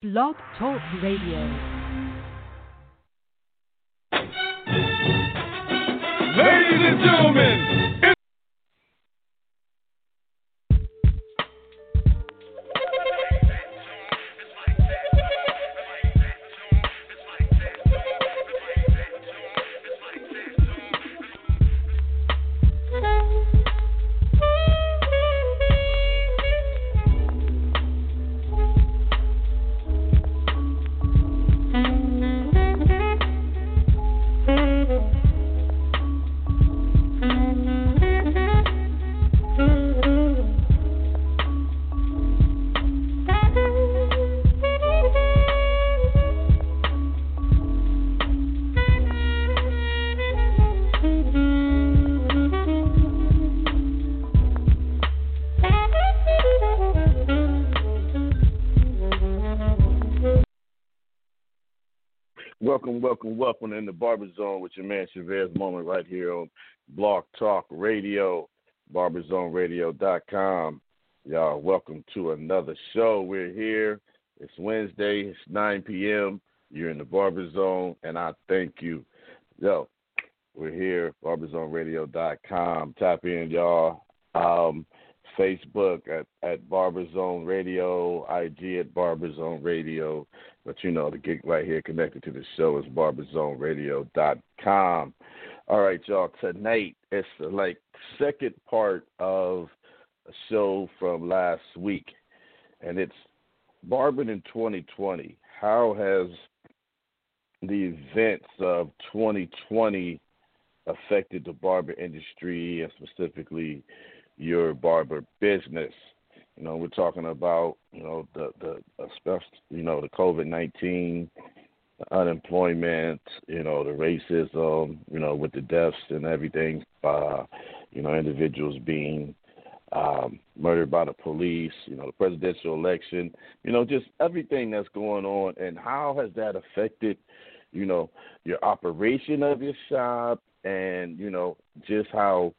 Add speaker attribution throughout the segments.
Speaker 1: Blog Talk Radio.
Speaker 2: Ladies and gentlemen,
Speaker 3: Welcome, welcome, welcome in the Barber Zone with your man Chavez Moment right here on Blog Talk Radio, barberzoneradio.com. Y'all, welcome to another show. We're here. It's Wednesday. It's 9 p.m. You're in the Barber Zone, and I thank you. Yo, we're here, barberzoneradio.com. Tap in, y'all. Um, Facebook at, at Barberzone Radio, IG at Barberzone Radio. But you know, the gig right here connected to the show is barberzoneradio.com. All right, y'all. Tonight it's the like second part of a show from last week, and it's Barbering in 2020. How has the events of 2020 affected the barber industry and specifically your barber business? You know, we're talking about you know the the especially you know the COVID nineteen, unemployment, you know the racism, you know with the deaths and everything. Uh, you know, individuals being um, murdered by the police. You know, the presidential election. You know, just everything that's going on, and how has that affected, you know, your operation of your shop, and you know just how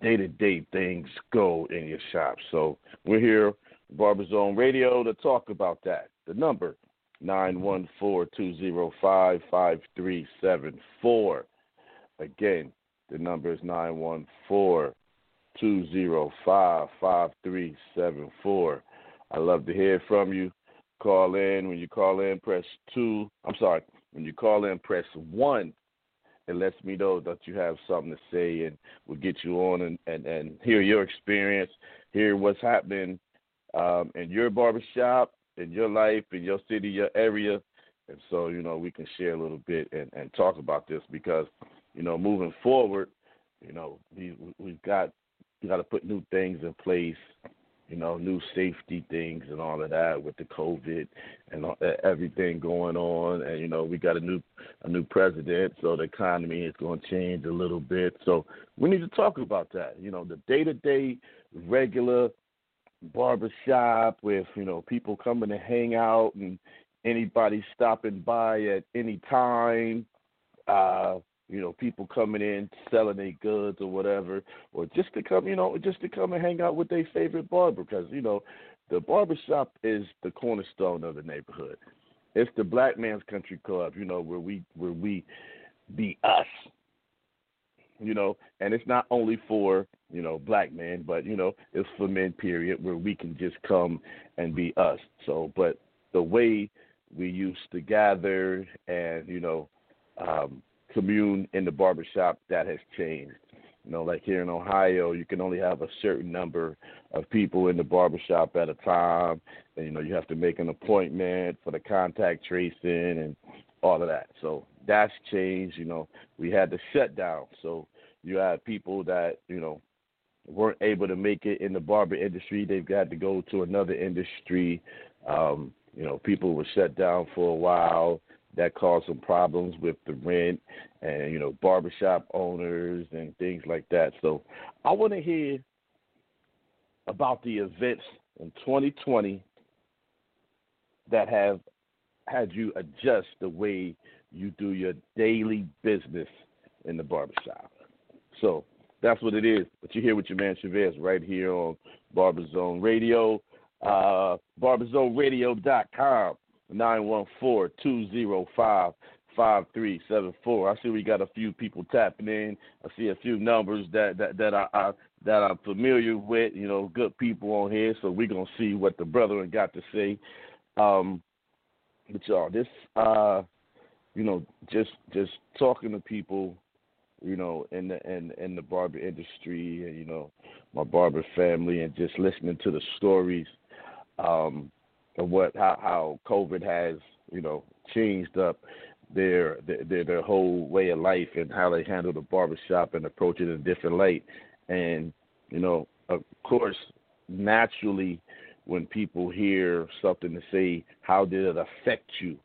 Speaker 3: day to day things go in your shop. So we're here, Barber Zone Radio, to talk about that. The number nine one four two zero five five three seven four. Again, the number is nine one four two zero five five three seven four. I love to hear from you. Call in. When you call in, press two. I'm sorry. When you call in, press one it lets me know that you have something to say and we'll get you on and, and, and hear your experience, hear what's happening um, in your barbershop, in your life, in your city, your area. And so, you know, we can share a little bit and, and talk about this because, you know, moving forward, you know, we, we've got we got to put new things in place you know, new safety things and all of that with the COVID and everything going on. And you know, we got a new a new president, so the economy is going to change a little bit. So we need to talk about that. You know, the day to day regular barbershop with you know people coming to hang out and anybody stopping by at any time. Uh, you know, people coming in selling their goods or whatever, or just to come, you know, just to come and hang out with their favorite barber because you know, the barbershop is the cornerstone of the neighborhood. It's the black man's country club, you know, where we where we be us. You know, and it's not only for, you know, black men, but you know, it's for men period where we can just come and be us. So, but the way we used to gather and, you know, um, commune in the barbershop that has changed. You know, like here in Ohio, you can only have a certain number of people in the barbershop at a time. And, you know, you have to make an appointment for the contact tracing and all of that. So that's changed. You know, we had the shutdown. So you had people that, you know, weren't able to make it in the barber industry. They've got to go to another industry. Um, you know, people were shut down for a while that caused some problems with the rent and you know barbershop owners and things like that. So I want to hear about the events in 2020 that have had you adjust the way you do your daily business in the barbershop. So that's what it is. But you're here with your man Chavez right here on Barber Zone Radio, uh, barberzoneradio.com. 914-205 5374. I see we got a few people tapping in. I see a few numbers that that that I, I that I'm familiar with. You know, good people on here. So we're gonna see what the brethren got to say. Um, but y'all, this uh, you know, just just talking to people, you know, in the in in the barber industry, and you know, my barber family, and just listening to the stories um, of what how how COVID has you know changed up their their their whole way of life and how they handle the barbershop and approach it in a different light. And you know, of course, naturally, when people hear something to say, how did it affect you?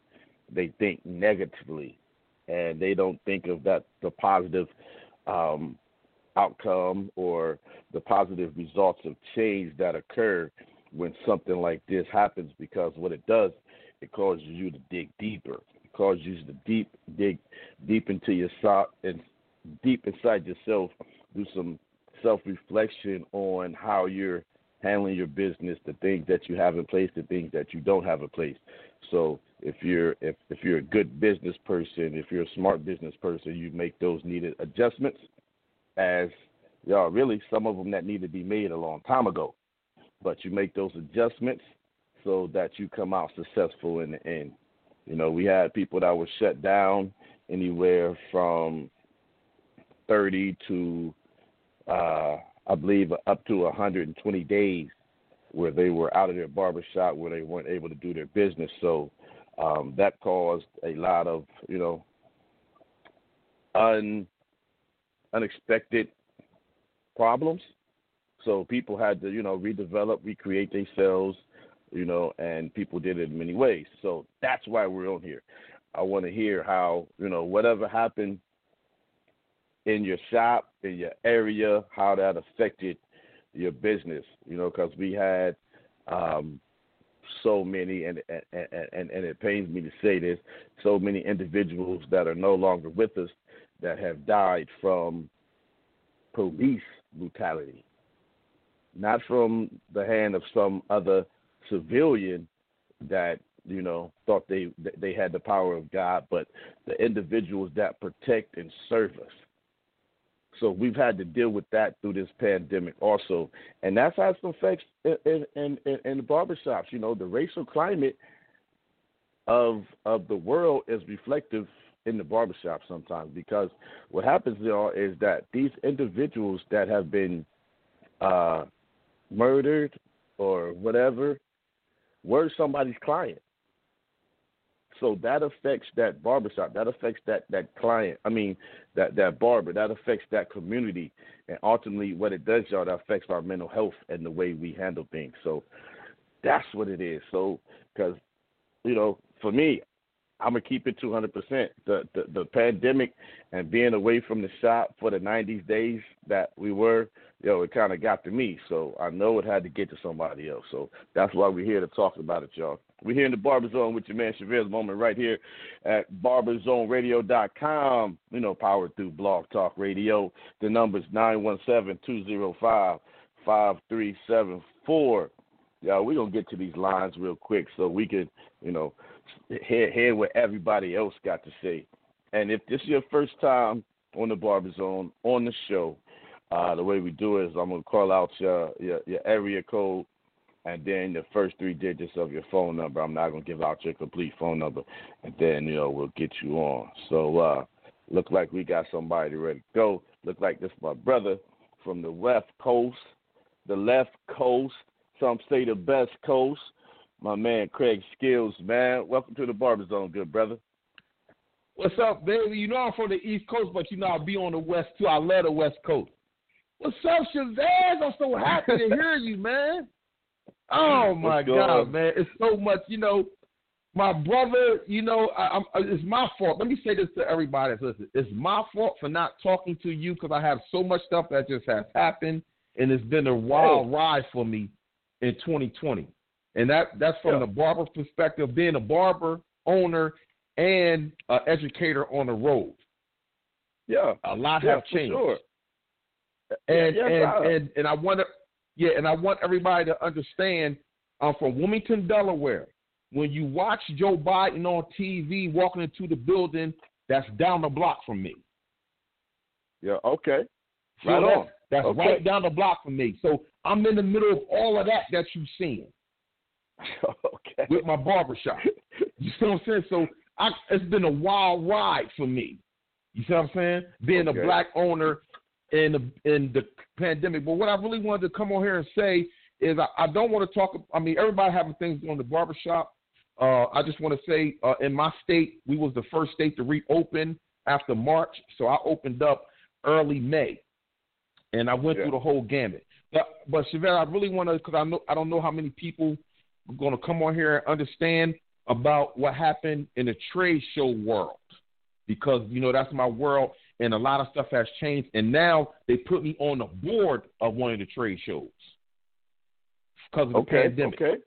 Speaker 3: They think negatively, and they don't think of that the positive um, outcome or the positive results of change that occur when something like this happens. Because what it does, it causes you to dig deeper cause you to deep dig deep into your soul and deep inside yourself, do some self reflection on how you're handling your business, the things that you have in place, the things that you don't have in place. So if you're if, if you're a good business person, if you're a smart business person, you make those needed adjustments as y'all really some of them that need to be made a long time ago. But you make those adjustments so that you come out successful in the end. You know, we had people that were shut down anywhere from 30 to, uh, I believe, up to 120 days where they were out of their barbershop, where they weren't able to do their business. So um, that caused a lot of, you know, un, unexpected problems. So people had to, you know, redevelop, recreate themselves, you know, and people did it in many ways. So that's why we're on here. I want to hear how, you know, whatever happened in your shop, in your area, how that affected your business, you know, because we had um, so many, and, and, and, and it pains me to say this, so many individuals that are no longer with us that have died from police brutality, not from the hand of some other civilian that you know thought they they had the power of God, but the individuals that protect and serve us. So we've had to deal with that through this pandemic also, and that's had some effects in in, in, in the barbershops. You know, the racial climate of of the world is reflective in the barbershop sometimes because what happens there is that these individuals that have been uh, murdered or whatever were somebody's client. So that affects that barbershop. That affects that that client. I mean, that that barber. That affects that community, and ultimately, what it does, y'all, that affects our mental health and the way we handle things. So that's what it is. So because you know, for me, I'm gonna keep it 200. percent The the pandemic and being away from the shop for the 90 days that we were, yo, it kind of got to me. So I know it had to get to somebody else. So that's why we're here to talk about it, y'all. We're here in the Barber Zone with your man Chavez Moment right here at barberzoneradio.com. You know, powered through Blog Talk Radio. The number's 917-205-5374. Yeah, we're to get to these lines real quick so we can, you know, hear, hear what everybody else got to say. And if this is your first time on the Barber Zone, on the show, uh, the way we do it is I'm gonna call out your, your, your area code and then the first three digits of your phone number. I'm not gonna give out your complete phone number, and then you know we'll get you on. So uh, look like we got somebody ready to go. Look like this my brother from the left coast, the left coast. Some say the best coast. My man Craig Skills, man. Welcome to the Barber Zone, good brother.
Speaker 4: What's up, baby? You know I'm from the East Coast, but you know I'll be on the West too. I love the West Coast. What's up, Shazaz? I'm so happy to hear you, man. Oh my God, man! It's so much, you know. My brother, you know, I, I, it's my fault. Let me say this to everybody. Listen, it's my fault for not talking to you because I have so much stuff that just has happened, and it's been a wild ride for me in 2020. And that that's from yeah. the barber perspective, being a barber, owner, and uh, educator on the road.
Speaker 3: Yeah,
Speaker 4: a lot
Speaker 3: yeah,
Speaker 4: have changed.
Speaker 3: Sure.
Speaker 4: And
Speaker 3: yeah,
Speaker 4: and, and and I want to, yeah, and I want everybody to understand. I'm from Wilmington, Delaware. when you watch Joe Biden on TV walking into the building that's down the block from me.
Speaker 3: Yeah, okay. Right on.
Speaker 4: That's
Speaker 3: Okay.
Speaker 4: right down the block from me. So I'm in the middle of all of that that you've seen
Speaker 3: okay.
Speaker 4: with my barbershop. You see what I'm saying? So I, it's been a wild ride for me. You see what I'm saying? Being
Speaker 3: Okay.
Speaker 4: a black owner in the in the pandemic. But what I really wanted to come on here and say is I, I don't want to talk. I mean, everybody having things on the barbershop. Uh, I just want to say, uh, in my state, we was the first state to reopen after March, so I opened up early May, and I went
Speaker 3: Yeah.
Speaker 4: through the whole gamut. But but Chevelle, I really want to because I know I don't know how many people going to come on here and understand about what happened in the trade show world. Because you know that's my world and a lot of stuff has changed and now they put me on the board of one of the trade shows. Because of the pandemic.
Speaker 3: Okay.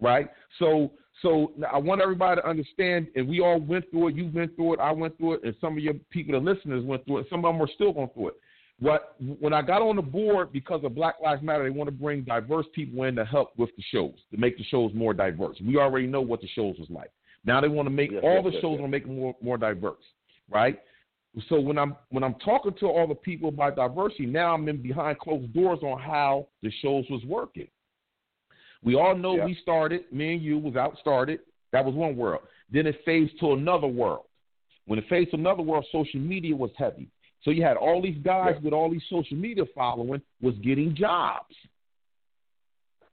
Speaker 4: right? So so I want everybody to understand and we all went through it you went through it I went through it and some of your people the listeners went through it some of them are still going through it what when I got on the board because of Black Lives Matter, they want to bring diverse people in to help with the shows, to make the shows more diverse. We already know what the shows was like. Now they want to make
Speaker 3: Yes,
Speaker 4: all
Speaker 3: yes,
Speaker 4: the
Speaker 3: yes,
Speaker 4: shows
Speaker 3: yes.
Speaker 4: want to make them more more diverse, right? So when I'm when I'm talking to all the people about diversity, now I'm in behind closed doors on how the shows was working. We all know
Speaker 3: Yeah.
Speaker 4: we started, me and you was out started. That was one world. Then it phased to another world. When it phased to another world, social media was heavy. So you had all these guys
Speaker 3: Yeah.
Speaker 4: with all these social media following was getting jobs.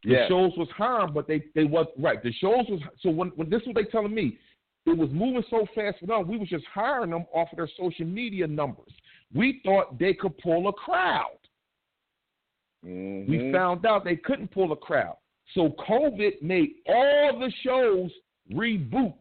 Speaker 4: The
Speaker 3: Yeah.
Speaker 4: shows was hiring, but they they was right. The shows was so when when this is what they telling me, it was moving so fast for them. We was just hiring them off of their social media numbers. We thought they could pull a crowd.
Speaker 3: Mhm.
Speaker 4: We found out they couldn't pull a crowd. So COVID made all the shows reboot.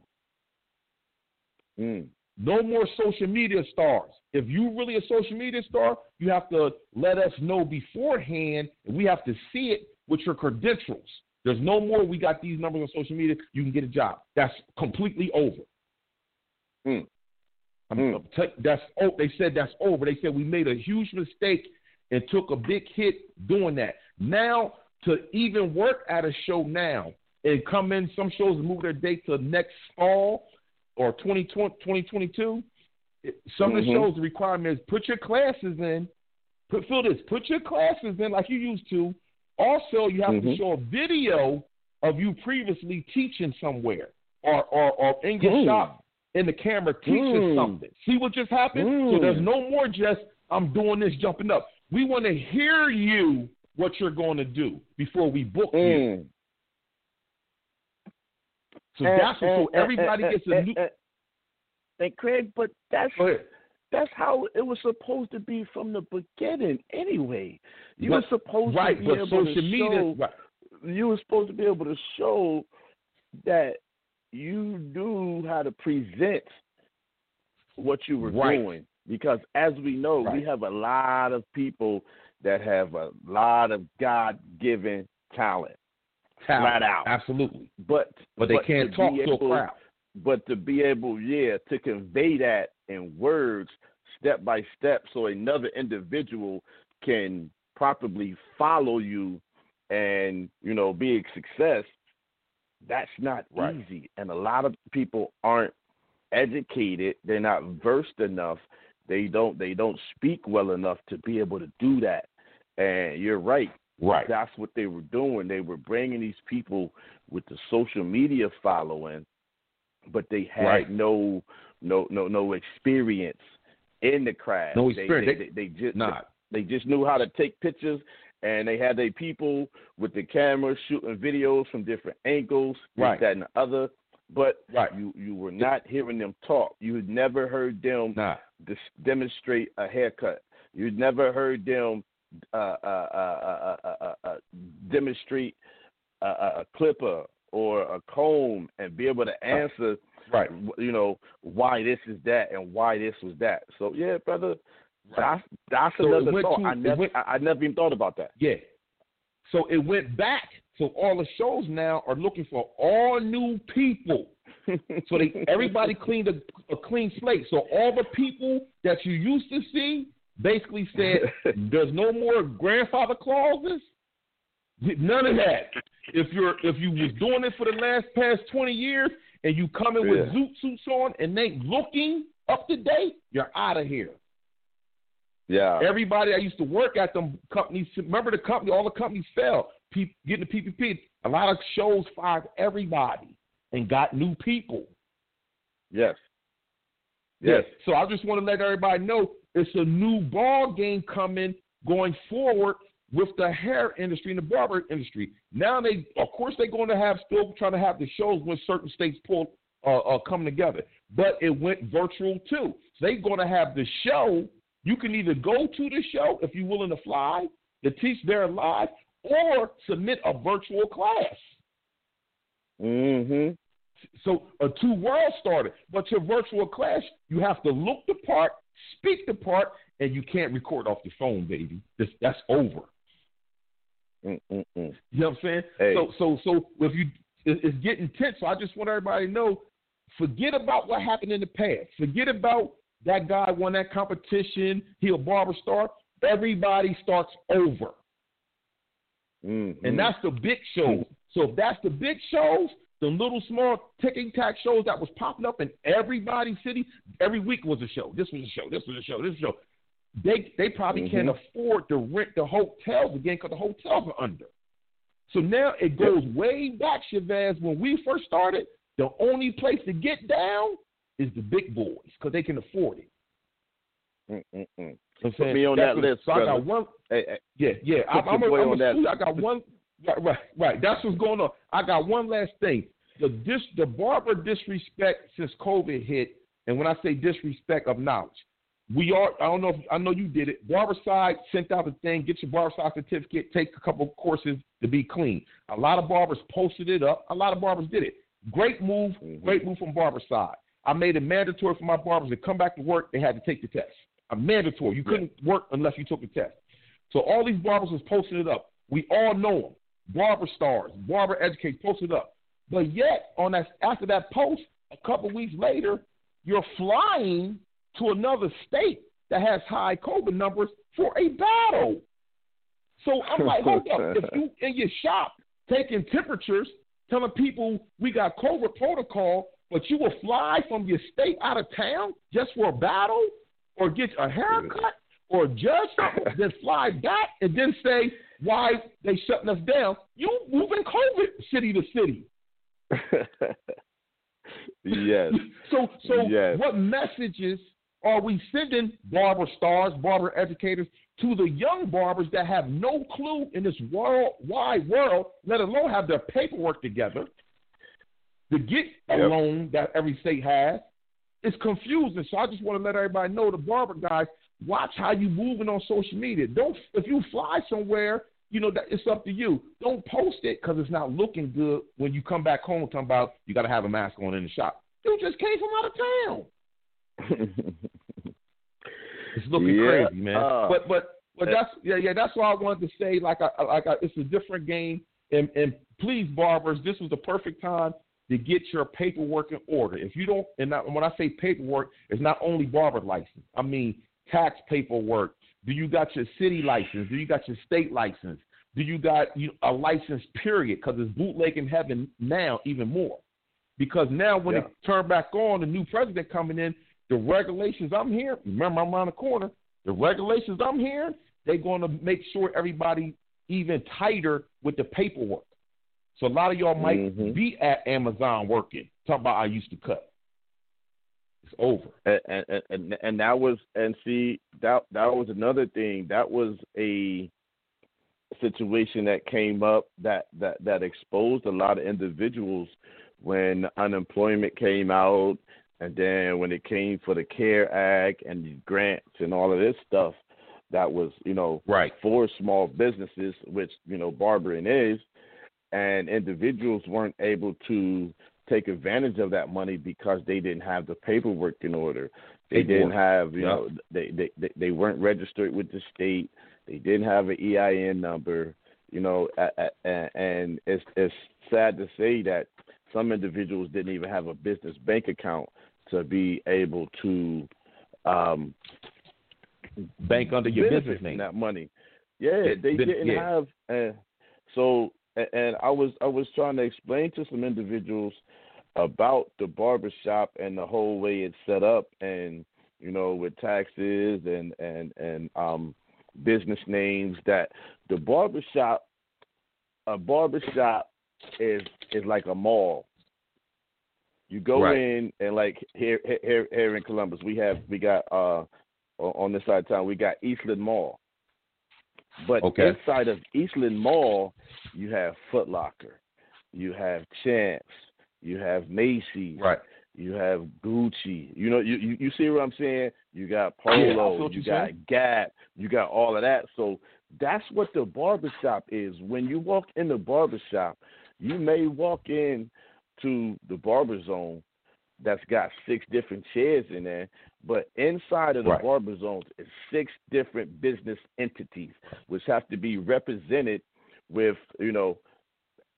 Speaker 3: Mm.
Speaker 4: No more social media stars. If you really a social media star, you have to let us know beforehand, and we have to see it with your credentials. There's no more. We got these numbers on social media. You can get a job. That's completely over.
Speaker 3: Mm.
Speaker 4: I'm-
Speaker 3: Mm.
Speaker 4: I'm that's oh, they said that's over. They said we made a huge mistake and took a big hit doing that. Now to even work at a show now and come in, some shows move their date to next fall or 2020, 2022. It- Some of the
Speaker 3: Mhm.
Speaker 4: shows the requirement is put your classes in. Put feel this. Put your classes in like you used to. Also, you have to
Speaker 3: Mhm.
Speaker 4: show a video of you previously teaching somewhere or or, or in your
Speaker 3: Hmm.
Speaker 4: shop in the camera teaching
Speaker 3: Hmm.
Speaker 4: something. See what just happened? So
Speaker 3: Hmm.
Speaker 4: there's no more just I'm doing this, jumping up. We want to hear you what you're going to do before we book you. So
Speaker 3: And-
Speaker 4: that's what, so everybody
Speaker 3: and-
Speaker 4: gets a
Speaker 3: and-
Speaker 4: new.
Speaker 3: and- Craig, but that's that's how it was supposed to be from the beginning anyway. You
Speaker 4: But-
Speaker 3: were supposed
Speaker 4: right,
Speaker 3: to be able
Speaker 4: social
Speaker 3: to
Speaker 4: media,
Speaker 3: show
Speaker 4: right,
Speaker 3: you were supposed to be able to show that you knew how to present what you were
Speaker 4: Right.
Speaker 3: doing. Because as we know, we have a lot of people that have a lot of God given talent.
Speaker 4: Talent,
Speaker 3: Flat out.
Speaker 4: absolutely.
Speaker 3: But
Speaker 4: But they can't
Speaker 3: to
Speaker 4: talk to a crowd.
Speaker 3: but to be able, yeah, to convey that in words, step by step, so another individual can properly follow you and you know be a success. That's not
Speaker 4: Right.
Speaker 3: easy, and a lot of people aren't educated. They're not versed enough. They don't. They don't speak well enough to be able to do that. And you're right.
Speaker 4: Right.
Speaker 3: That's what they were doing. They were bringing these people with the social media following, but they had
Speaker 4: Right.
Speaker 3: no no no no experience in the craft.
Speaker 4: No
Speaker 3: They-
Speaker 4: experience.
Speaker 3: They, they, they just
Speaker 4: Not.
Speaker 3: they just knew how to take pictures, and they had their people with the camera shooting videos from different angles,
Speaker 4: Right.
Speaker 3: that, and the other. But
Speaker 4: Right.
Speaker 3: you you were not hearing them talk. You had never heard them
Speaker 4: Not.
Speaker 3: dis- demonstrate a haircut. You'd never heard them uh, uh, uh, uh, uh, demonstrate a, a clipper or a comb and be able to answer,
Speaker 4: Right.
Speaker 3: you know, why this is that and why this was that. So yeah, brother, that's that's
Speaker 4: So
Speaker 3: another thought.
Speaker 4: to-
Speaker 3: I never
Speaker 4: went-
Speaker 3: I, I never even thought about that.
Speaker 4: Yeah. So it went back. So all the shows now are looking for all new people. So they everybody cleaned a, a clean slate. So all the people that you used to see basically said there's no more grandfather clauses. None of that. if you're if you was doing it for the last past twenty years and you coming with
Speaker 3: Yeah.
Speaker 4: zoot suits on and they looking up to date, you're out of here.
Speaker 3: Yeah.
Speaker 4: Everybody I used to work at them companies, remember the company, all the companies fell. Pe- getting the PPP, a lot of shows fired everybody and got new people.
Speaker 3: yes. Yes.
Speaker 4: So I just want to let everybody know it's a new ball game coming going forward with the hair industry and the barber industry. Now they, of course, they're going to have still trying to have the shows when certain states pull uh, uh, come together, but it went virtual too. So they're going to have the show. You can either go to the show if you're willing to fly to teach there live, or submit a virtual class.
Speaker 3: Mm-hmm.
Speaker 4: So a two world started, but your virtual class, you have to look the part, speak the part, and you can't record off the phone, baby. That's, that's over.
Speaker 3: Mm-mm-mm.
Speaker 4: You know what I'm saying?
Speaker 3: Hey.
Speaker 4: So so so if you it- it's getting tense. So I just want everybody to know, forget about what happened in the past. Forget about that guy won that competition. He a barber star. Everybody starts over.
Speaker 3: Mhm.
Speaker 4: And that's the big shows. So if that's the big shows, the little small ticking tack shows that was popping up in everybody's city, every week was a show. This was a show. This was a show. This was a show. They they probably can't
Speaker 3: Mhm.
Speaker 4: afford to rent the hotels again because the hotels are under. So now it goes way back, Chavez. When we first started, the only place to get down is the big boys because they can afford it.
Speaker 3: Mm-mm-mm.
Speaker 4: You know what I'm
Speaker 3: Put
Speaker 4: saying?
Speaker 3: me on that list,
Speaker 4: So I got one.
Speaker 3: Hey, hey,
Speaker 4: Yeah, yeah.
Speaker 3: Put
Speaker 4: I'm, I'm, a, I'm
Speaker 3: on
Speaker 4: a
Speaker 3: that.
Speaker 4: I got one. Right, right, right. That's what's going on. I got one last thing. The dis, the barber disrespect since COVID hit, and when I say disrespect of knowledge, we are. I don't know. If, I know you did it. Barbicide sent out a thing. Get your Barbicide certificate. Take a couple courses to be clean. A lot of barbers posted it up. A lot of barbers did it. Great move.
Speaker 3: Mhm.
Speaker 4: Great move from Barbicide. I made it mandatory for my barbers to come back to work. They had to take the test. A mandatory. You couldn't work unless you took the test. So all these barbers was posting it up. We all know them. Barber stars, barber educators posted up. But yet, on that after that post, a couple weeks later, you're flying to another state that has high COVID numbers for a battle. So I'm like, hold up. If you in your shop taking temperatures, telling people we got COVID protocol, but you will fly from your state out of town just for a battle or get a haircut or judge something, then fly back and then say why they shutting us down. You moving COVID city to city.
Speaker 3: yes.
Speaker 4: So so
Speaker 3: Yes.
Speaker 4: what messages are we sending barber stars, barber educators to the young barbers that have no clue in this world wide world, let alone have their paperwork together to get a
Speaker 3: Yep.
Speaker 4: loan that every state has? It's confusing. So I just want to let everybody know the barber guys, watch how you moving on social media. Don't if you fly somewhere, you know that it's up to you. Don't post it because it's not looking good when you come back home talking about you got to have a mask on in the shop. You just came from out of town. It's looking
Speaker 3: Yeah,
Speaker 4: crazy, man.
Speaker 3: uh,
Speaker 4: but but but that's yeah yeah that's why I wanted to say like I like I, it's a different game and and please barbers this was the perfect time to get your paperwork in order. If you don't and not, when I say paperwork, it's not only barber license. I mean tax paperwork. Do you got your city license? Do you got your state license? Do you got you, a license period? Because it's bootlegging heaven now even more. Because now when
Speaker 3: Yeah.
Speaker 4: they turn back on, the new president coming in, the regulations I'm hearing, remember I'm around the corner, the regulations I'm hearing, they're going to make sure everybody even tighter with the paperwork. So a lot of y'all might
Speaker 3: Mhm.
Speaker 4: be at Amazon working. Talk about I used to cut. It's over.
Speaker 3: and, and and and that was and see that that was another thing that was a situation that came up that that that exposed a lot of individuals when unemployment came out and then when it came for the care act and the grants and all of this stuff that was you know
Speaker 4: Right.
Speaker 3: for small businesses which you know barbering is and individuals weren't able to take advantage of that money because they didn't have the paperwork in order. They didn't have, you
Speaker 4: Yeah.
Speaker 3: know, they, they they they weren't registered with the state. They didn't have an EIN number, you know, and it's it's sad to say that some individuals didn't even have a business bank account to be able to um
Speaker 4: Bank under your business name.
Speaker 3: that money. Yeah,
Speaker 4: Yeah,
Speaker 3: they didn't
Speaker 4: yeah.
Speaker 3: have. Uh, so and, I was I was trying to explain to some individuals about the barbershop and the whole way it's set up, and you know, with taxes and and and um, business names, that the barbershop, a barbershop is is like a mall. You go
Speaker 4: Right.
Speaker 3: in and like here here here in Columbus, we have we got uh on this side of town we got Eastland Mall. But
Speaker 4: Okay.
Speaker 3: inside of Eastland Mall, you have Foot Locker, you have Champs, you have Macy's,
Speaker 4: Right.
Speaker 3: you have Gucci. You know, you, you you see what I'm saying? You got
Speaker 4: oh, Yeah, see
Speaker 3: Polo,
Speaker 4: what
Speaker 3: you got
Speaker 4: saying.
Speaker 3: Gap, you got all of that. So that's what the barbershop is. When you walk in the barbershop, you may walk in to the barber zone that's got six different chairs in there, but inside of the
Speaker 4: Right.
Speaker 3: barber zones is six different business entities which have to be represented with, you know,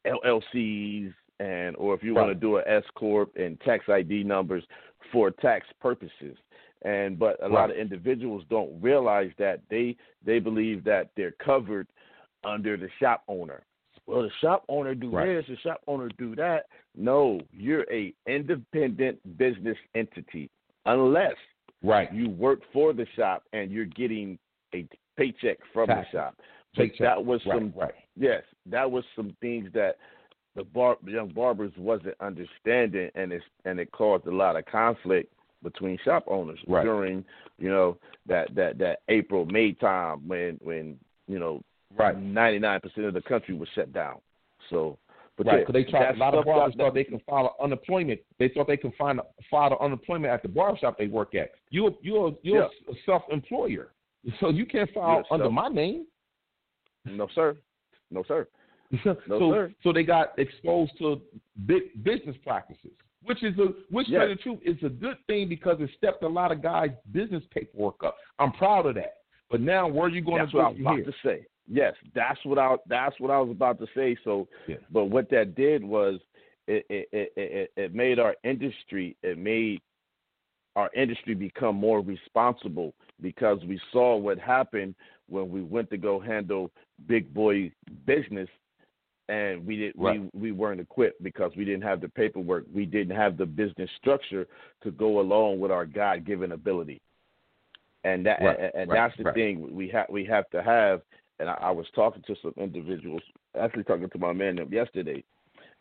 Speaker 3: LLCs and or if you want to do an S corp and tax ID numbers for tax purposes. And but a lot of individuals don't realize that they they believe that they're covered under the shop owner. Well, the shop owner do
Speaker 4: Right.
Speaker 3: this, the shop owner do that. No, you're a independent business entity unless
Speaker 4: Right.
Speaker 3: you work for the shop and you're getting a paycheck from
Speaker 4: Taxes.
Speaker 3: the shop. But
Speaker 4: Paycheck.
Speaker 3: that was
Speaker 4: Right.
Speaker 3: some
Speaker 4: Right.
Speaker 3: yes, that was some things that the bar, young barbers wasn't understanding, and it and it caused a lot of conflict between shop owners
Speaker 4: Right.
Speaker 3: during you know that that that April May time when when you know
Speaker 4: Right.
Speaker 3: ninety nine percent of the country was shut down. So, but
Speaker 4: right,
Speaker 3: yeah,
Speaker 4: because they tried. A lot of barbers thought they can file unemployment. They thought they can find file the unemployment at the barbershop they work at. You you're you're a self employer, so you can't file under my name.
Speaker 3: no sir, no sir.
Speaker 4: so
Speaker 3: sir.
Speaker 4: so they got exposed to big business practices, which is a which
Speaker 3: Yes.
Speaker 4: the truth is a good thing because it stepped a lot of guys' business paperwork up. I'm proud of that. But now where are you going
Speaker 3: That's
Speaker 4: to
Speaker 3: what
Speaker 4: go
Speaker 3: I was
Speaker 4: from
Speaker 3: about
Speaker 4: here?
Speaker 3: to say. Yes, that's what I that's what I was about to say. So,
Speaker 4: Yeah.
Speaker 3: but what that did was it it, it it it made our industry it made our industry become more responsible because we saw what happened when we went to go handle big boy business and we did
Speaker 4: Right.
Speaker 3: we we weren't equipped because we didn't have the paperwork we didn't have the business structure to go along with our god given ability and that
Speaker 4: Right,
Speaker 3: and, and
Speaker 4: right,
Speaker 3: that's the thing we have we have to have and I, I was talking to some individuals actually talking to my man yesterday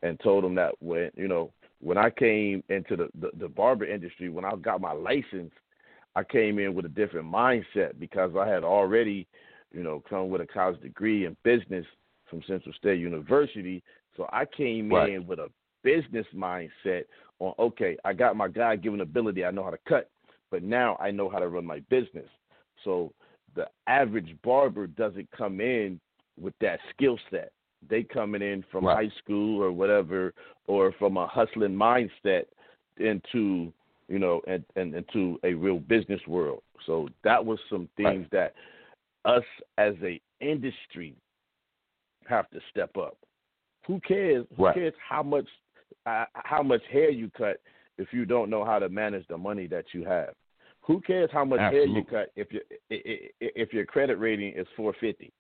Speaker 3: and told him that when you know when I came into the, the the barber industry when I got my license I came in with a different mindset because I had already you know come with a college degree in business from Central State University so I came
Speaker 4: Right.
Speaker 3: in with a business mindset on okay I got my God given ability I know how to cut but now I know how to run my business so the average barber doesn't come in with that skill set. They coming in from
Speaker 4: Right.
Speaker 3: high school or whatever, or from a hustling mindset into you know and, and into a real business world. So that was some things that us as a industry have to step up. Who cares? Who
Speaker 4: Right.
Speaker 3: cares how much uh, how much hair you cut if you don't know how to manage the money that you have? Who cares how much hair you cut if your if your credit rating is 450?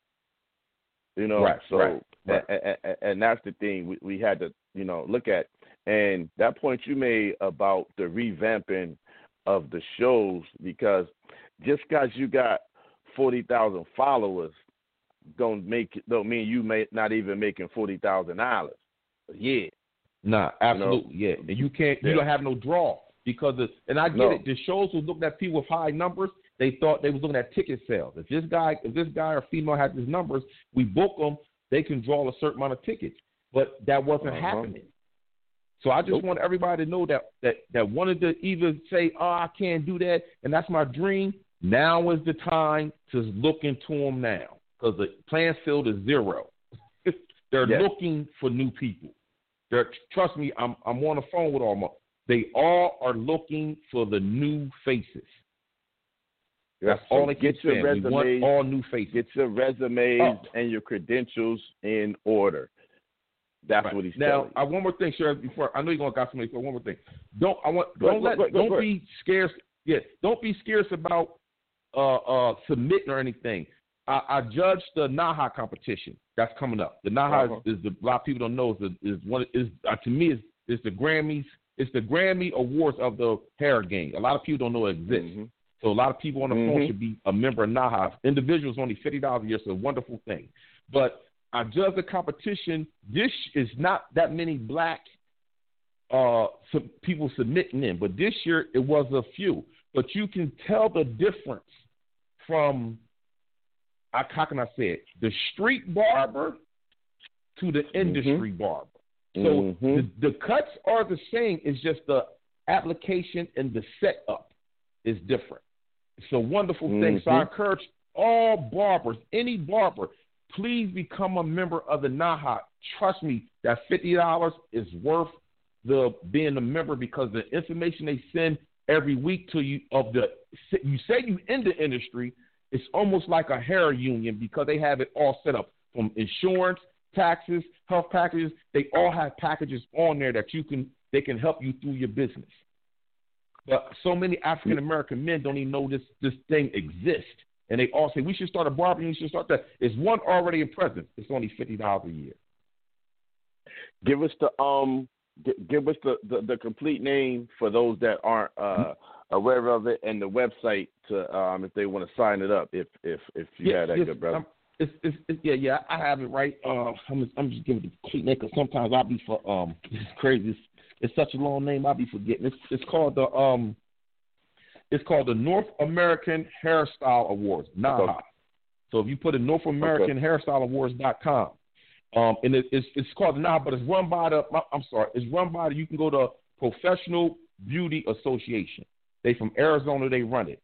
Speaker 3: You know,
Speaker 4: Right,
Speaker 3: so
Speaker 4: right, right.
Speaker 3: a- a- a- and that's the thing we, we had to you know look at. And that point you made about the revamping of the shows because just because you got forty thousand followers don't make don't mean you may not even making forty thousand dollars. Yeah,
Speaker 4: Nah, absolutely, yeah. And you can't, you
Speaker 3: Yeah.
Speaker 4: don't have no draw because, of, and I get
Speaker 3: No.
Speaker 4: it. The shows was looking at people with high numbers. They thought they was looking at ticket sales. If this guy, if this guy or female has these numbers, we book them. They can draw a certain amount of tickets, but that wasn't
Speaker 3: Uh-huh.
Speaker 4: happening. So I just
Speaker 3: Nope.
Speaker 4: want everybody to know that that that wanted to either say, "Oh, I can't do that," and that's my dream. Now is the time to look into them now because the playing field is zero. They're
Speaker 3: Yes.
Speaker 4: looking for new people. They're, trust me, I'm I'm on the phone with all my. They all are looking for the new faces. That's
Speaker 3: So
Speaker 4: all they
Speaker 3: get
Speaker 4: keep
Speaker 3: your
Speaker 4: saying. We want all new faces.
Speaker 3: get your resumes
Speaker 4: Oh.
Speaker 3: and your credentials in order. That's
Speaker 4: Right.
Speaker 3: what he's
Speaker 4: now. I, one more thing, Sheriff. Before I know you're gonna got somebody. One more thing. Don't I want
Speaker 3: Go-
Speaker 4: don't
Speaker 3: go-
Speaker 4: let
Speaker 3: go-
Speaker 4: don't be scarce. Yeah, don't be scarce about uh uh submitting or anything. I, I judged the Naha competition. that's coming up. The Naha
Speaker 3: Uh-huh.
Speaker 4: is, is the a lot of people don't know is the, is one is uh, to me is is the Grammys. It's the Grammy Awards of the hair game. A lot of people don't know it exists.
Speaker 3: Mhm.
Speaker 4: So a lot of people on the phone
Speaker 3: Mhm.
Speaker 4: should be a member of NAHA. Individuals only fifty dollars a year, so a wonderful thing. But I judge the competition. This is not that many black uh, people submitting in, but this year it was a few. But you can tell the difference from I- how can I say it? The street barber to the industry barber. So
Speaker 3: Mhm.
Speaker 4: the, the cuts are the same. It's just the application and the setup is different. It's a wonderful thing. So I
Speaker 3: Mhm.
Speaker 4: encourage all barbers, any barber, please become a member of the NAHA. Trust me, that fifty dollars is worth the being a member because the information they send every week to you of the you say you in the industry, it's almost like a hair union because they have it all set up from insurance, taxes, health packages. They all have packages on there that you can they can help you through your business. But so many African American men don't even know this this thing exists. And they all say we should start a barber, we should start that. It's one already in presence. It's only fifty dollars a year.
Speaker 3: Give us the um, give us the, the, the complete name for those that aren't uh, aware of it, and the website to um, if they want to sign it up. If if if you had that
Speaker 4: yes,
Speaker 3: good brother.
Speaker 4: It's, it's, it's, yeah, yeah, I have it right. Uh, I'm just, I'm just giving the complete name because sometimes I'll be for um, it's crazy. It's, it's such a long name, I'll be forgetting. It's it's called the um, it's called the North American Hairstyle Awards, NAHA.
Speaker 3: Okay.
Speaker 4: So if you put in North American Hairstyle Awards.com, um, and it, it's it's called NAHA, but it's run by the I'm sorry, it's run by the you can go to Professional Beauty Association. They from Arizona, they run it.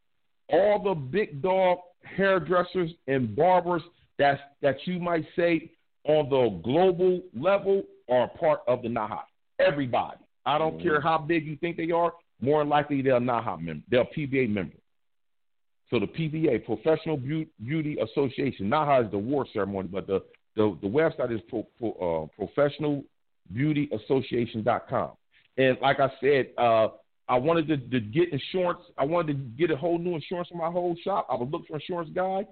Speaker 4: All the big dog hairdressers and barbers that's that you might say on the global level are part of the NAHA. Everybody. I don't
Speaker 3: Mhm.
Speaker 4: care how big you think they are. More likely, they're a NAHA member. They're a PBA member. So the PBA, Professional Beauty Association, NAHA is the award ceremony, but the the, the website is pro, pro, uh, professionalbeautyassociation.com. And like I said, uh, I wanted to, to get insurance. I wanted to get a whole new insurance for my whole shop. I would look for an insurance guy.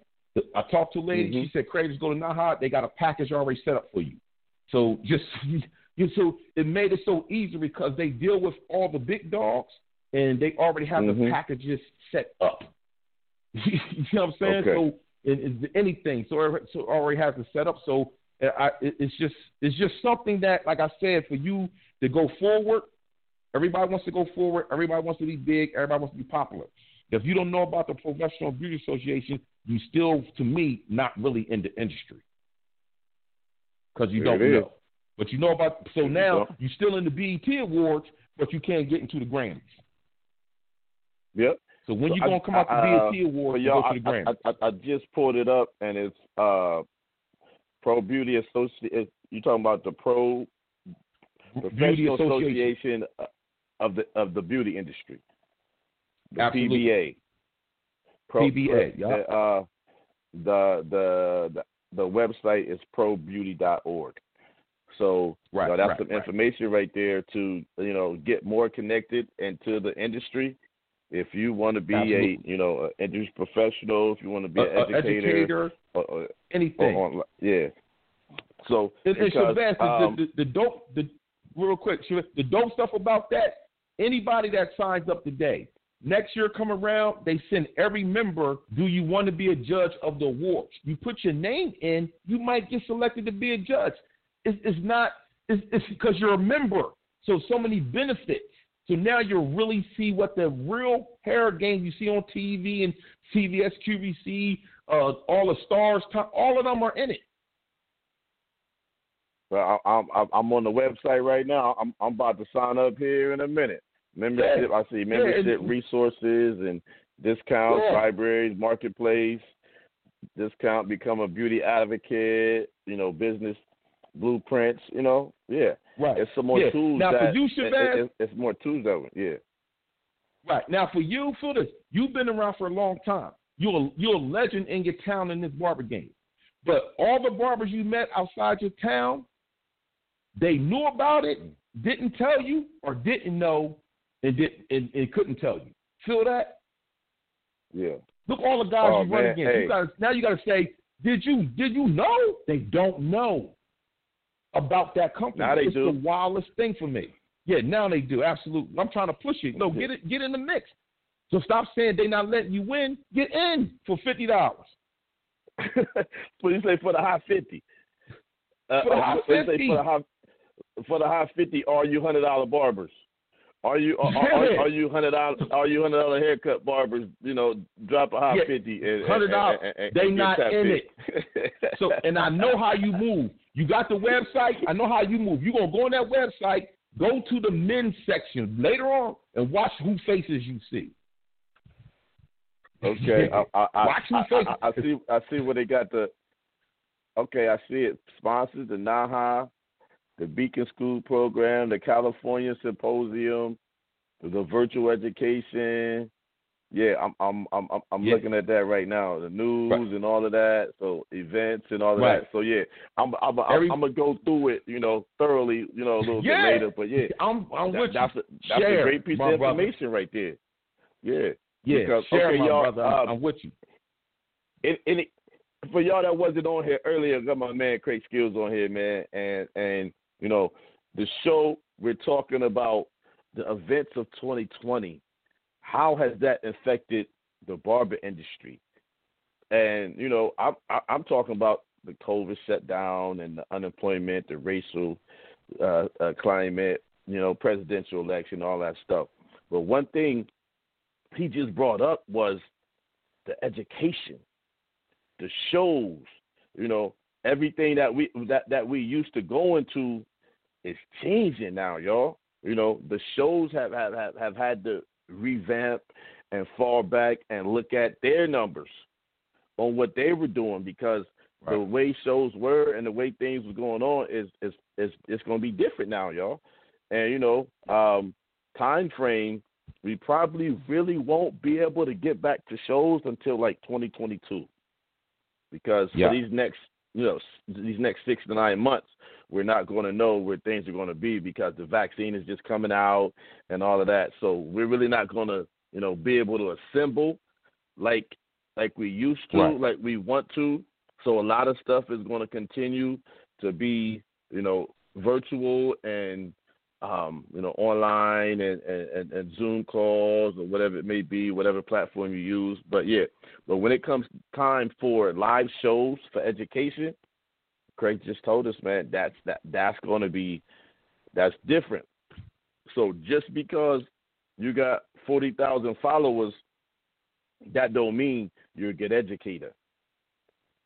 Speaker 4: I talked to a lady.
Speaker 3: Mhm.
Speaker 4: She said, "Craig, just go to NAHA. They got a package already set up for you." So just you, so it made it so easy because they deal with all the big dogs and they already have the
Speaker 3: Mhm.
Speaker 4: packages set up. you know what I'm saying?
Speaker 3: Okay.
Speaker 4: So it, it's anything. So it, so it already has it set up. So I, it, it's just it's just something that, like I said, for you to go forward. Everybody wants to go forward. Everybody wants to be big. Everybody wants to be popular. If you don't know about the Professional Beauty Association, you still, to me, not really in the industry because you
Speaker 3: There
Speaker 4: don't
Speaker 3: is.
Speaker 4: know. But you know about. So now you're still in the BET Awards, but you can't get into the Grammys.
Speaker 3: Yep.
Speaker 4: So when
Speaker 3: So
Speaker 4: you
Speaker 3: I-
Speaker 4: gonna come out the
Speaker 3: I- uh,
Speaker 4: BET
Speaker 3: For
Speaker 4: Awards, you
Speaker 3: y'all,
Speaker 4: go to the
Speaker 3: I,
Speaker 4: Grammys.
Speaker 3: I, I, just pulled it up, and it's uh, Pro Beauty Association. You talking about the Pro
Speaker 4: Beauty
Speaker 3: Professional
Speaker 4: Association.
Speaker 3: Association of the of the beauty industry. The
Speaker 4: Absolutely.
Speaker 3: PBA.
Speaker 4: PBA, yeah.
Speaker 3: the, uh, the the the the website is probeauty.org. So you
Speaker 4: Right,
Speaker 3: know, that's
Speaker 4: right,
Speaker 3: some
Speaker 4: right.
Speaker 3: information right there to you know get more connected into the industry. If you want to be
Speaker 4: Absolutely.
Speaker 3: a you know an industry professional, if you want to be
Speaker 4: A-
Speaker 3: an educator,
Speaker 4: educator,
Speaker 3: or, or,
Speaker 4: anything.
Speaker 3: or yeah. So
Speaker 4: And, and
Speaker 3: because,
Speaker 4: Shabazz, the,
Speaker 3: um,
Speaker 4: the, the, the dope, the real quick, the dope stuff about that. Anybody that signs up today, next year come around, they send every member. Do you want to be a judge of the awards? You put your name in, you might get selected to be a judge. It's, it's not. It's, it's because you're a member. So so many benefits. So now you really see what the real hair game you see on TV and CBS, QVC, uh, all the stars, all of them are in it.
Speaker 3: Well, I'm- I'm on the website right now. I'm I'm about to sign up here in a minute. Membership, I see membership
Speaker 4: and-
Speaker 3: resources and discounts,
Speaker 4: Yeah.
Speaker 3: libraries, marketplace, discount, become a beauty advocate. You know, business blueprints. You know, yeah.
Speaker 4: Right.
Speaker 3: It's some more
Speaker 4: Yeah.
Speaker 3: tools.
Speaker 4: Now, for
Speaker 3: that,
Speaker 4: you, Shabazz-
Speaker 3: it- it's more tools of it. Yeah.
Speaker 4: Right. Now for you, feel this. You've been around for a long time. You're a, you're a legend in your town in this barber game. But all the barbers you met outside your town, they knew about it, mm. didn't tell you, or didn't know, and did and, and couldn't tell you. Feel that?
Speaker 3: Yeah.
Speaker 4: Look, all the guys
Speaker 3: Oh,
Speaker 4: you run against.
Speaker 3: hey.
Speaker 4: You gotta, now you got to say, Did you did you know? They don't know about that company.
Speaker 3: Now they
Speaker 4: it's
Speaker 3: do.
Speaker 4: the wildest thing for me. Yeah, now they do. Absolutely. I'm trying to push it. No, get it get in the mix. So stop saying they not letting you win. Get in for fifty dollars.
Speaker 3: you say for the high fifty? Uh,
Speaker 4: For the
Speaker 3: uh,
Speaker 4: high
Speaker 3: what you say
Speaker 4: 50.
Speaker 3: for the high for the high fifty. Are you hundred dollar barbers? Are you are, are, are you hundred dollar are you hundred dollar haircut barbers? You know, drop a high
Speaker 4: Yeah,
Speaker 3: fifty and
Speaker 4: $100.
Speaker 3: and- and- and
Speaker 4: They not in it. So, and I know how you move. You got the website. I know how you move. You're gonna go on that website, go to the men's section later on, and watch who faces you see.
Speaker 3: Okay, I, I, I,
Speaker 4: Watch who
Speaker 3: I,
Speaker 4: faces.
Speaker 3: I, I see. I see where they got the. Okay, I see it. Sponsors the NAHA, the Beacon School Program, the California Symposium, the virtual education. Yeah, I'm I'm I'm I'm- I'm
Speaker 4: Yeah.
Speaker 3: looking at that right now. The news
Speaker 4: Right.
Speaker 3: and all of that. So events and all of
Speaker 4: Right.
Speaker 3: that. So yeah, I'm I'm I'm,
Speaker 4: Every-
Speaker 3: I'm gonna go through it. You know, thoroughly. You know, a little
Speaker 4: Yeah.
Speaker 3: bit later. But yeah,
Speaker 4: I'm, I'm
Speaker 3: that-
Speaker 4: with
Speaker 3: that's
Speaker 4: you.
Speaker 3: a, that's
Speaker 4: Share,
Speaker 3: a great piece of
Speaker 4: brother.
Speaker 3: information right there. Yeah.
Speaker 4: Yeah,
Speaker 3: because-
Speaker 4: share
Speaker 3: okay, y'all,
Speaker 4: brother. I'm,
Speaker 3: um,
Speaker 4: I'm with you.
Speaker 3: and, and it, for y'all that wasn't on here earlier, I got my man Craig Skills on here, man, and and you know the show we're talking about the events of 2020. How has that affected the barber industry? And you know, I'm I'm talking about the COVID shutdown and the unemployment, the racial uh, uh, climate, you know, presidential election, all that stuff. But one thing he just brought up was the education, the shows, you know, everything that we that that we used to go into is changing now, y'all. You know, the shows have have have, have had to revamp and fall back and look at their numbers on what they were doing because the way shows were and the way things were going on is is is it's going to be different now, y'all. And you know, um, time frame we probably really won't be able to get back to shows until like 2022 because
Speaker 4: Yeah.
Speaker 3: for these next you know these next six to nine months we're not going to know where things are going to be because the vaccine is just coming out and all of that so we're really not going to you know be able to assemble like like we used to
Speaker 4: Right.
Speaker 3: like we want to so a lot of stuff is going to continue to be you know virtual and um, you know, online and, and, and Zoom calls or whatever it may be, whatever platform you use. But yeah, but when it comes time for live shows for education, Craig just told us, man, that's that that's going to be that's different. So just because you got forty thousand followers, that don't mean you're a good educator.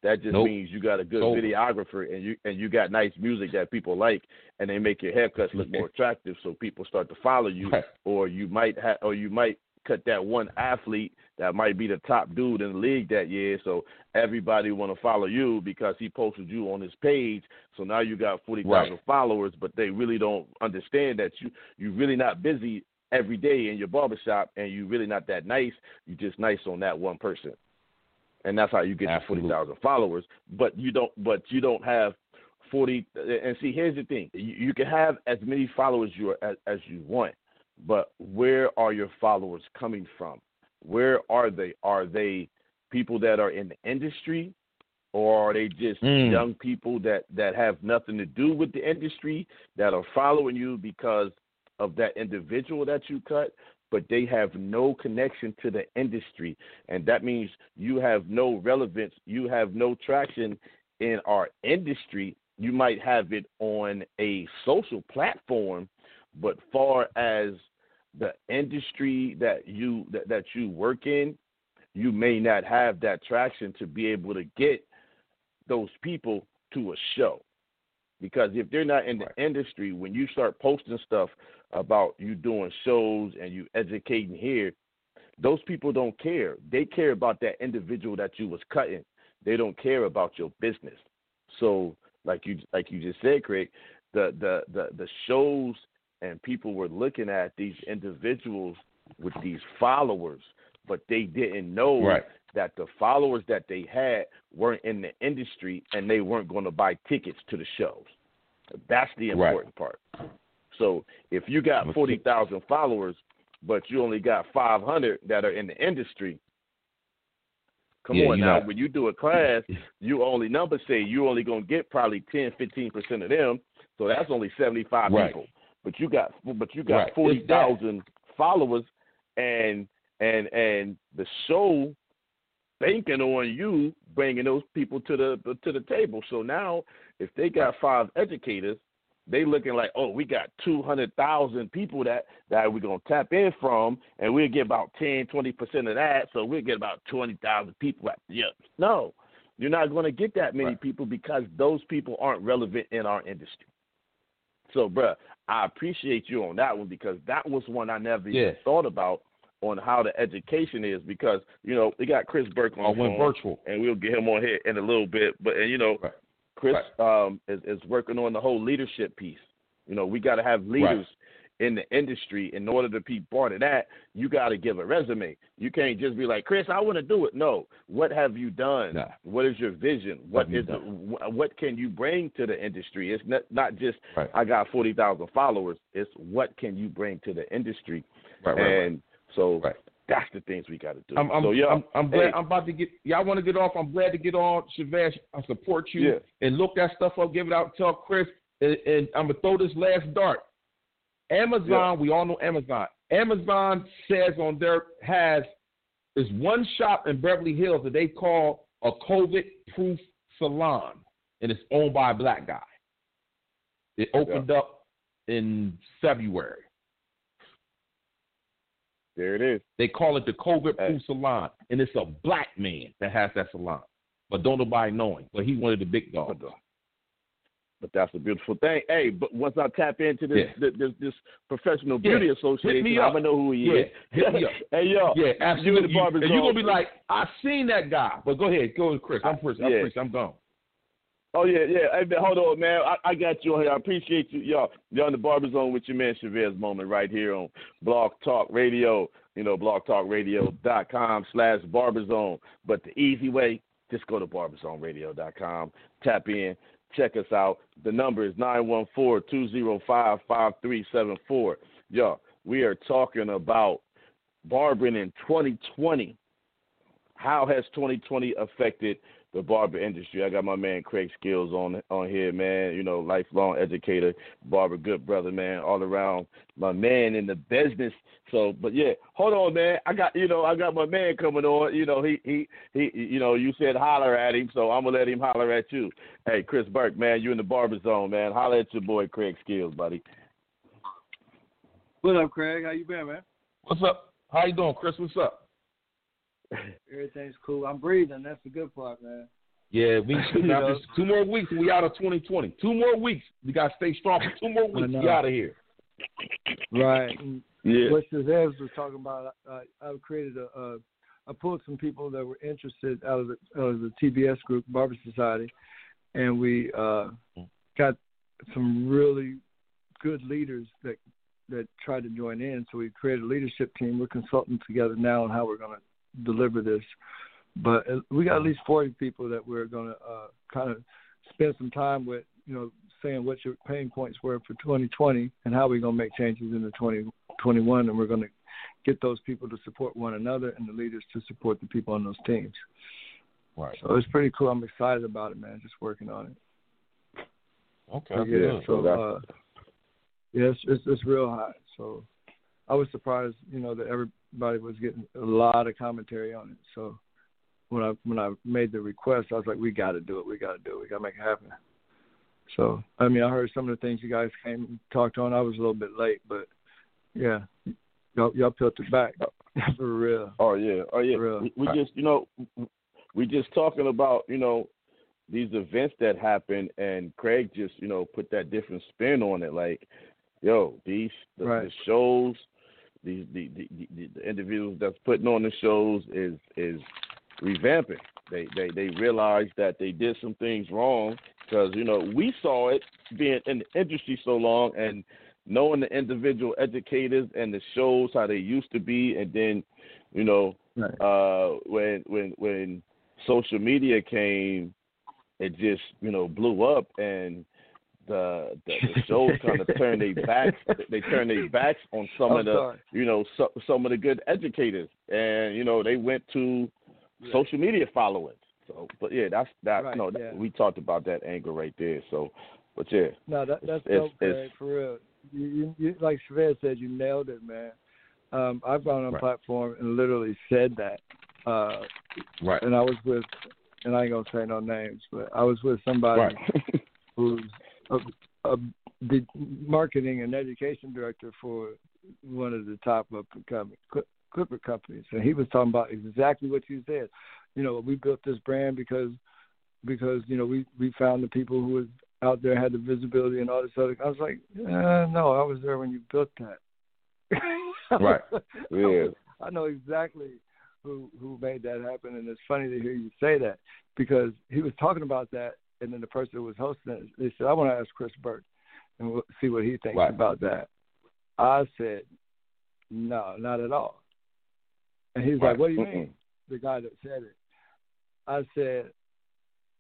Speaker 3: That just
Speaker 4: Nope.
Speaker 3: means you got a good
Speaker 4: Nope.
Speaker 3: videographer and you and you got nice music that people like, and they make your haircuts look more attractive, so people start to follow you.
Speaker 4: Right.
Speaker 3: Or you might have, or you might cut that one athlete that might be the top dude in the league that year, so everybody want to follow you because he posted you on his page. So now you got forty thousand
Speaker 4: Right.
Speaker 3: followers, but they really don't understand that you you're really not busy every day in your barbershop, and you're really not that nice. You're just nice on that one person and that's how you get your forty
Speaker 4: Absolutely.
Speaker 3: thousand followers. But you don't, but you don't have forty. And see, here's the thing: you, you can have as many followers you as, as you want, but where are your followers coming from? Where are they? Are they people that are in the industry, or are they just
Speaker 4: Mm.
Speaker 3: young people that that have nothing to do with the industry that are following you because of that individual that you cut? But they have no connection to the industry. And that means you have no relevance, you have no traction in our industry. You might have it on a social platform, but far as the industry that you that, that you work in, you may not have that traction to be able to get those people to a show. Because if they're not in the industry, when you start posting stuff about you doing shows and you educating here, those people don't care. They care about that individual that you was cutting. They don't care about your business. So, like you like you just said, Craig, the the the, the shows and people were looking at these individuals with these followers, but they didn't know
Speaker 4: Right.
Speaker 3: That the followers that they had weren't in the industry and they weren't going to buy tickets to the shows. That's the
Speaker 4: Right.
Speaker 3: important part. So if you got forty thousand followers, but you only got five hundred that are in the industry, come
Speaker 4: Yeah,
Speaker 3: on now.
Speaker 4: know-
Speaker 3: When you do a class, you only number say you only gonna get probably 10, 15 percent of them. So that's only seventy five
Speaker 4: Right.
Speaker 3: people. But you got but you got
Speaker 4: Right.
Speaker 3: Forty thousand followers, and and and the show banking on you bringing those people to the to the table. So now, if they got five educators, they looking like, oh, we got two hundred thousand people that that we're gonna tap in from, and we'll get about 10, 20 percent of that. So we'll get about twenty thousand people. At, yeah, no, you're not going to get that many
Speaker 4: Right.
Speaker 3: people because those people aren't relevant in our industry. So, bruh, I appreciate you on that one because that was one I never
Speaker 4: Yeah.
Speaker 3: even thought about on how the education is because you know we got Chris Burke on
Speaker 4: went
Speaker 3: phone,
Speaker 4: virtual.
Speaker 3: and we'll get him on here in a little bit. But and you know,
Speaker 4: Right.
Speaker 3: Chris um, is, is working on the whole leadership piece. You know, we got to have leaders in the industry. In order to be part of that, you got to give a resume. You can't just be like, Chris, I want to do it. No, what have you done?
Speaker 4: Nah.
Speaker 3: What is your vision? What
Speaker 4: have
Speaker 3: is the, what can you bring to the industry? It's not not just
Speaker 4: Right.
Speaker 3: I got forty thousand followers. It's what can you bring to the industry?
Speaker 4: Right, right, right.
Speaker 3: and so
Speaker 4: Right.
Speaker 3: that's the things we got to do.
Speaker 4: I'm, I'm,
Speaker 3: so yeah,
Speaker 4: I'm, I'm glad.
Speaker 3: hey.
Speaker 4: I'm about to get. Y'all want to get off? I'm glad to get on. Shavaz, I support you.
Speaker 3: Yeah.
Speaker 4: And look that stuff up. Give it out. Tell Chris. And, and I'm gonna throw this last dart. Amazon.
Speaker 3: Yeah.
Speaker 4: We all know Amazon. Amazon says on their has is one shop in Beverly Hills that they call a COVID-proof salon, and it's owned by a black guy. It opened up in February.
Speaker 3: There it is.
Speaker 4: They call it the COVID
Speaker 3: Hey.
Speaker 4: proof salon, and it's a black man that has that salon, but don't nobody know him. But he one of the big dogs.
Speaker 3: But, uh, but that's a beautiful thing. Hey, but once I tap into this
Speaker 4: Yeah.
Speaker 3: this, this, this professional beauty
Speaker 4: Hit
Speaker 3: association, I'm gonna know who he
Speaker 4: Yeah.
Speaker 3: is.
Speaker 4: Hit me up.
Speaker 3: hey yo,
Speaker 4: Yeah,
Speaker 3: you in
Speaker 4: absolutely.
Speaker 3: the
Speaker 4: and you're gonna be like, I seen that guy. But go ahead, go with Chris. I'm Chris. I'm
Speaker 3: Yeah.
Speaker 4: Chris. I'm gone.
Speaker 3: Oh yeah, yeah. Hey, man, hold on, man. I, I got you on here. I appreciate you, y'all. You're on the barber zone with your man Chavez Moment right here on Blog Talk Radio. You know, blogtalkradio.com slash barberzone. But the easy way, just go to barberzoneradio.com, tap in, check us out. The number is 914-205-5374. Yo, we are talking about barbering in 2020. How has 2020 affected the barber industry? I got my man Craig Skills on on here, man. You know, lifelong educator, barber, good brother, man, all around my man in the business. So, but yeah, hold on, man. I got you know, I got my man coming on. You know, he he he. You know, you said holler at him, so I'm gonna let him holler at you. Hey, Chris Burke, man, you in the barber zone, man. Holler at your boy Craig Skills, buddy.
Speaker 5: What up, Craig? How you been, man?
Speaker 4: What's up? How you doing, Chris? What's up?
Speaker 5: Everything's cool. I'm breathing. That's the good part, man.
Speaker 4: Yeah, we
Speaker 5: You
Speaker 4: now
Speaker 5: know.
Speaker 4: just two more weeks and we out of 2020. Two more weeks. We gotta stay strong for two more weeks. We out of here.
Speaker 5: Right.
Speaker 3: Yeah.
Speaker 5: What Shazaz was talking about, I, I created a, a, I pulled some people that were interested out of the, out of the TBS group, Barber Society, and we uh, got some really good leaders that that tried to join in. So we created a leadership team. We're consulting together now on how we're going to deliver this. But we got at least 40 people that we're going to uh, kind of spend some time with, you know, saying what your pain points were for 2020 and how we're going to make changes in the 2021. And we're going to get those people to support one another and the leaders to support the people on those teams.
Speaker 4: Right.
Speaker 5: So it's pretty cool. I'm excited about it, man. Just working on it.
Speaker 4: Okay.
Speaker 5: yeah,
Speaker 4: good.
Speaker 5: so
Speaker 3: that's-
Speaker 5: uh, yeah, it's, it's it's real hot. So I was surprised, you know, that everybody was getting a lot of commentary on it. So when I when I made the request, I was like, we got to do it. We got to do it. We got to make it happen. So I mean, I heard some of the things you guys came and talked on. I was a little bit late, but yeah, y'all y'all peeled it back oh. for real.
Speaker 3: Oh yeah, oh yeah. We, we just, you know, we just talking about, you know, these events that happen, and Craig just, you know, put that different spin on it. Like, yo, these the,
Speaker 5: Right.
Speaker 3: the shows, the, the the the individuals that's putting on the shows is is revamping. They they they realize that they did some things wrong because you know we saw it being in the industry so long and knowing the individual educators and the shows how they used to be, and then you know
Speaker 5: Right.
Speaker 3: uh, when when when social media came, it just you know blew up and. The, the, the shows kind of turned their backs. They turned their backs on some
Speaker 5: I'm
Speaker 3: of the
Speaker 5: sorry.
Speaker 3: you know so, some of the good educators, and you know they went to
Speaker 5: Yeah.
Speaker 3: social media followings. So, but yeah, that's that.
Speaker 5: Right,
Speaker 3: no,
Speaker 5: yeah.
Speaker 3: we talked about that angle right there. So, but yeah,
Speaker 5: No, that, that's
Speaker 3: It's-
Speaker 5: dope,
Speaker 3: it's-
Speaker 5: for real. You, you, you, like Chavez said, you nailed it, man. Um, I've gone on a
Speaker 4: Right.
Speaker 5: platform and literally said that. Uh,
Speaker 4: Right.
Speaker 5: and I was with, and I ain't gonna say no names, but I was with somebody
Speaker 3: right,
Speaker 5: who's a, a, the marketing and education director for one of the top up and coming Clipper companies, and he was talking about exactly what you said. You know, we built this brand because because you know we we found the people who was out there had the visibility and all this other. I was like, uh, no, I was there when you built that.
Speaker 4: Right.
Speaker 3: Yeah.
Speaker 5: I know exactly who who made that happen, and it's funny to hear you say that because he was talking about that, and then the person who was hosting it, they said, "I want to ask Chris Burke and we'll see what he thinks
Speaker 4: Right.
Speaker 5: about that." I said, "No, not at all." And he's
Speaker 4: Right.
Speaker 5: like, "What do you
Speaker 3: Mm-mm.
Speaker 5: mean?" The guy that said it. I said,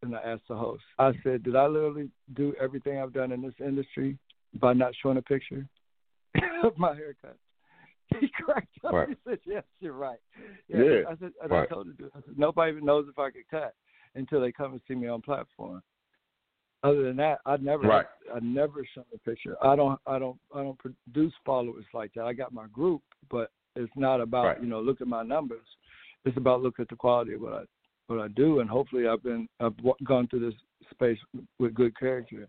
Speaker 5: and I asked the host. I said, "Did I literally do everything I've done in this industry by not showing a picture of my haircut?" He cracked up.
Speaker 4: Right.
Speaker 5: He said, "Yes, you're right."
Speaker 3: Yeah.
Speaker 5: I said,
Speaker 4: Right.
Speaker 5: I told him, I said, nobody even knows if I could cut until they come and see me on platform. Other than that, I've never,
Speaker 4: Right.
Speaker 5: I, never show a picture. I don't, I don't, I don't produce followers like that. I got my group, but it's not about
Speaker 4: Right.
Speaker 5: you know look at my numbers. It's about look at the quality of what I what I do, and hopefully I've been I've gone through this space with good character.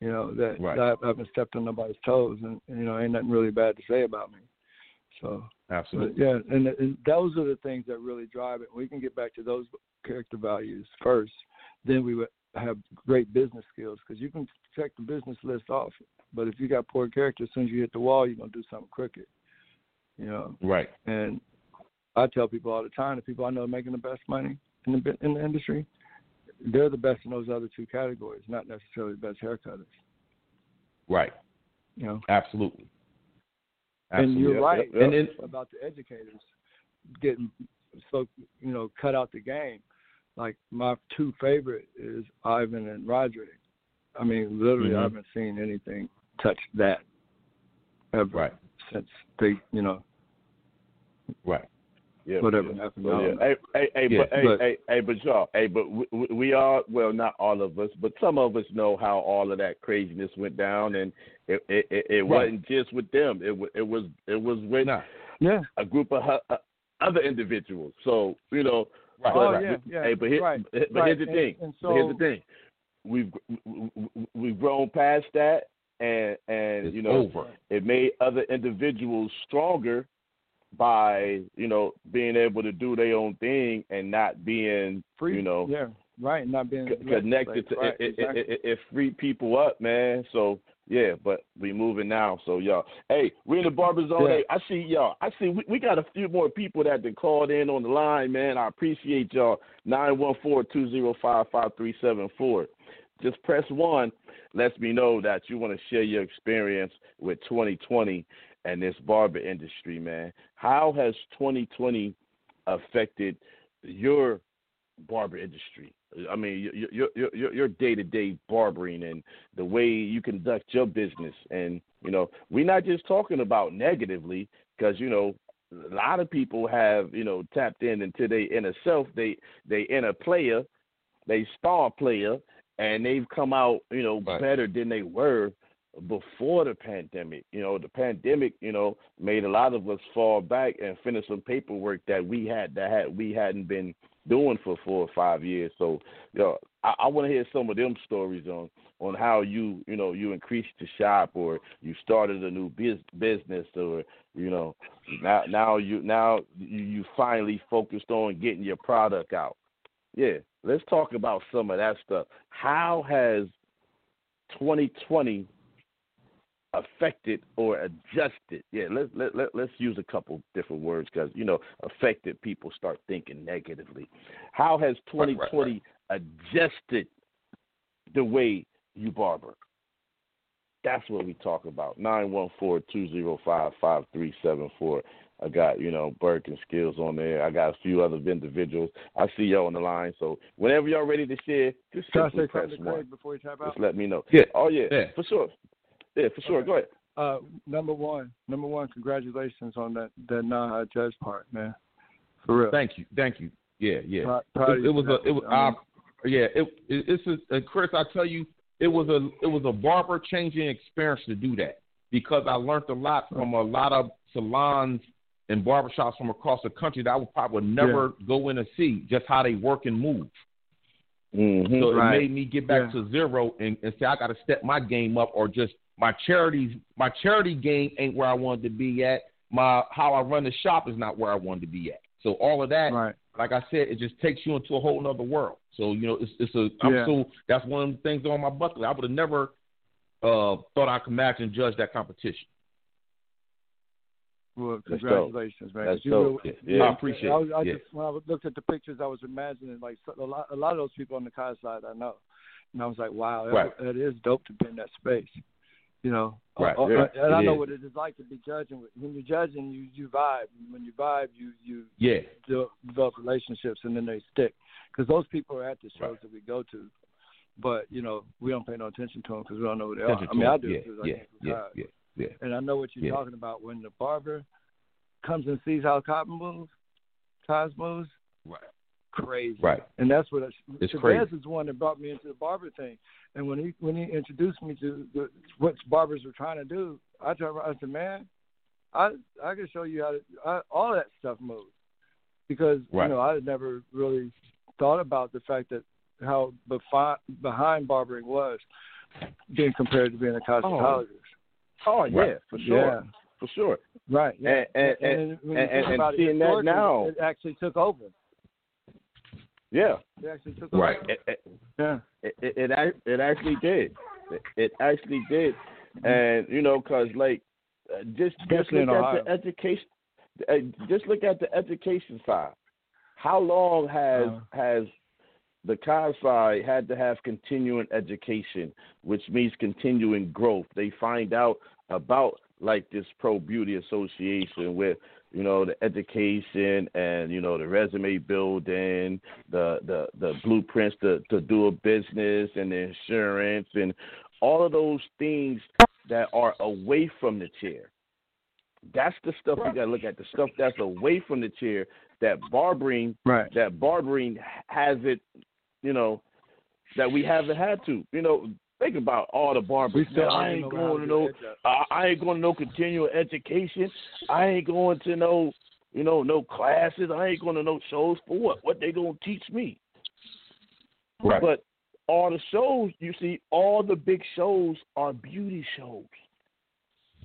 Speaker 5: You know that,
Speaker 4: Right.
Speaker 5: that I haven't stepped on nobody's toes, and you know ain't nothing really bad to say about me. So
Speaker 4: Absolutely.
Speaker 5: yeah, and, and those are the things that really drive it. We can get back to those character values first, then we would have great business skills because you can check the business list off. But if you got poor character, as soon as you hit the wall, you're gonna do something crooked. You know,
Speaker 4: Right.
Speaker 5: and I tell people all the time, the people I know making the best money in the in the industry, they're the best in those other two categories, not necessarily the best haircutters.
Speaker 4: Right.
Speaker 5: You know,
Speaker 4: Absolutely.
Speaker 5: and you're right
Speaker 3: yep, yep.
Speaker 5: About the educators getting so you know cut out the game. Like my two favorite is Ivan and Roderick. I mean, literally,
Speaker 4: Mhm.
Speaker 5: I haven't seen anything touch that ever
Speaker 4: Right.
Speaker 5: since they, you know,
Speaker 4: right.
Speaker 3: Yeah,
Speaker 5: whatever
Speaker 3: yeah.
Speaker 5: happened.
Speaker 3: So, yeah. Hey, hey, hey,
Speaker 4: Yeah,
Speaker 3: but, hey,
Speaker 5: but-
Speaker 3: hey, hey, but y'all, hey, but we, we- we are well, not all of us, but some of us know how all of that craziness went down, and it it, it, it
Speaker 4: Right.
Speaker 3: wasn't just with them. It wa- it was it was with
Speaker 4: Nah.
Speaker 5: Yeah.
Speaker 3: a group of uh, other individuals. So you know,
Speaker 4: Right.
Speaker 3: but,
Speaker 5: Oh,
Speaker 4: right.
Speaker 5: yeah, yeah.
Speaker 3: hey, but, here,
Speaker 5: right.
Speaker 3: but
Speaker 5: right.
Speaker 3: here's the
Speaker 5: And-
Speaker 3: thing.
Speaker 5: And,
Speaker 3: But here's
Speaker 5: so,
Speaker 3: the thing. We've we've grown past that, and and you know,
Speaker 4: over.
Speaker 3: it made other individuals stronger by you know being able to do their own thing and not being
Speaker 5: free,
Speaker 3: you know
Speaker 5: yeah, right, not being
Speaker 3: c- connected to
Speaker 5: right,
Speaker 3: it, it,
Speaker 5: exactly.
Speaker 3: it, it, it free people up, man. So yeah, but we moving now. So y'all, hey, we in the barber zone.
Speaker 5: Yeah.
Speaker 3: Hey, I see y'all. I see we, we got a few more people that been called in on the line, man. I appreciate y'all. Nine one four two zero five five three seven four. Just press one. Lets me know that you want to share your experience with 2020 and this barber industry, man. How has 2020 affected your barber industry? I mean, your your your your- your day-to-day barbering and the way you conduct your business, and you know, we're not just talking about negatively, because you know, a lot of people have you know tapped in into their inner self, they they inner player, they star player, and they've come out you know
Speaker 4: Right.
Speaker 3: better than they were before the pandemic. You know, the pandemic, you know, made a lot of us fall back and finish some paperwork that we had that had we hadn't been doing for four or five years. So, you know, I, I want to hear some of them stories on on how you, you know, you increased the shop or you started a new biz, business or you know, now now you now you, you finally focused on getting your product out. Yeah, let's talk about some of that stuff. How has 2020 affected or adjusted? Yeah, let's let, let let's use a couple different words because you know affected people start thinking negatively. How has
Speaker 4: Right, right,
Speaker 3: 2020 adjusted the way you barber? That's what we talk about. Nine one four two zero five five three seven four. I got, you know, Burke and Skills on there. I got a few other individuals. I see y'all on the line. So whenever y'all ready to share, just
Speaker 5: Can I
Speaker 3: simply
Speaker 5: say
Speaker 3: press
Speaker 5: to
Speaker 3: one.
Speaker 5: Before you tap out?
Speaker 3: Just let me know.
Speaker 4: Yeah.
Speaker 3: Oh yeah.
Speaker 4: Yeah.
Speaker 3: For sure. Yeah, for sure.
Speaker 5: Okay.
Speaker 3: Go ahead.
Speaker 5: Uh, number one, number one, congratulations on that that NAHA judge part, man. For real.
Speaker 4: Thank you. Thank you. Yeah, yeah.
Speaker 5: Proud- proud
Speaker 4: It, it was a it was
Speaker 5: I mean,
Speaker 4: yeah. It, it it's a, Chris, I tell you, it was a it was a barber changing experience to do that because I learned a lot from a lot of salons and barbershops from across the country that I would probably would never go in and see just how they work and move.
Speaker 3: Mhm.
Speaker 4: So
Speaker 5: Right.
Speaker 4: it made me get back
Speaker 5: Yeah.
Speaker 4: to zero and, and say I got to step my game up, or just my charities, my charity game ain't where I wanted to be at. My how I run the shop is not where I wanted to be at. So all of that,
Speaker 5: right.
Speaker 4: like I said, it just takes you into a whole other world. So you know, it's it's a I'm
Speaker 5: Yeah.
Speaker 4: so that's one of the things on my bucket. list. I would have never uh, thought I could match and judge that competition.
Speaker 5: Well, congratulations, man.
Speaker 3: That's
Speaker 5: you
Speaker 3: dope.
Speaker 5: were-
Speaker 3: Yeah.
Speaker 4: I appreciate
Speaker 5: I, was, I.
Speaker 4: Yeah.
Speaker 5: just when I looked at the pictures, I was imagining like a lot, a lot of those people on the Kai side I know, and I was like, wow, that,
Speaker 4: Right.
Speaker 5: that is dope to be in that space. You know,
Speaker 4: Right.
Speaker 5: Uh, uh,
Speaker 3: Yeah,
Speaker 5: and I know
Speaker 3: is.
Speaker 5: what it is like to be judging. When you're judging, you you vibe. When you vibe, you you
Speaker 4: Yeah,
Speaker 5: de- develop relationships, and then they stick. Because those people are at the shows
Speaker 4: Right.
Speaker 5: that we go to, but you know we don't pay no attention to them because we don't know who they
Speaker 4: Attention
Speaker 5: are. I mean. I do.
Speaker 4: Yeah, yeah, yeah, yeah, yeah.
Speaker 5: And I know what you're
Speaker 4: Yeah.
Speaker 5: talking about when the barber comes and sees how Cotton moves, Kai's moves,
Speaker 4: Right.
Speaker 5: Crazy.
Speaker 4: Right.
Speaker 5: And that's what I,
Speaker 4: It's
Speaker 5: Chavez
Speaker 4: crazy.
Speaker 5: is the one that brought me into the barber thing. And when he when he introduced me to the, what barbers were trying to do, I turned around, I said, "Man, I I can show you how to I, all that stuff moves." Because
Speaker 4: Right.
Speaker 5: you know I had never really thought about the fact that how befi- behind barbering was being compared to being a oh. cosmetologist.
Speaker 3: Oh yeah,
Speaker 4: Right.
Speaker 3: for sure,
Speaker 5: Yeah.
Speaker 3: for sure.
Speaker 5: Right. Yeah.
Speaker 3: And- and-
Speaker 5: when you
Speaker 3: and-
Speaker 5: think
Speaker 3: and seeing that now-
Speaker 5: it actually took over.
Speaker 3: Yeah,
Speaker 5: It actually took
Speaker 4: Right.
Speaker 5: over.
Speaker 3: it, it,
Speaker 5: Yeah.
Speaker 3: it, it, it, it actually did. It, it actually did, and you know, cause like, uh, just just
Speaker 5: Especially
Speaker 3: look
Speaker 5: Ohio.
Speaker 3: at the education. Uh, just look at the education side. How long has
Speaker 5: Uh-huh.
Speaker 3: has the side had to have continuing education, which means continuing growth. They find out about like this pro beauty association with you know the education and you know the resume building, the the the blueprints to to do a business and the insurance and all of those things that are away from the chair. That's the stuff you gotta look at. The stuff that's away from the chair that barbering
Speaker 5: Right.
Speaker 3: that barbering has it, you know, that we haven't had to. You know, think about all the barbers. Man, I ain't going to
Speaker 5: to
Speaker 3: no. I, I ain't going to no continual education. I ain't going to no, you know, no classes. I ain't going to no shows for what? What they gonna teach me?
Speaker 4: Right.
Speaker 3: But all the shows, you see, all the big shows are beauty shows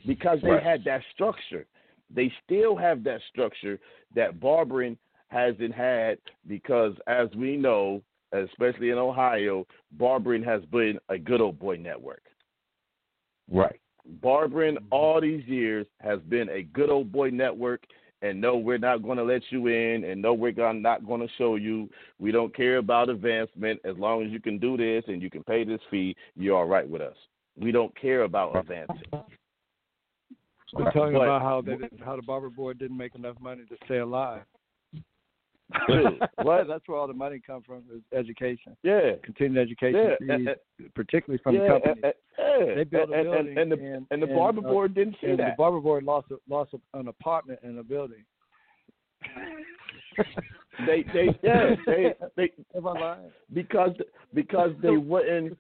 Speaker 3: because they
Speaker 4: Right.
Speaker 3: had that structure. They still have that structure that barbering hasn't had because, as we know, especially in Ohio, barbering has been a good old boy network.
Speaker 4: Right.
Speaker 3: Barbering mm-hmm. all these years has been a good old boy network. And no, we're not going to let you in. And no, we're gonna, not going to show you. We don't care about advancement. As long as you can do this and you can pay this fee, you're all right with us. We don't care about advancing.
Speaker 5: We're talking
Speaker 3: But-
Speaker 5: about how they how the barber boy didn't make enough money to stay alive.
Speaker 3: What?
Speaker 5: That's where all the money comes from is education,
Speaker 3: Yeah.
Speaker 5: continued education
Speaker 3: Yeah,
Speaker 5: fees,
Speaker 3: uh,
Speaker 5: particularly from
Speaker 3: yeah,
Speaker 5: the company.
Speaker 3: uh, uh, yeah.
Speaker 5: They built a building,
Speaker 3: and, and the
Speaker 5: and,
Speaker 3: and the
Speaker 5: and,
Speaker 3: barber
Speaker 5: uh,
Speaker 3: board didn't see
Speaker 5: and the barber board lost a, lost an apartment in a building.
Speaker 3: They they yeah they they
Speaker 5: Am I lying?
Speaker 3: because because they wouldn't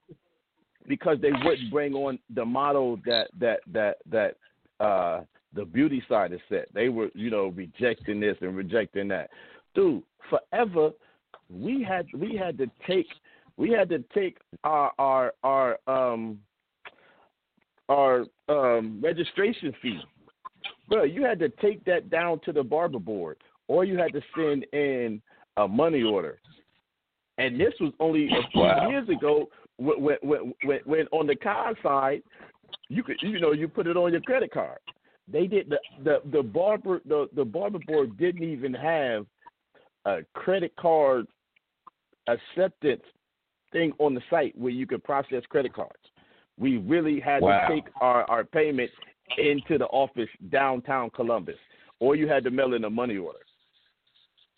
Speaker 3: because they wouldn't bring on the model that that that that uh the beauty side is set. They were you know rejecting this and rejecting that. Dude, forever we had we had to take we had to take our our our um our um registration fee. Bro, you had to take that down to the barber board or you had to send in a money order. And this was only a few
Speaker 4: Wow.
Speaker 3: years ago when, when, when, when, when on the car side, you could you know you put it on your credit card. They did the the the barber the the barber board didn't even have a credit card acceptance thing on the site where you could process credit cards. We really had
Speaker 4: Wow.
Speaker 3: to take our our payment into the office downtown Columbus, or you had to mail in a money order.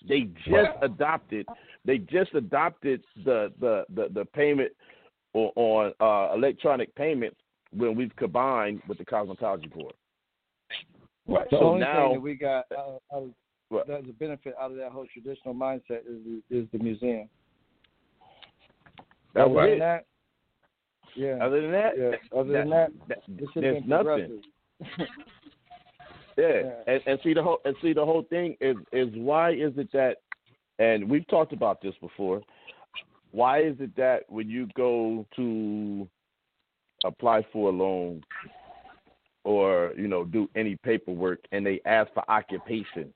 Speaker 3: They just
Speaker 4: Wow.
Speaker 3: adopted they just adopted the the the, the payment o- on uh, electronic payments when we've combined with the cosmetology board.
Speaker 4: Right.
Speaker 5: The
Speaker 3: So
Speaker 5: only
Speaker 3: now-
Speaker 5: thing that we got out, out
Speaker 3: What?
Speaker 5: that's a benefit out of that whole traditional mindset is the, is the museum.
Speaker 3: That
Speaker 5: Other
Speaker 3: was
Speaker 5: than that, yeah,
Speaker 3: Other than that,
Speaker 5: yeah. Other than that,
Speaker 3: that-
Speaker 5: this has
Speaker 3: nothing. Yeah.
Speaker 5: Yeah.
Speaker 3: And, and see the whole and see the whole thing is is why is it that and we've talked about this before. Why is it that when you go to apply for a loan or, you know, do any paperwork and they ask for occupation,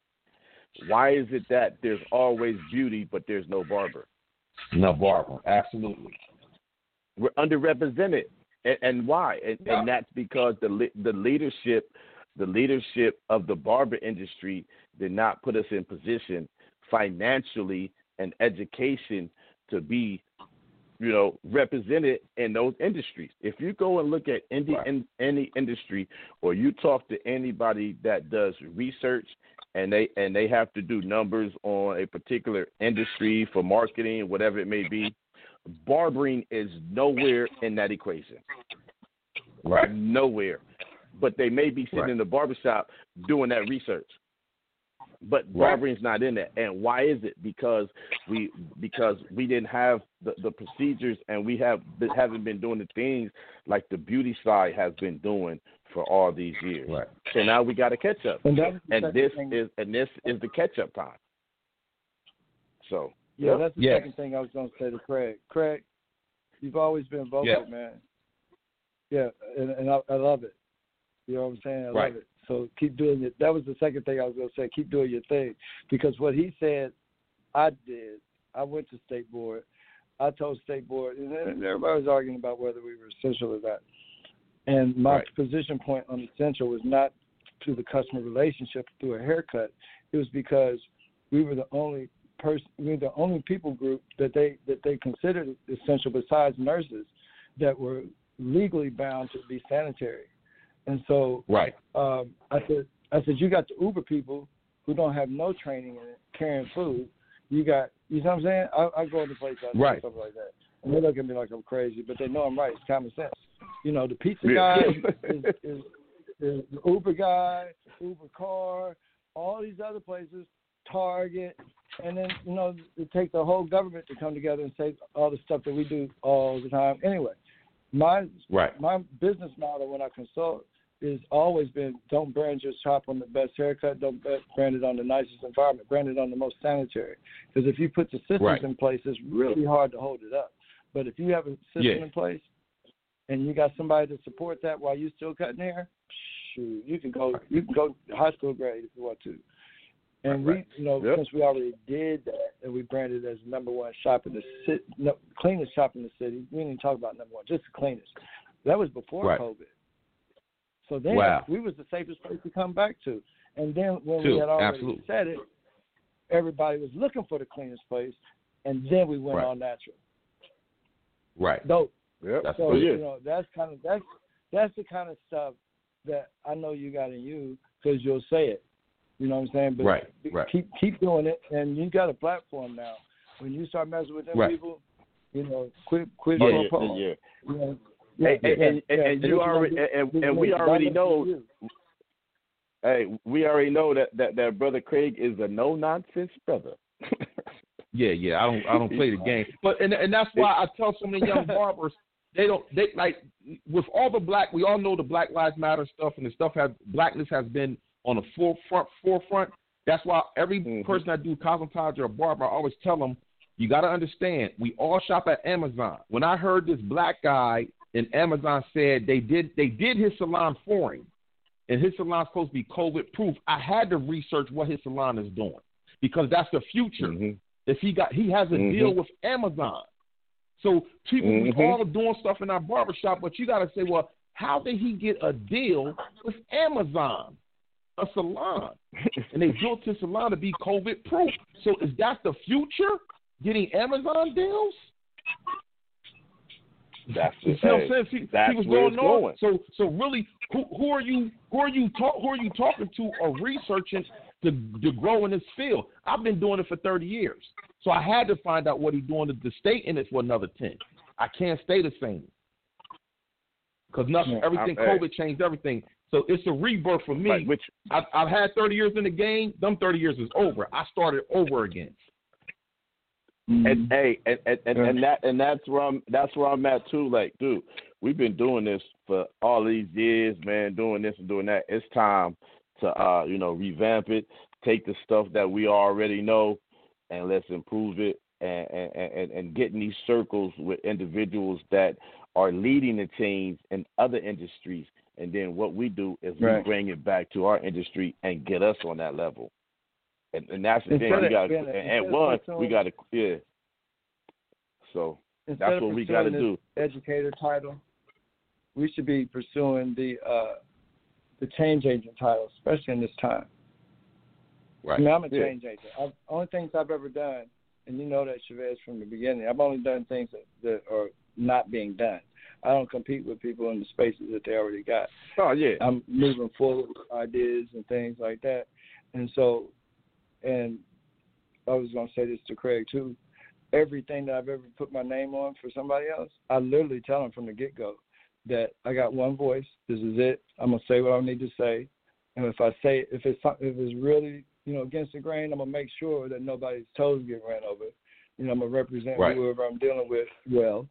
Speaker 3: why is it that there's always beauty but there's no barber?
Speaker 4: No barber, absolutely.
Speaker 3: We're underrepresented, and, and why? And, and that's because the the leadership, the leadership of the barber industry did not put us in position financially and education to be, you know, represented in those industries. If you go and look at any
Speaker 4: Right.
Speaker 3: in, any industry, or you talk to anybody that does research, and they and they have to do numbers on a particular industry for marketing, whatever it may be, barbering is nowhere in that equation.
Speaker 4: Right.
Speaker 3: Nowhere. But they may be sitting
Speaker 4: Right.
Speaker 3: in the barbershop doing that research. But
Speaker 4: Right.
Speaker 3: barbering's not in it. And why is it? Because we because we didn't have the, the procedures and we have haven't been doing the things like the beauty side has been doing for all these years.
Speaker 4: Right.
Speaker 3: So now we got to catch up.
Speaker 5: And, that's
Speaker 3: And this
Speaker 5: thing-
Speaker 3: is and this is the catch up time. So
Speaker 5: Yeah,
Speaker 3: Yep.
Speaker 5: that's the
Speaker 4: Yes.
Speaker 5: second thing I was going to say to Craig. Craig, you've always been vocal,
Speaker 4: Yeah.
Speaker 5: man. Yeah, and, and I, I love it. You know what I'm saying? I
Speaker 4: Right.
Speaker 5: love it. So keep doing it. That was the second thing I was going to say. Keep doing your thing because what he said, I did. I went to state board. I told state board, and everybody was arguing about whether we were essential or not. And my
Speaker 4: Right.
Speaker 5: position point on essential was not to the customer relationship through a haircut. It was because we were the only person, we were the only people group that they that they considered essential besides nurses that were legally bound to be sanitary. And so
Speaker 4: Right.
Speaker 5: um, I said, I said, you got the Uber people who don't have no training in it, carrying food. You got, you know what I'm saying? I, I go to places like
Speaker 4: Right.
Speaker 5: stuff like that, and they look at me like I'm crazy, but they know I'm right. It's common sense. You know, the pizza guy is, is, is the Uber guy, Uber car, all these other places, Target, and then you know it takes the whole government to come together and say all the stuff that we do all the time. Anyway, my
Speaker 4: Right.
Speaker 5: my business model when I consult is always been don't brand your shop on the best haircut, don't brand it on the nicest environment, brand it on the most sanitary. Because if you put the systems
Speaker 4: Right.
Speaker 5: in place, it's really hard to hold it up. But if you have a system
Speaker 4: Yeah.
Speaker 5: in place and you got somebody to support that while you're still cutting hair, shoot, you can go you can go high school grade if you want to. And
Speaker 4: Right,
Speaker 5: we, you know,
Speaker 3: Yep.
Speaker 5: since we already did that, and we branded as number one shop in the city, no, cleanest shop in the city. We didn't even talk about number one, just the cleanest. That was before
Speaker 4: Right.
Speaker 5: COVID. So then
Speaker 4: Wow.
Speaker 5: we was the safest place to come back to. And then when
Speaker 4: Two,
Speaker 5: we had already
Speaker 4: absolutely.
Speaker 5: said it, everybody was looking for the cleanest place, and then we went
Speaker 4: Right.
Speaker 5: all natural.
Speaker 4: Right.
Speaker 5: Dope.
Speaker 3: Yep.
Speaker 4: That's
Speaker 5: So
Speaker 3: yeah.
Speaker 5: you know that's kind of that's that's the kind of stuff that I know you got in you because you'll say it. You know what I'm saying? But
Speaker 4: Right, right.
Speaker 5: keep keep doing it, and you got a platform now. When you start messing with them
Speaker 4: Right.
Speaker 5: people, you know, quit quit
Speaker 3: Oh,
Speaker 5: pro
Speaker 3: yeah, yeah.
Speaker 5: You know,
Speaker 3: And-
Speaker 5: yeah,
Speaker 3: and-
Speaker 5: yeah,
Speaker 3: and-
Speaker 5: yeah.
Speaker 3: and you already-
Speaker 5: wanna
Speaker 3: and- and we already know- Hey, we already know that, that, that brother Craig is a no nonsense brother.
Speaker 4: Yeah, yeah. I don't I don't play the game. But and and that's why I tell so many young barbers they don't they like with all the black we all know the Black Lives Matter stuff and the stuff has blackness has been on the forefront forefront. That's why every
Speaker 3: Mhm.
Speaker 4: person I do cosmetology or barber, I always tell them, you got to understand, we all shop at Amazon. When I heard this black guy in Amazon said they did they did his salon for him, and his salon's supposed to be COVID proof, I had to research what his salon is doing because that's the future.
Speaker 3: Mhm.
Speaker 4: If he got he has a
Speaker 3: Mhm.
Speaker 4: deal with Amazon. So people we
Speaker 3: Mhm.
Speaker 4: all are doing stuff in our barbershop, but you gotta say, well, how did he get a deal with Amazon? A salon. and they built his salon to be COVID proof. So is that the future? Getting Amazon deals?
Speaker 3: That's the
Speaker 4: see what I'm saying? See,
Speaker 3: that's
Speaker 4: what's
Speaker 3: where
Speaker 4: going on.
Speaker 3: going.
Speaker 4: So, so really, who, who are you? Who are you? Talk, who are you talking to or researching to to grow in this field? I've been doing it for 30 years, so I had to find out what he's doing to, to stay in it for another 10. I can't stay the same because nothing. Everything COVID changed everything. So it's a rebirth for me.
Speaker 3: Right, which
Speaker 4: I've, I've had 30 years in the game. Them 30 years is over. I started over again. Mm-hmm.
Speaker 3: and hey, and and, and, and that and that's where I'm that's where I'm at too. Like, dude, we've been doing this for all these years, man, doing this and doing that. It's time to uh, you know, revamp it, take the stuff that we already know and let's improve it and and, and, and get in these circles with individuals that are leading the teams in other industries and then what we do is we bring it back to our industry and get us on that level. And, and that's the thing. We got and, one, we got to yeah. So
Speaker 5: Instead
Speaker 3: that's what we got to do.
Speaker 5: Educator title. We should be pursuing the uh, change agent title, especially in this time. I mean, I'm a
Speaker 3: Yeah.
Speaker 5: change agent. I've, only things I've ever done, and you know that Chavez from the beginning. I've only done things that, that are not being done. I don't compete with people in the spaces that they already got.
Speaker 3: Oh yeah.
Speaker 5: I'm moving forward with ideas and things like that. And so, and I was going to say this to Craig too. Everything that I've ever put my name on for somebody else, I literally tell them from the get go that I got one voice. This is it. I'm gonna say what I need to say, and if I say if it's some- if it's really you know against the grain, I'm gonna make sure that nobody's toes get ran over. You know, I'm gonna represent
Speaker 4: Right.
Speaker 5: whoever I'm dealing with well.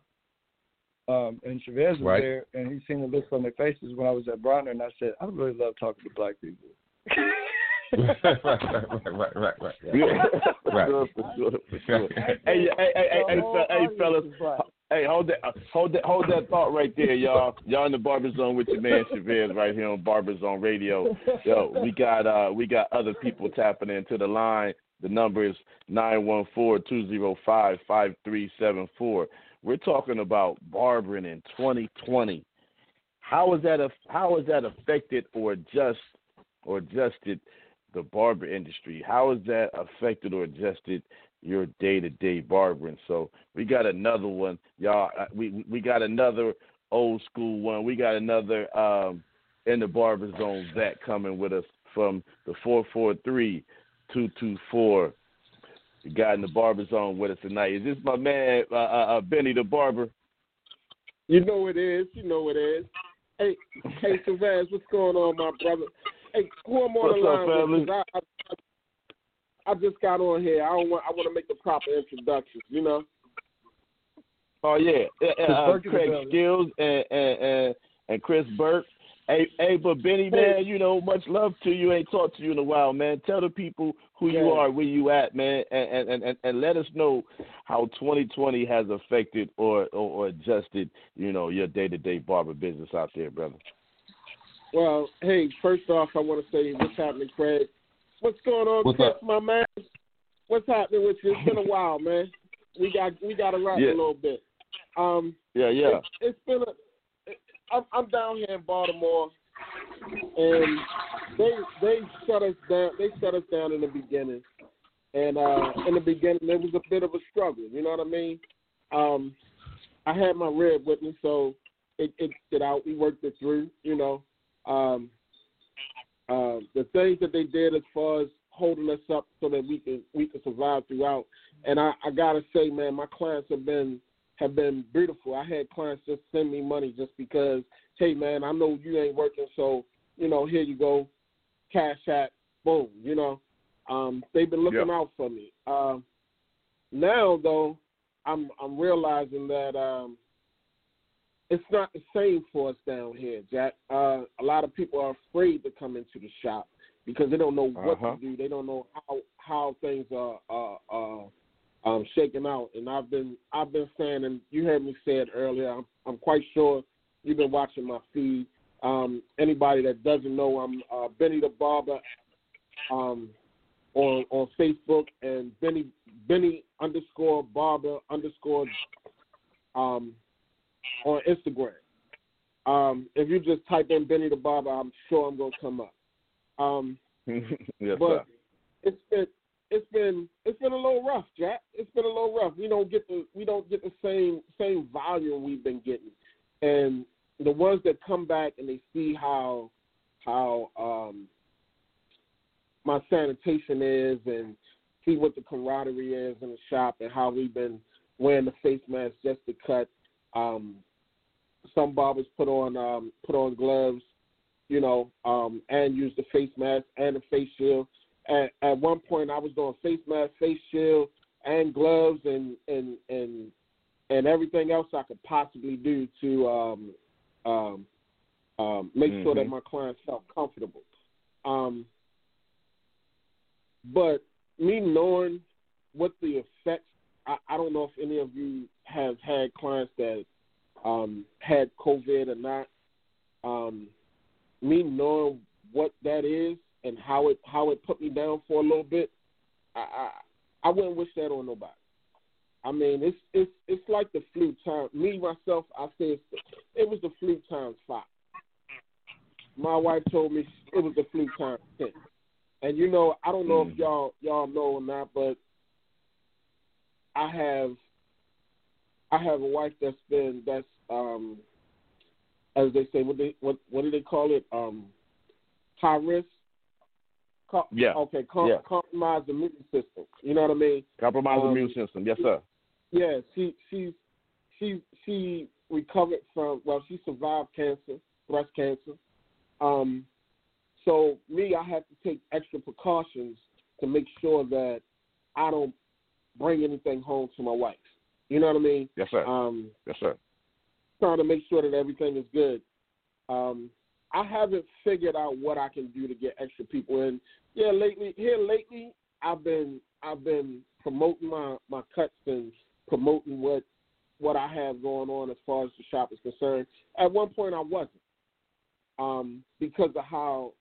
Speaker 5: Um, and Chavez was
Speaker 4: Right.
Speaker 5: there, and he seen the looks on their faces when I was at Bronner, and I said, I really love talking to black people.
Speaker 4: right, right, right, right, right, right.
Speaker 3: Yeah.
Speaker 4: Right.
Speaker 3: For sure, for sure, for sure. Hey, hey, hey, hey, hey,
Speaker 5: The whole
Speaker 3: fe- hey,
Speaker 5: audience
Speaker 3: fellas.
Speaker 5: Is.
Speaker 3: Hey, hold that, hold that, hold that thought right there, y'all. Y'all in the Barber Zone with your man Chavez right here on Barber Zone Radio. Yo, we got uh, we got other people tapping into the line. The number is nine one four two zero five five three seven four. We're talking about barbering in 2020. How is that? How has that affected or just or adjusted the barber industry? How has that affected or adjusted your day to day barbering? So we got another one, y'all. uh, We we got another old school one. We got another um, in the barber zone vet coming with us from the four four three two two four. The guy in the barber zone with us tonight. Is this my man uh, uh, uh, Benny the barber?
Speaker 6: You know it is. You know it is. Hey, hey, Savaz, what's going on, my brother? Hey, who I'm on
Speaker 3: What's
Speaker 6: the line
Speaker 3: family?
Speaker 6: with? I, I, I just got on here. I don't want. I want to make the proper introductions. You know.
Speaker 3: Oh yeah, uh,
Speaker 5: Burke is
Speaker 3: Craig. Skills and and and, and Chris Burke. Hey, hey, but Benny, man, you know, much love to you. Ain't talked to you in a while, man. Tell the people who you are, where you at, man, and and, and and let us know how 2020 has affected or or, or adjusted, you know, your day to day barber business out there, brother.
Speaker 6: Well, hey, first off, I want to say what's happening, Craig. What's going on,
Speaker 4: What's
Speaker 6: Chris,
Speaker 4: up?
Speaker 6: my man? What's happening with you? It's been a while, man. We got we got to rap
Speaker 3: Yeah.
Speaker 6: a little bit. Um,
Speaker 3: Yeah, yeah.
Speaker 6: It's, been a. I'm, I'm down here in Baltimore, and they they shut us down. They shut us down in the beginning, and uh, in the beginning there was a bit of a struggle. You know what I mean? Um, I had my rib with me, so it, it stood out. We worked it through. You know, um, uh, the things that they did as far as holding us up so that we can we can survive throughout. And I, I gotta say, man, my clients have been have been beautiful. I had clients just send me money just because, hey man, I know you ain't working, so you know, here you go, cash app, boom, you know. Um, they've been looking out for me. Um, now though, I'm I'm realizing that um, it's not the same for us down here, Jack. Uh, a lot of people are afraid to come into the shop because they don't know what
Speaker 3: Uh-huh.
Speaker 6: to do. They don't know how how things are are, are um, shaking out. And I've been I've been saying, and you heard me say it earlier. I'm, I'm quite sure you've been watching my feed. Um, anybody that doesn't know, I'm uh, Benny the Barber um, on on Facebook and Benny Benny underscore Barber underscore um, on Instagram. Um, if you just type in Benny the Barber, I'm sure I'm gonna come up. Um,
Speaker 3: yes,
Speaker 6: but
Speaker 3: sir.
Speaker 6: it's been it's been it's been a little rough, Jack. It's been a little rough. We don't get the we don't get the same same volume we've been getting, and the ones that come back and they see how how um, my sanitation is and see what the camaraderie is in the shop and how we've been wearing the face mask just to cut. Um, some barbers put on um, put on gloves you know, um, and use the face mask and the face shield. At, at one point, I was doing face mask, face shield, and gloves, and and and and everything else I could possibly do to um, um, um, make mm-hmm. sure that mm-hmm. my clients felt comfortable. Um, but me knowing what the effects, I, I don't know if any of you have had clients that um, had COVID or not. Um, me knowing what that is and how it how it put me down for a little bit, I I, I wouldn't wish that on nobody. I mean, it's it's it's like the flu time. Me myself, I say it's, it was the flu times five. My wife told me it was the flu times ten. And you know, I don't know if y'all y'all know or not, but I have I have a wife that's been that's um as they say what they what what do they call it? Um high risk? Co-
Speaker 3: yeah.
Speaker 6: okay com-
Speaker 3: yeah.
Speaker 6: compromised immune system. You know what I mean?
Speaker 3: Compromised um, immune system. Yes sir.
Speaker 6: Yeah she she she she recovered from well she survived cancer breast cancer. Um so me, I have to take extra precautions to make sure that I don't bring anything home to my wife. You know what I mean?
Speaker 3: Yes, sir.
Speaker 6: Um,
Speaker 3: yes, sir.
Speaker 6: Trying to make sure that everything is good. Um, I haven't figured out what I can do to get extra people in. Yeah, lately here lately, I've been I've been promoting my my cuts and promoting what what I have going on as far as the shop is concerned. At one point, I wasn't um, because of how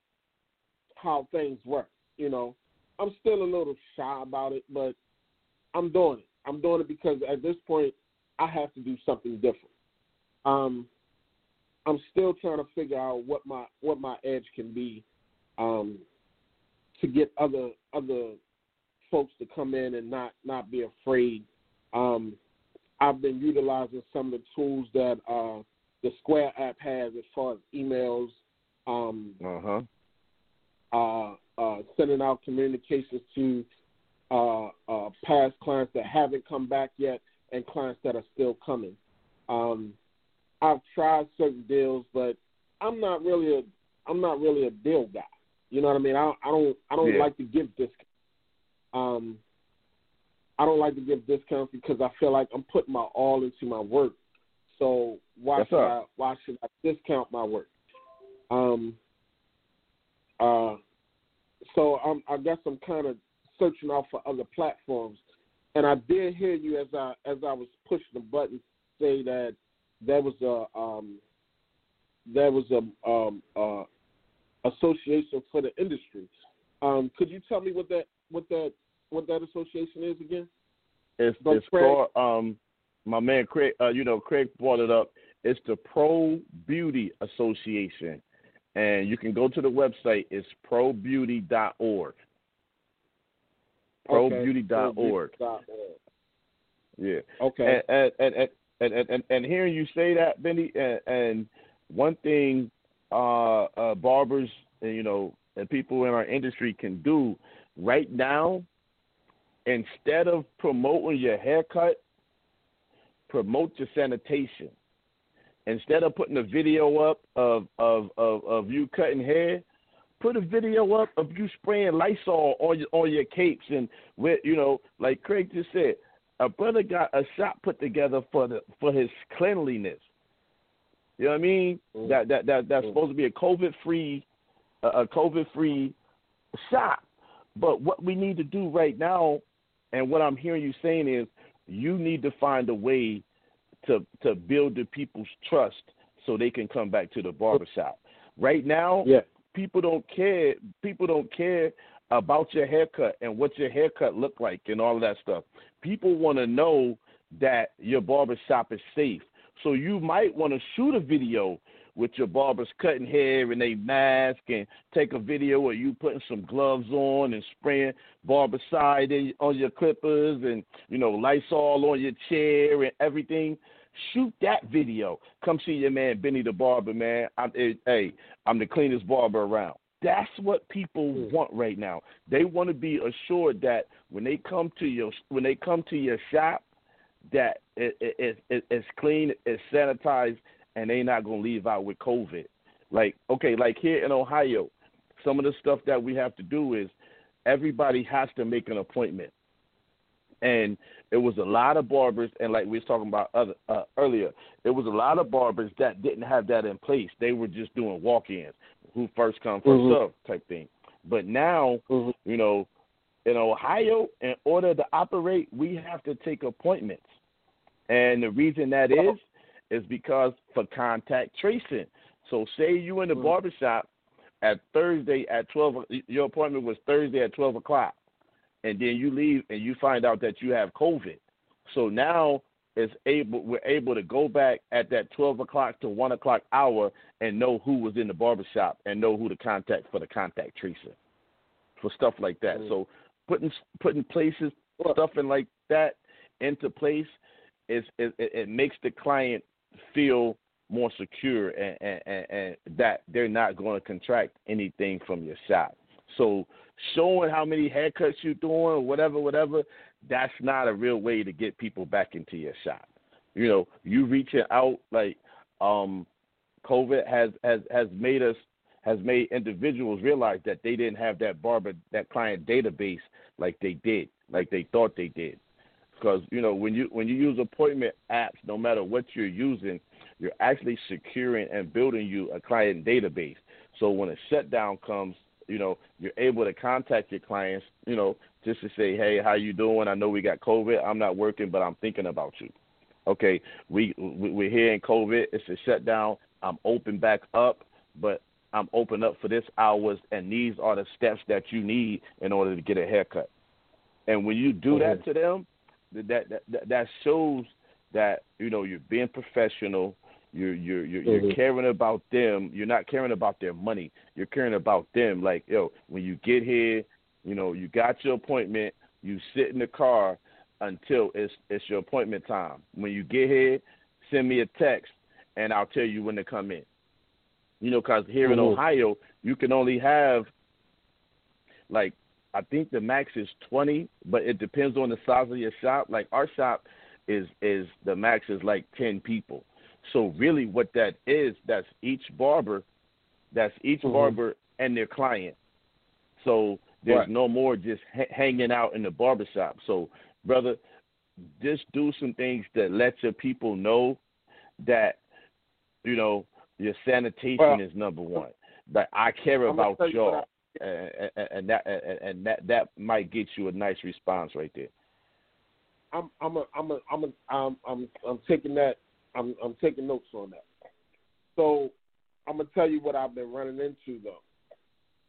Speaker 6: how things work. You know, I'm still a little shy about it, but I'm doing it. I'm doing it because at this point, I have to do something different. Um, I'm still trying to figure out what my what my edge can be um, to get other other folks to come in and not not be afraid. Um, I've been utilizing some of the tools that uh, the Square app has as far as emails, um,
Speaker 3: uh-huh
Speaker 6: uh, uh, sending out communications to uh, uh, past clients that haven't come back yet and clients that are still coming. Um, I've tried certain deals, but I'm not really a I'm not really a deal guy. You know what I mean? I, I don't I don't
Speaker 3: yeah.
Speaker 6: like to give discounts. Um, I don't like to give discounts because I feel like I'm putting my all into my work. So why should I why should I discount my work? Um, uh, so I'm, I guess I'm kind of searching out for other platforms. And I did hear you as I as I was pushing the button say that there was a um, there was a um, uh, association for the industry. Um, could you tell me what that what that what that association is again?
Speaker 3: It's, it's called um, my man Craig. Uh, you know, Craig brought it up. It's the Pro Beauty Association and you can go to the website. It's probeauty.org. Probeauty.org.
Speaker 6: Okay.
Speaker 3: Yeah.
Speaker 6: Okay.
Speaker 3: And and, and and, and, and, and hearing you say that, Benny, and, and one thing uh, uh, barbers, and, you know, and people in our industry can do right now, instead of promoting your haircut, promote your sanitation instead of putting a video up of of of, of you cutting hair, put a video up of you spraying Lysol on your on your capes and with you know, like Craig just said, a brother got a shop put together for the for his cleanliness. You know what I mean? Mm. That that that that's mm. supposed to be a COVID free, a COVID free shop. But what we need to do right now, and what I'm hearing you saying is, you need to find a way to to build the people's trust so they can come back to the barbershop. Right now,
Speaker 6: yeah.
Speaker 3: People don't care. People don't care about your haircut and what your haircut look like and all of that stuff. People want to know that your barbershop is safe. So you might want to shoot a video with your barbers cutting hair and they mask and take a video of you putting some gloves on and spraying barbicide on your clippers and you know Lysol on your chair and everything. Shoot that video. Come see your man Benny the barber, man. I'm, hey, I'm the cleanest barber around. That's what people mm. want right now. They want to be assured that when they come to your when they come to your shop, that it, it, it, it's clean, it's sanitized, and they not gonna leave out with COVID. Like okay, like here in Ohio, some of the stuff that we have to do is everybody has to make an appointment. And it was a lot of barbers, and like we was talking about other, uh, earlier, it was a lot of barbers that didn't have that in place. They were just doing walk-ins, who first come 1st
Speaker 6: Mhm.
Speaker 3: serve type thing. But now,
Speaker 6: Mhm.
Speaker 3: you know, in Ohio, in order to operate, we have to take appointments. And the reason that is is because for contact tracing. So say you in the
Speaker 6: Mhm.
Speaker 3: barbershop at Thursday at twelve your appointment was Thursday at twelve o'clock and then you leave and you find out that you have COVID. So now it's able we're able to go back at that twelve o'clock to one o'clock hour and know who was in the barbershop and know who to contact for the contact tracing. For stuff like that.
Speaker 6: Mhm.
Speaker 3: So putting putting places stuff in like that into place is it, it, it makes the client feel more secure and, and, and, and that they're not going to contract anything from your shop. So showing how many haircuts you're doing whatever, whatever, that's not a real way to get people back into your shop. You know, you reaching out like um COVID has has has made us has made individuals realize that they didn't have that barber that client database like they did, like they thought they did. Because you know when you when you use appointment apps, no matter what you're using, you're actually securing and building you a client database. So when a shutdown comes, you know you're able to contact your clients, you know, just to say, hey, how you doing? I know we got COVID. I'm not working, but I'm thinking about you. Okay, we we- we're here in COVID. It's a shutdown. I'm open back up, but I'm open up for this hours, and these are the steps that you need in order to get a haircut. And when you do that mm-hmm. to them, that that that, that shows that you know you're being professional. You're you're you're, you're
Speaker 6: Mhm.
Speaker 3: caring about them. You're not caring about their money. You're caring about them. Like yo, when you get here, you know you got your appointment. You sit in the car until it's it's your appointment time. When you get here, send me a text, and I'll tell you when to come in. You know, because here in
Speaker 6: Mhm.
Speaker 3: Ohio, you can only have like I think the max is twenty, but it depends on the size of your shop. Like our shop is is the max is like ten people. So really, what that is, that's each barber, that's each
Speaker 6: Mhm.
Speaker 3: barber and their client. So there's
Speaker 6: Right.
Speaker 3: no more just ha- hanging out in the barbershop. So brother, just do some things that let your people know that you know your sanitation
Speaker 6: Well,
Speaker 3: is number one. That I care
Speaker 6: I'm
Speaker 3: about
Speaker 6: tell you what
Speaker 3: y'all and, and, and that and, and that that might get you a nice response right there.
Speaker 6: I'm I'm a, I'm a, I'm a, I'm I'm I'm taking that I'm I'm taking notes on that. So I'm gonna tell you what I've been running into though.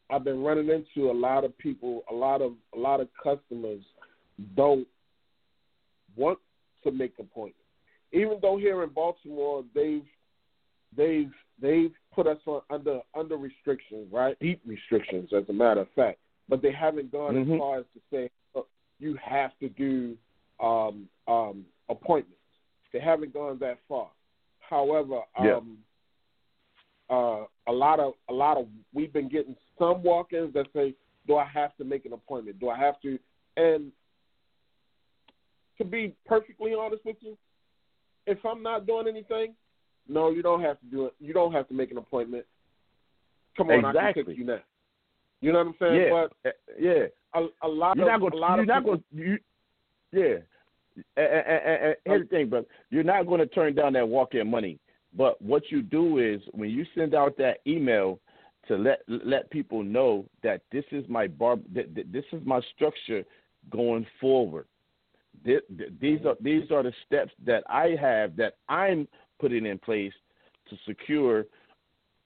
Speaker 6: I've been running into a lot of people, a lot of a lot of customers don't want to make appointments. Even though here in Baltimore they've they've they've put us on under under restrictions, right? Deep restrictions, as a matter of fact. But they haven't gone
Speaker 3: Mhm.
Speaker 6: as far as to say "Look, you have to do um, um, appointments. They haven't gone that far. However,
Speaker 3: Yeah.
Speaker 6: um, uh, a lot of a lot of we've been getting some walk-ins that say, "Do I have to make an appointment? Do I have to?" And to be perfectly honest with you, if I'm not doing anything, no, you don't have to do it. You don't have to make an appointment. Come on, I can
Speaker 3: Exactly.
Speaker 6: you now. You know what I'm saying?
Speaker 3: Yeah,
Speaker 6: But
Speaker 3: uh, yeah.
Speaker 6: a, a lot
Speaker 3: You're
Speaker 6: of
Speaker 3: not going.
Speaker 6: a lot
Speaker 3: You're
Speaker 6: of
Speaker 3: not
Speaker 6: people,
Speaker 3: going. You, yeah. And, and, and here's the thing, brother. You're not going to turn down that walk-in money. But what you do is when you send out that email to let let people know that this is my bar, this is my structure going forward. These are these are the steps that I have that I'm putting in place to secure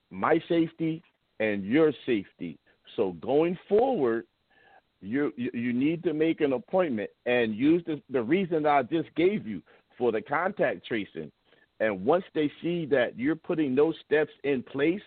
Speaker 3: my safety and your safety. So going forward, you you, need to make an appointment and use the, the reason I just gave you for the contact tracing. And once they see that you're putting those steps in place,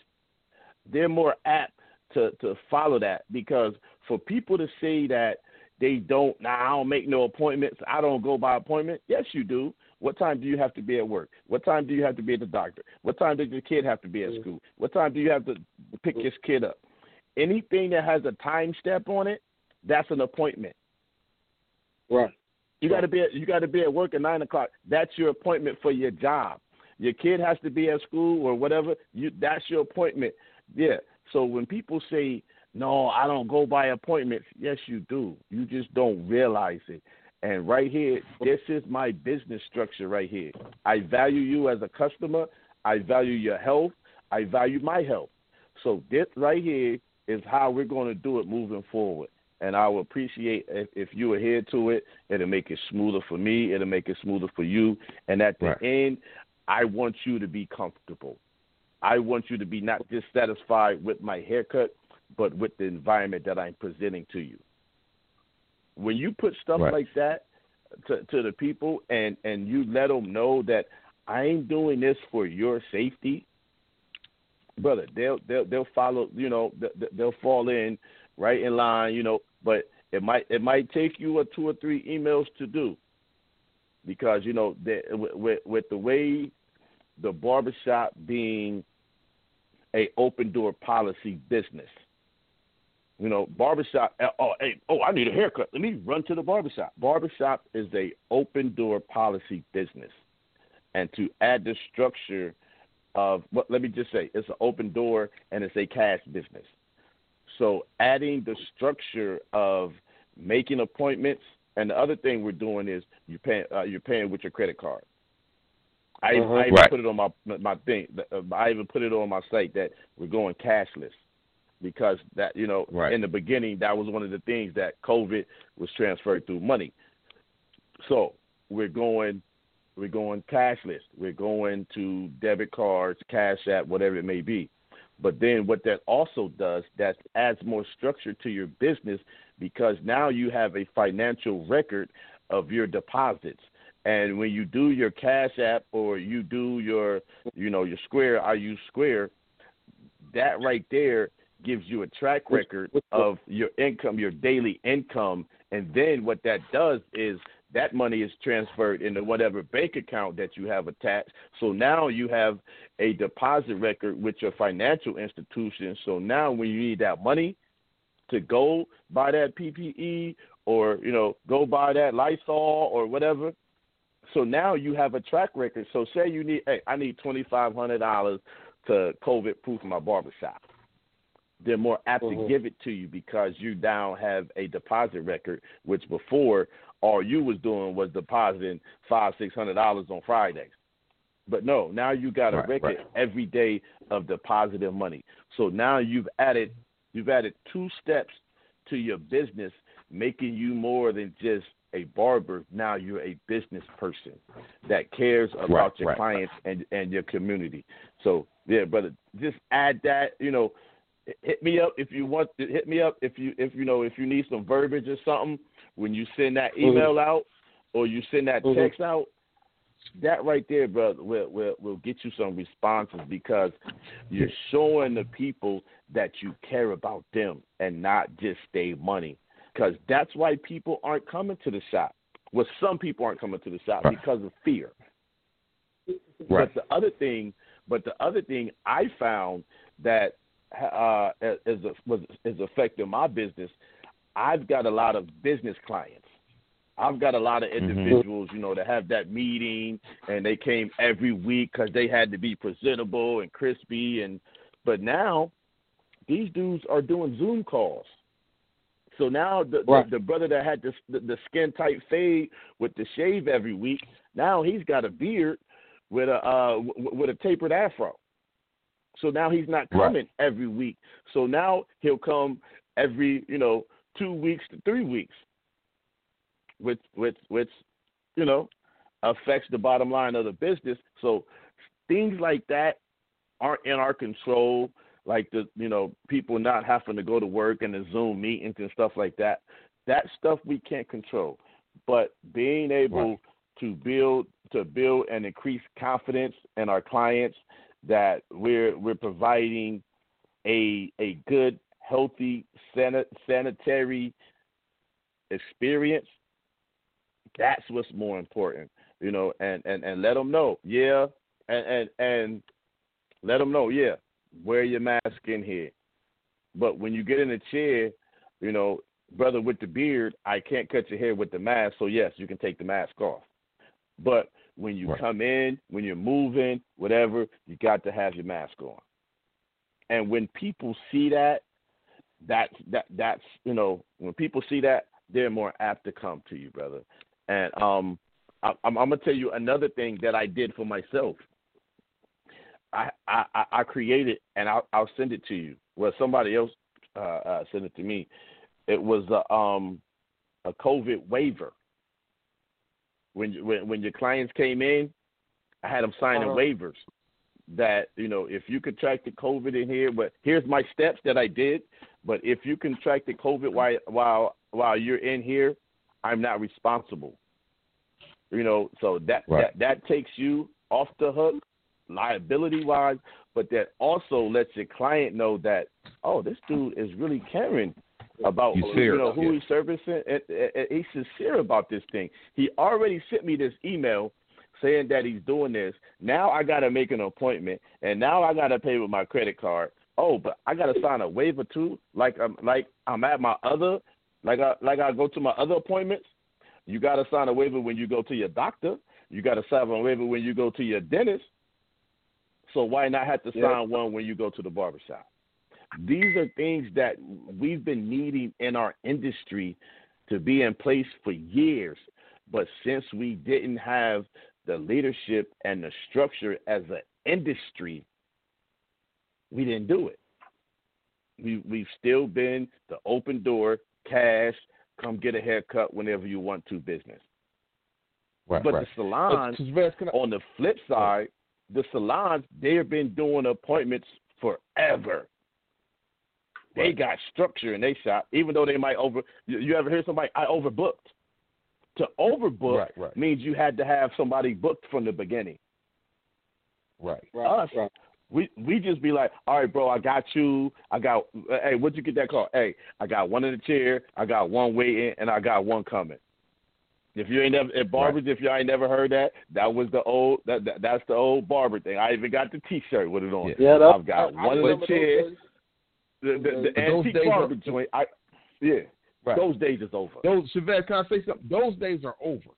Speaker 3: they're more apt to, to follow that. Because for people to say that they don't, nah, I don't make no appointments, I don't go by appointment, yes, you do. What time do you have to be at work? What time do you have to be at the doctor? What time does your kid have to be at mm. school? What time do you have to pick mm. your kid up? Anything that has a time step on it, that's an appointment.
Speaker 6: right.
Speaker 3: You got to be at, you got to be at work at nine o'clock. That's your appointment for your job. your kid has to be at school or whatever, you that's your appointment. Yeah. So when people say, "No, I don't go by appointments," yes, you do. You just don't realize it. And right here, this is my business structure right here. I value you as a customer. I value your health. I value my health. So this right here is how we're going to do it moving forward. And I will appreciate if, if you adhere to it. It'll make it smoother for me. It'll make it smoother for you. And at the
Speaker 4: Right.
Speaker 3: end, I want you to be comfortable. I want you to be not dissatisfied with my haircut, but with the environment that I'm presenting to you. When you put stuff
Speaker 4: Right.
Speaker 3: like that to, to the people and, and you let them know that I ain't doing this for your safety, brother, they'll they'll they'll follow. You know, they- they'll fall in right in line. You know, but it might it might take you a two or three emails to do because you know the, with with the way the barbershop being a open door policy business. You know, barbershop. Eh, oh, hey, oh, I need a haircut. Let me run to the barbershop. Barbershop is a open door policy business, and to add the structure of what? Let me just say, it's an open door and it's a cash business. So adding the structure of making appointments, and the other thing we're doing is you pay uh, you're paying with your credit card. I,
Speaker 6: Uh-huh.
Speaker 3: I even
Speaker 4: Right.
Speaker 3: put it on my my thing. uh, I even put it on my site that we're going cashless because that you know
Speaker 4: Right.
Speaker 3: in the beginning that was one of the things that COVID was transferred through money. So we're going we're going cashless. We're going to debit cards, cash app, whatever it may be. But then what that also does, that adds more structure to your business because now you have a financial record of your deposits. And when you do your cash app or you do your, you know, your Square, I use Square, that right there gives you a track record of your income, your daily income. And then what that does is that money is transferred into whatever bank account that you have attached. So now you have a deposit record with your financial institution. So now when you need that money to go buy that PPE or, you know, go buy that Lysol or whatever, so now you have a track record. So say you need, hey, I need twenty five hundred dollars to COVID proof my barbershop. They're more apt
Speaker 6: Mhm.
Speaker 3: to give it to you because you now have a deposit record, which before all you was doing was depositing five, six hundred dollars on Fridays. But no, now you got a
Speaker 4: Right,
Speaker 3: record
Speaker 4: right.
Speaker 3: every day of depositing money. So now you've added you've added two steps to your business, making you more than just a barber. Now you're a business person that cares about
Speaker 4: Right,
Speaker 3: your clients and and your community. So yeah, brother, just add that. You know, hit me up if you want. To, hit me up if you if you know if you need some verbiage or something when you send that email out or you send that
Speaker 6: Mhm.
Speaker 3: text out. That right there, brother, will will will get you some responses because you're showing the people that you care about them and not just their money. Because that's why people aren't coming to the shop. Well, some people aren't coming to the shop
Speaker 4: Right.
Speaker 3: because of fear.
Speaker 4: Right.
Speaker 3: But the other thing, but the other thing I found that uh, is was is affecting my business. I've got a lot of business clients. I've got a lot of
Speaker 4: Mm-hmm.
Speaker 3: individuals, you know, that have that meeting and they came every week because they had to be presentable and crispy. And but now these dudes are doing Zoom calls. So now the
Speaker 6: Right.
Speaker 3: the, the brother that had the, the the skin tight fade with the shave every week, now he's got a beard with a uh w- with a tapered afro. So now he's not
Speaker 4: Right.
Speaker 3: coming every week. So now he'll come every you know two weeks to three weeks, which which which you know affects the bottom line of the business. So things like that aren't in our control. Like the you know people not having to go to work and the Zoom meetings and stuff like that. That stuff we can't control. But being able
Speaker 4: Right.
Speaker 3: to build to build and increase confidence in our clients that we're we're providing a a good healthy sanit, sanitary experience that's what's more important you know and and and let them know yeah and and and let them know yeah wear your mask in here but when you get in a chair you know brother with the beard i can't cut your hair with the mask so yes you can take the mask off but when you
Speaker 4: Right.
Speaker 3: come in, when you're moving, whatever, you got to have your mask on. And when people see that, that's that that's you know when people see that, they're more apt to come to you, brother. And um, I, I'm, I'm gonna tell you another thing that I did for myself. I I, I- I created, and I'll, I'll send it to you. Well, somebody else uh, uh, sent it to me. It was a um a COVID waiver. When when when your clients came in, I had them signing
Speaker 6: Uh-huh.
Speaker 3: waivers that you know if you contracted COVID in here, but here's my steps that I did. But if you contracted COVID while while while you're in here, I'm not responsible. You know, so that
Speaker 4: Right.
Speaker 3: that that takes you off the hook, liability wise. But that also lets your client know that oh, this dude is really caring about you know who
Speaker 4: yeah.
Speaker 3: he's servicing. And, and he's sincere about this thing. He already sent me this email saying that he's doing this. Now I got to make an appointment, and now I got to pay with my credit card. Oh, but I got to sign a waiver too, like I'm like I'm at my other, like I like I go to my other appointments. You got to sign a waiver when you go to your doctor. You got to sign a waiver when you go to your dentist. So why not have to sign
Speaker 6: Yeah.
Speaker 3: one when you go to the barbershop? These are things that we've been needing in our industry to be in place for years. But since we didn't have the leadership and the structure as an industry, we didn't do it. We we've still been the open door, cash, come get a haircut whenever you want to business.
Speaker 4: Right,
Speaker 3: But
Speaker 4: right.
Speaker 3: the salons,
Speaker 4: Uh, Tavez, I-
Speaker 3: on the flip side, the salons they've been doing appointments forever. They
Speaker 4: Right.
Speaker 3: got structure in they shop, even though they might over. You, you ever hear somebody I overbooked? To overbook
Speaker 4: Right, right.
Speaker 3: means you had to have somebody booked from the beginning.
Speaker 4: right.
Speaker 6: Right,
Speaker 3: Us,
Speaker 6: right.
Speaker 3: We we just be like, all right, bro, I got you. I got. Hey, what'd you get that call? Hey, I got one in the chair. I got one waiting, and I got one coming. If you ain't never at barbers, if y'all ain't never heard that, that was the old that, that that's the old barber thing. I even got the T-shirt with it on.
Speaker 4: Yeah.
Speaker 6: Yeah, that,
Speaker 3: I've got
Speaker 6: I,
Speaker 3: one
Speaker 6: I
Speaker 3: in the
Speaker 6: remember those
Speaker 3: chair. The, the, the antique
Speaker 4: days are-
Speaker 3: barber joint. I yeah,
Speaker 4: Right.
Speaker 3: those days is over.
Speaker 4: Those Chavez, can I say something? Those days are over.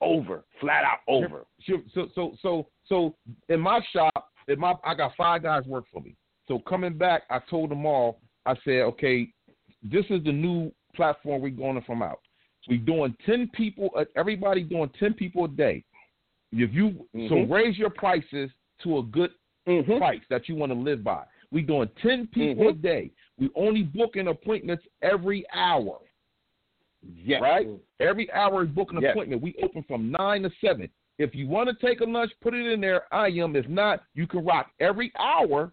Speaker 3: Over, flat out over.
Speaker 4: So so so so so in my shop, in my I got five guys work for me. So coming back, I told them all. I said, okay, this is the new platform we're going from out. We doing ten people. uh, Everybody doing ten people a day. If you so
Speaker 3: Mhm.
Speaker 4: raise your prices to a good
Speaker 3: Mm-hmm.
Speaker 4: price that you want to live by. We doing ten people a
Speaker 3: Mhm.
Speaker 4: day. We only booking appointments every hour.
Speaker 3: Yes.
Speaker 4: Right? Every hour is booking
Speaker 3: Yes.
Speaker 4: appointment. We open from nine to seven. If you want to take a lunch, put it in there. I am. If not, you can rock every hour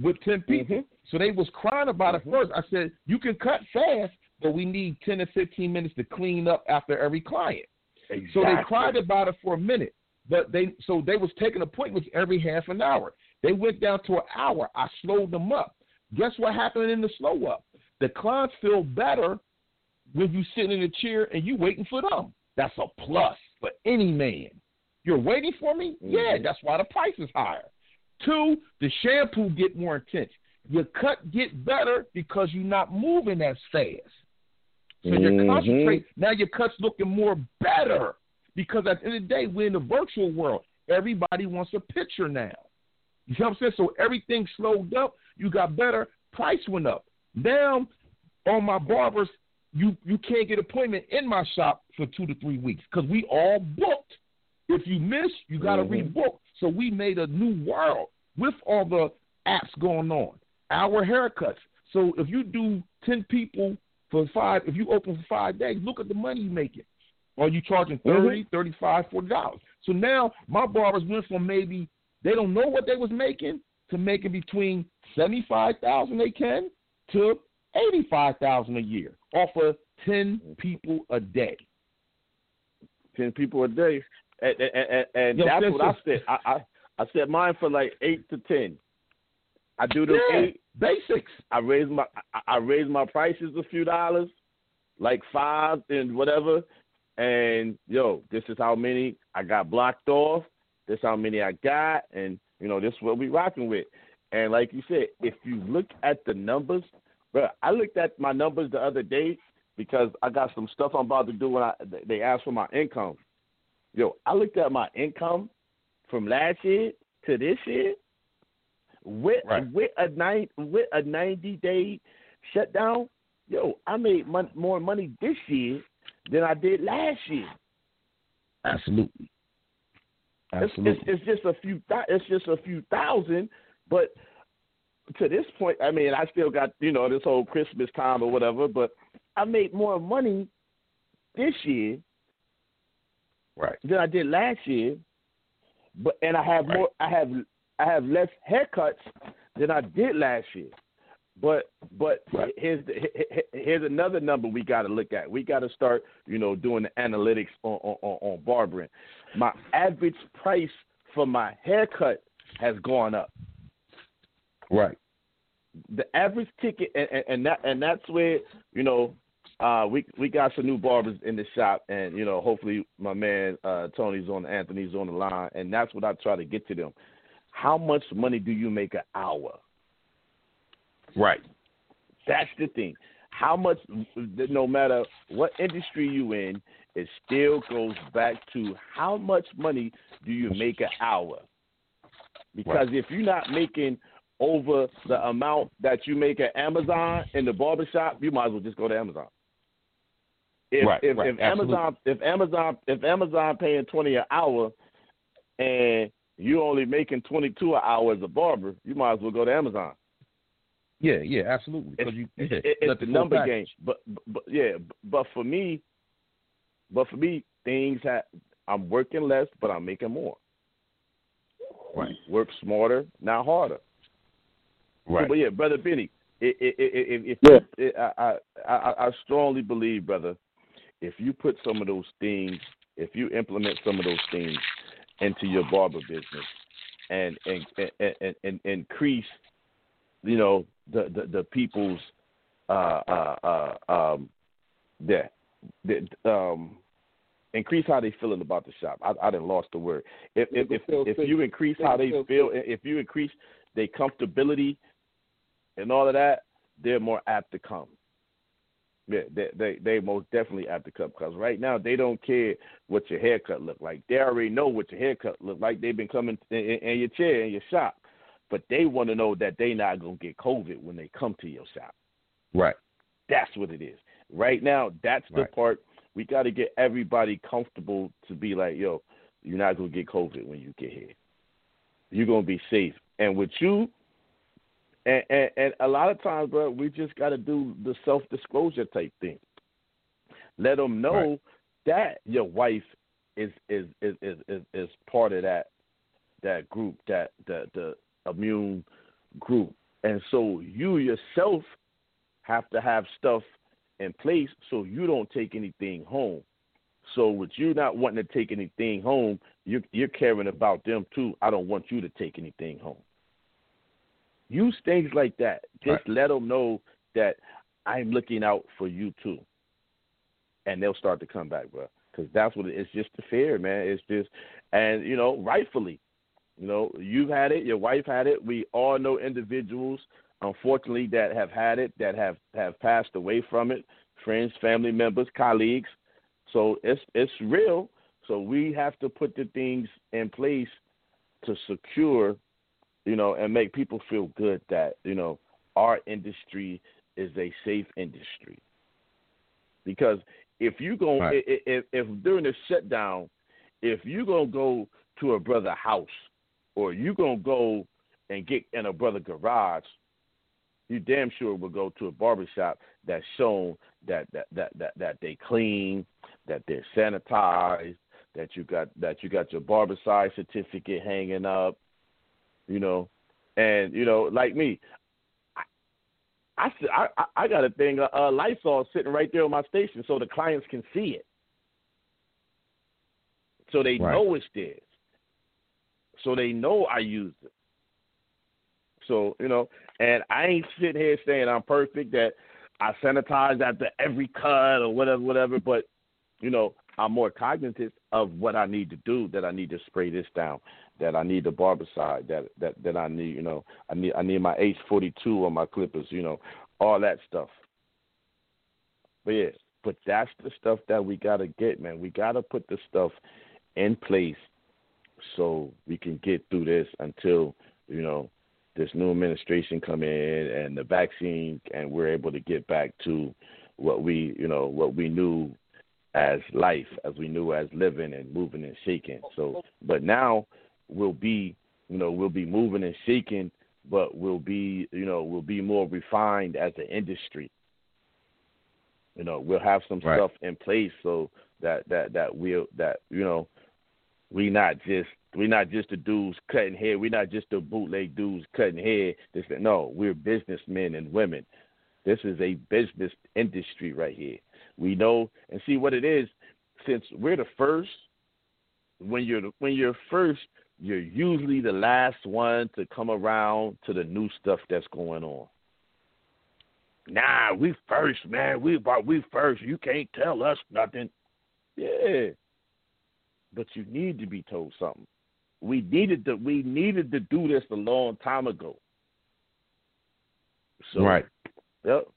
Speaker 4: with ten people.
Speaker 3: Mhm.
Speaker 4: So they was crying about
Speaker 3: Mhm.
Speaker 4: it first. I said, you can cut fast, but we need ten to fifteen minutes to clean up after every client.
Speaker 3: Exactly.
Speaker 4: So they cried about it for a minute, but they so they was taking appointments every half an hour. They went down to an hour. I slowed them up. Guess what happened in the slow up? The clients feel better when you sitting in a chair and you waiting for them. That's a plus for any man. You're waiting for me? Yeah,
Speaker 3: Mhm.
Speaker 4: that's why the price is higher. Two, the shampoo get more intense. Your cut get better because you're not moving as fast. So you're
Speaker 3: Mhm.
Speaker 4: concentrating. Now your cut's looking more better because at the end of the day, we're in the virtual world. Everybody wants a picture now. You know what I'm saying? So everything slowed up. You got better. Price went up. Now, on my barbers, you you can't get appointment in my shop for two to three weeks because we all booked. If you miss, you got to
Speaker 3: Mhm.
Speaker 4: rebook. So we made a new world with all the apps going on. Our haircuts. So if you do ten people for five, if you open for five days, look at the money you're making. Are you charging thirty, thirty-five, forty dollars? So now my barbers went from maybe they don't know what they was making to making between seventy-five thousand they can to eighty-five thousand a year off of ten mm-hmm. people a day.
Speaker 3: ten people a day, and, and, and, and
Speaker 4: Yo,
Speaker 3: that's what I said. I, I I set mine for like eight to ten. I do the
Speaker 4: Yeah,
Speaker 3: eight.
Speaker 4: basics.
Speaker 3: I raise my I, I raise my prices a few dollars, like five and whatever. And yo, this is how many I got blocked off. This how many I got, and you know this is what we rocking with. And like you said, if you look at the numbers, bro, I looked at my numbers the other day because I got some stuff I'm about to do when I they asked for my income. Yo, I looked at my income from last year to this year with
Speaker 4: Right.
Speaker 3: with a nine with a ninety day shutdown. Yo, I made mon- more money this year than I did last year.
Speaker 4: Absolutely. Absolutely.
Speaker 3: it's, it's just a few. thou- It's just a few thousand, but to this point, I mean, I still got you know this whole Christmas time or whatever. But I made more money this year
Speaker 4: right.
Speaker 3: than I did last year. But and I have
Speaker 4: Right.
Speaker 3: more. I have I have less haircuts than I did last year. But but
Speaker 4: Right.
Speaker 3: here's the, he- he- here's another number we got to look at. We got to start you know doing the analytics on on, on on barbering. My average price for my haircut has gone up.
Speaker 4: Right.
Speaker 3: The average ticket and, and, and that and that's where you know uh, we we got some new barbers in the shop, and you know hopefully my man uh, Tony's on Anthony's on the line, and that's what I try to get to them. How much money do you make an hour?
Speaker 4: Right.
Speaker 3: That's the thing. How much, no matter what industry you in, it still goes back to how much money do you make an hour? Because if you're not making over the amount that you make at Amazon in the barbershop, you might as well just go to Amazon. If
Speaker 4: Right,
Speaker 3: if,
Speaker 4: right,
Speaker 3: if Amazon if Amazon if Amazon paying twenty an hour and you only making twenty two an hour as a barber, you might as well go to Amazon.
Speaker 4: Yeah, yeah, absolutely.
Speaker 3: It's,
Speaker 4: you, yeah,
Speaker 3: it- it's the number
Speaker 4: package.
Speaker 3: game. But, but but yeah, but for me, but for me, things have. I'm working less, but I'm making more.
Speaker 4: Right.
Speaker 3: Work smarter, not harder.
Speaker 4: Right.
Speaker 3: But yeah, brother Benny, i- i- i- if, if
Speaker 6: Yeah.
Speaker 3: if I, I I strongly believe, brother, if you put some of those things, if you implement some of those things into your barber business, and and and, and, and increase, you know, the the, the people's uh uh uh um the the um increase how they feeling about the shop. I I didn't lost the word. If if if, if you increase how they
Speaker 6: feel,
Speaker 3: if you increase their comfortability and all of that, they're more apt to come. Yeah, they they they most definitely apt to come because right now they don't care what your haircut look like. They already know what your haircut look like. They've been coming in, in, your chair in your shop, but they want to know that they not gonna get COVID when they come to your shop.
Speaker 4: Right.
Speaker 3: That's what it is. Right now, that's the
Speaker 4: Right.
Speaker 3: part we got to get everybody comfortable to be like, yo, you're not gonna get COVID when you get here. You're gonna be safe. And with you, and and, and a lot of times, bro, we just got to do the self disclosure type thing. Let them know
Speaker 4: Right.
Speaker 3: that your wife is is is is is, is part of that that group, that the the immune group, and so you yourself have to have stuff in place so you don't take anything home. So with you not wanting to take anything home, you're you're caring about them too. I don't want you to take anything home. Use things like that. Just let them know that I'm looking out for you too, and they'll start to come back, bro. Because that's what it, it's just the fear, man. It's just, and you know, rightfully, you know, you've had it, your wife had it. We all know individuals, unfortunately, that have had it, that have have passed away from it. Friends, family members, colleagues. So it's it's real. So we have to put the things in place to secure, you know, and make people feel good that you know our industry is a safe industry. Because if you go,
Speaker 4: Right.
Speaker 3: if, if if during the shutdown, if you gonna go to a brother house or you gonna go and get in a brother garage, you damn sure will go to a barbershop that's shown that that that that, that they clean, that they're sanitized, that you got that you got your barbicide certificate hanging up, you know, and you know, like me, I I I, got a thing, a uh, Lysol sitting right there on my station, so the clients can see it, so they
Speaker 4: Right.
Speaker 3: know it's theirs, so they know I use it. So you know, and I ain't sitting here saying I'm perfect that I sanitize after every cut or whatever, whatever. But you know, I'm more cognizant of what I need to do. That I need to spray this down. That I need the barbicide. That that that I need. You know, I need I need my H42 on my clippers. You know, all that stuff. But yeah, but that's the stuff that we gotta get, man. We gotta put the stuff in place so we can get through this until you know this new administration come in and the vaccine and we're able to get back to what we you know what we knew as life as we knew as living and moving and shaking so but now we'll be you know we'll be moving and shaking but we'll be you know we'll be more refined as an industry you know we'll have some
Speaker 4: Right.
Speaker 3: stuff in place so that that that we'll that you know we not just we not just the dudes cutting hair. We're not just the bootleg dudes cutting hair. This no, we're businessmen and women. This is a business industry right here. We know and see what it is. Since we're the first, when you're when you're first, you're usually the last one to come around to the new stuff that's going on. Nah, we first, man. We about we first. You can't tell us nothing. Yeah, but you need to be told something. We needed to we needed to do this a long time ago. So
Speaker 4: right.
Speaker 3: Yep.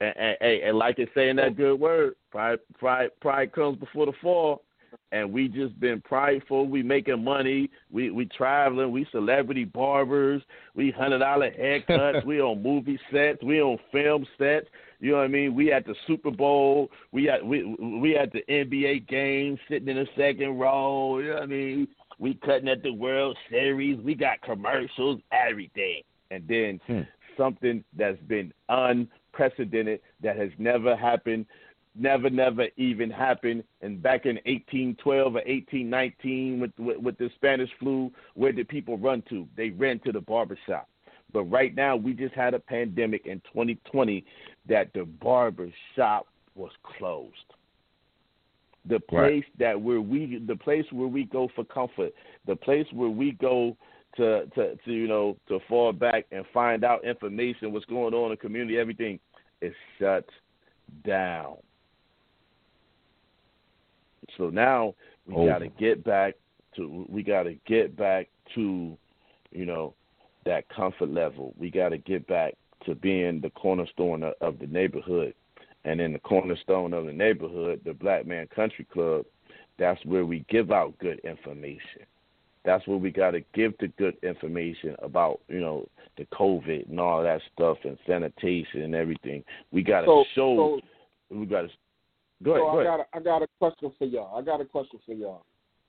Speaker 3: And, and, and, and like they say in that oh. good word, pride, pride, pride comes before the fall. And we just been prideful. We making money. We we traveling. We celebrity barbers. We hundred dollar haircuts. we on movie sets. We on film sets. You know what I mean? We at the Super Bowl. We at we we at the NBA game, sitting in the second row. You know what I mean? We cutting at the World Series. We got commercials, everything. And then
Speaker 4: Hmm.
Speaker 3: something that's been unprecedented that has never happened, never, never even happened. And back in 1812 or 1819 with, with, with the Spanish flu, where did people run to? They ran to the barbershop. But right now, we just had a pandemic in 2020 that the barber shop was closed. The place
Speaker 4: Right.
Speaker 3: that where we, the place where we go for comfort, the place where we go to, to, to you know to fall back and find out information, what's going on in the community, everything is shut down. So now we oh.
Speaker 4: Over.
Speaker 3: got to get back to we got to get back to you know that comfort level. We got to get back to being the cornerstone of, of the neighborhood, and in the cornerstone of the neighborhood, the Black Man Country Club. That's where we give out good information. That's where we got to give the good information about you know the COVID and all that stuff and sanitation and everything. We got to
Speaker 6: So,
Speaker 3: show.
Speaker 6: so,
Speaker 3: we got to go ahead.
Speaker 6: so
Speaker 3: go
Speaker 6: I
Speaker 3: ahead.
Speaker 6: got a, I got a question for y'all. I got a question for y'all,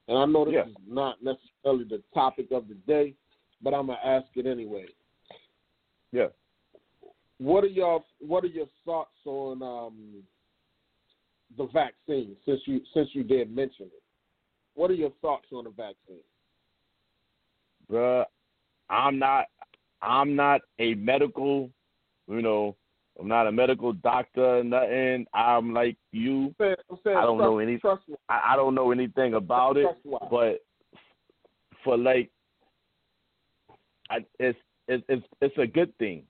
Speaker 6: and I know this is not necessarily the topic of the day, but I'm gonna ask it anyway.
Speaker 3: Yeah.
Speaker 6: What are y'all What are your thoughts on um, the vaccine? Since you since you did mention it, what are your thoughts on the vaccine?
Speaker 3: bruh, I'm not I'm not a medical, you know, I'm not a medical doctor, nothing. I'm like you.
Speaker 6: I'm saying
Speaker 3: I don't
Speaker 6: trust,
Speaker 3: know any- I, I don't know anything about it,
Speaker 6: Trust why.
Speaker 3: but for like, I, it's it's it's it's a good thing.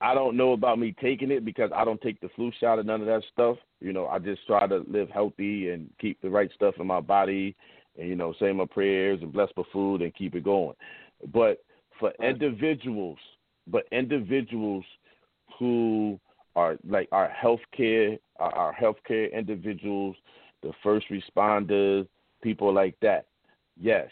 Speaker 3: I don't know about me taking it because I don't take the flu shot or none of that stuff. You know, I just try to live healthy and keep the right stuff in my body, and you know, say my prayers and bless my food and keep it going. But for individuals, but individuals who are like our healthcare, our, healthcare individuals, the first responders, people like that. Yes,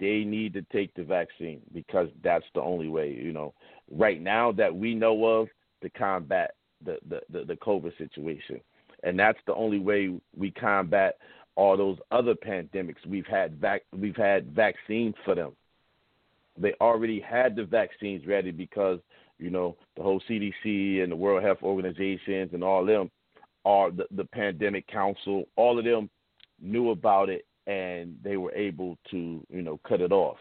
Speaker 3: they need to take the vaccine because that's the only way. You know, right now that we know of to combat the the the, the COVID situation, and that's the only way we combat all those other pandemics. We've had vac- we've had vaccines for them. They already had the vaccines ready because you know the whole CDC and the World Health Organizations and all them, are the, the pandemic council, all of them knew about it and they were able to you know cut it off.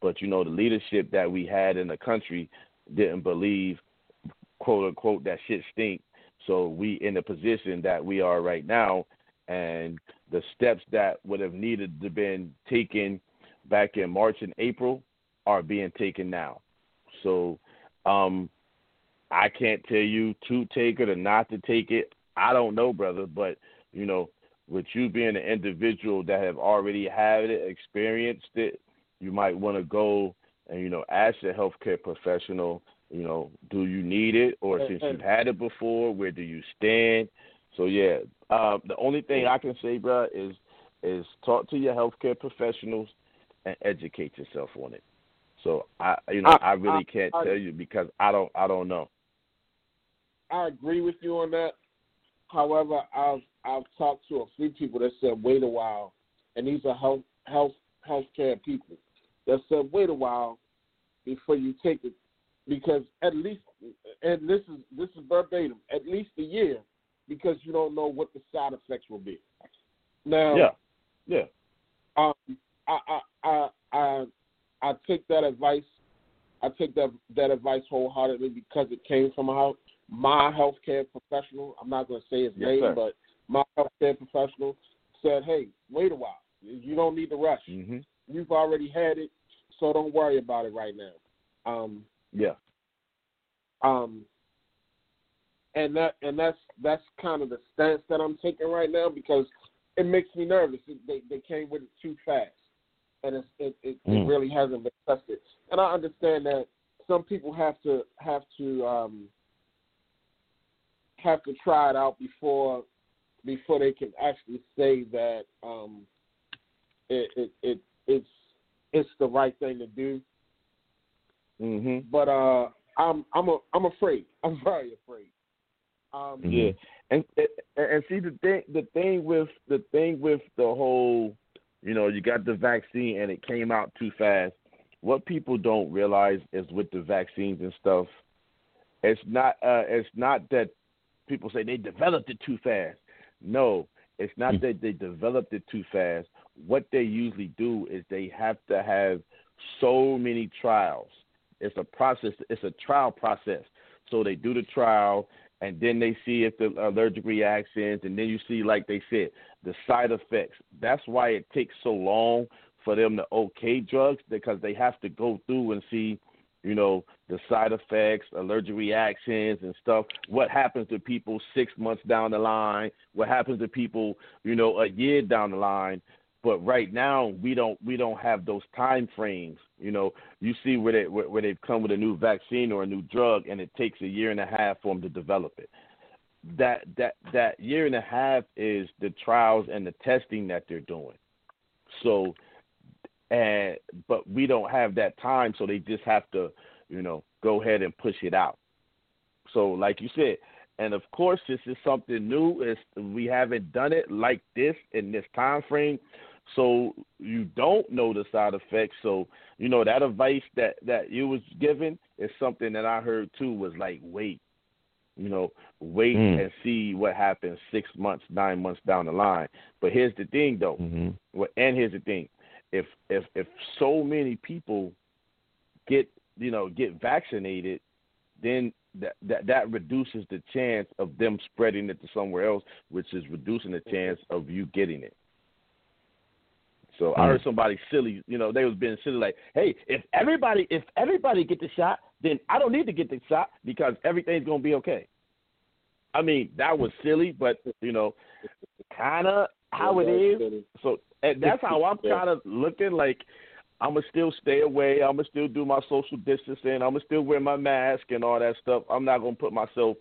Speaker 3: But you know the leadership that we had in the country didn't believe quote unquote that shit stink. So we in the position that we are right now, and the steps that would have needed to been taken back in March and April are being taken now. So um I can't tell you to take it or not to take it. I don't know, brother, but you know, with you being an individual that have already had it, experienced it, you might want to go and you know ask your healthcare professional, you know, do you need it, or since you've had it before, where do you stand? So yeah, uh, the only thing I can say, bro, is is talk to your healthcare professionals and educate yourself on it. So I, you know, I, I really can't
Speaker 6: I,
Speaker 3: tell you because I don't, I don't know.
Speaker 6: I agree with you on that. However, I've I've talked to a few people that said wait a while, and these are health health healthcare people that said wait a while before you take it, because at least, and this is this is verbatim, at least a year, because you don't know what the side effects will be. Now,
Speaker 3: Yeah, yeah.
Speaker 6: um, I, I, I, I, I take that advice. I take that that advice wholeheartedly because it came from a health, my healthcare professional. I'm not going to say his
Speaker 3: Yes,
Speaker 6: name,
Speaker 3: sir.
Speaker 6: but my healthcare professional said, "Hey, wait a while. You don't need to rush.
Speaker 3: Mhm.
Speaker 6: You've already had it, so don't worry about it right now." Um,
Speaker 3: Yeah.
Speaker 6: um, and that and that's that's kind of the stance that I'm taking right now because it makes me nervous. They they came with it too fast, and it's, it it,
Speaker 3: Mm.
Speaker 6: it really hasn't been tested. And I understand that some people have to have to um, have to try it out before before they can actually say that um, it, it it it's it's the right thing to do.
Speaker 3: Mhm.
Speaker 6: But uh, I'm I'm a, I'm afraid. I'm very afraid. Um,
Speaker 3: Yeah, and, and and see the thing the thing with the thing with the whole, you know, you got the vaccine and it came out too fast. What people don't realize is with the vaccines and stuff, it's not uh it's not that people say they developed it too fast. No, it's not that they developed it too fast. What they usually do is they have to have so many trials. It's a process. It's a trial process. So they do the trial, and then they see if the allergic reactions, and then you see, like they said, the side effects. That's why it takes so long for them to okay drugs because they have to go through and see, you know, the side effects, allergic reactions, and stuff. What happens to people six months down the line? What happens to people, you know, a year down the line? But right now, we don't we don't have those time frames. You know, you see where they where, where they've come with a new vaccine or a new drug, and it takes a year and a half for them to develop it. That that that year and a half is the trials and the testing that they're doing. So, and but we don't have that time, so they just have to, you know, go ahead and push it out. So, like you said, and of course, this is something new. It's, we haven't done it like this in this time frame, so you don't know the side effects. So, you know that advice that that you was given is something that I heard too. Was like wait, you know, wait
Speaker 4: Mm.
Speaker 3: and see what happens six months, nine months down the line. But here's the thing, though.
Speaker 4: Mm-hmm.
Speaker 3: Well, and here's the thing: if if if so many people get you know get vaccinated, then that that that reduces the chance of them spreading it to somewhere else, which is reducing the chance of you getting it. So I mm. heard somebody silly, you know, they was being silly like, "Hey, if everybody if everybody get the shot, then I don't need to get the shot because everything's gonna be okay." I mean, that was silly, but you know, kind of how it is. So and that's how I'm
Speaker 6: Yeah.
Speaker 3: kind of looking. Like I'm gonna still stay away. I'm gonna still do my social distancing. I'm gonna still wear my mask and all that stuff. I'm not gonna put myself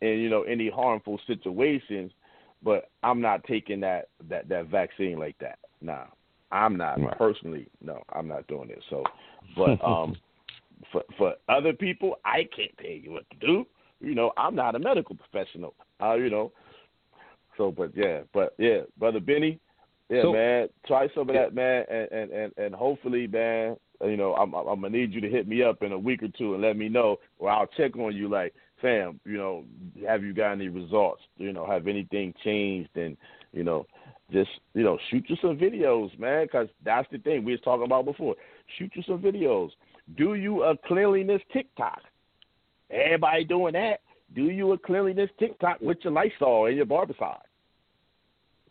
Speaker 3: in you know any harmful situations. But I'm not taking that that that vaccine like that. Nah, I'm not
Speaker 4: Right.
Speaker 3: personally. No, I'm not doing it. So, but um, for for other people, I can't tell you what to do. You know, I'm not a medical professional. Uh, you know. So, but yeah, but yeah, brother Benny, yeah,
Speaker 4: So-
Speaker 3: man, try some of that, man, and and and, and hopefully, man, you know, I'm I'm gonna need you to hit me up in a week or two and let me know, or I'll check on you, like, fam, you know, have you got any results? You know, have anything changed? And you know, just you know, shoot you some videos, man, because that's the thing we was talking about before. Shoot you some videos. Do you a cleanliness TikTok? Everybody doing that. Do you a cleanliness TikTok with your Lysol and your barbicide?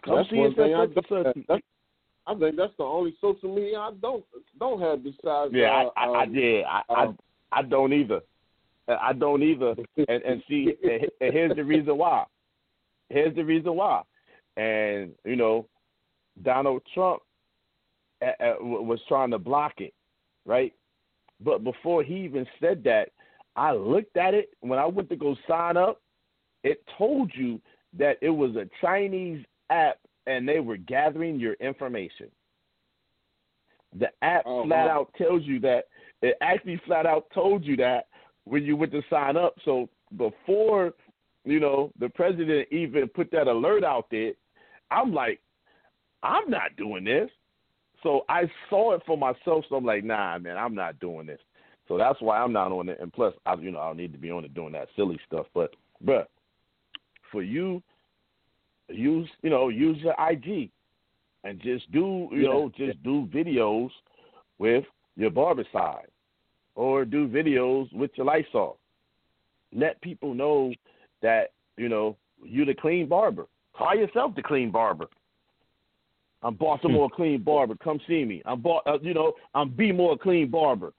Speaker 3: Come
Speaker 6: That's
Speaker 3: see
Speaker 6: one thing I don't. That's, I think that's the only social media I don't don't have besides.
Speaker 3: Yeah,
Speaker 6: uh,
Speaker 3: I, I, I
Speaker 6: um,
Speaker 3: yeah, I,
Speaker 6: um,
Speaker 3: I, I don't either. I don't either. And and see, and here's the reason why. Here's the reason why. And you know, Donald Trump was trying to block it, right? But before he even said that, I looked at it when I went to go sign up. It told you that it was a Chinese app and they were gathering your information. The app
Speaker 6: Oh,
Speaker 3: flat
Speaker 6: wow.
Speaker 3: out tells you that. It actually flat out told you that when you went to sign up. So before, you know, the president even put that alert out there, I'm like, I'm not doing this. So I saw it for myself. So I'm like, nah, man, I'm not doing this. So that's why I'm not on it. And plus, I, you know, I don't need to be on it doing that silly stuff. But, but for you, use, you know, use your IG and just do, you
Speaker 6: Yeah.
Speaker 3: know, just do videos with your Barbicide or do videos with your Lysol. Let people know that, you know, you're the clean barber. Call yourself the clean barber. I'm Baltimore clean barber. Come see me. I'm, Ba- uh, you know, I'm Be More clean barber.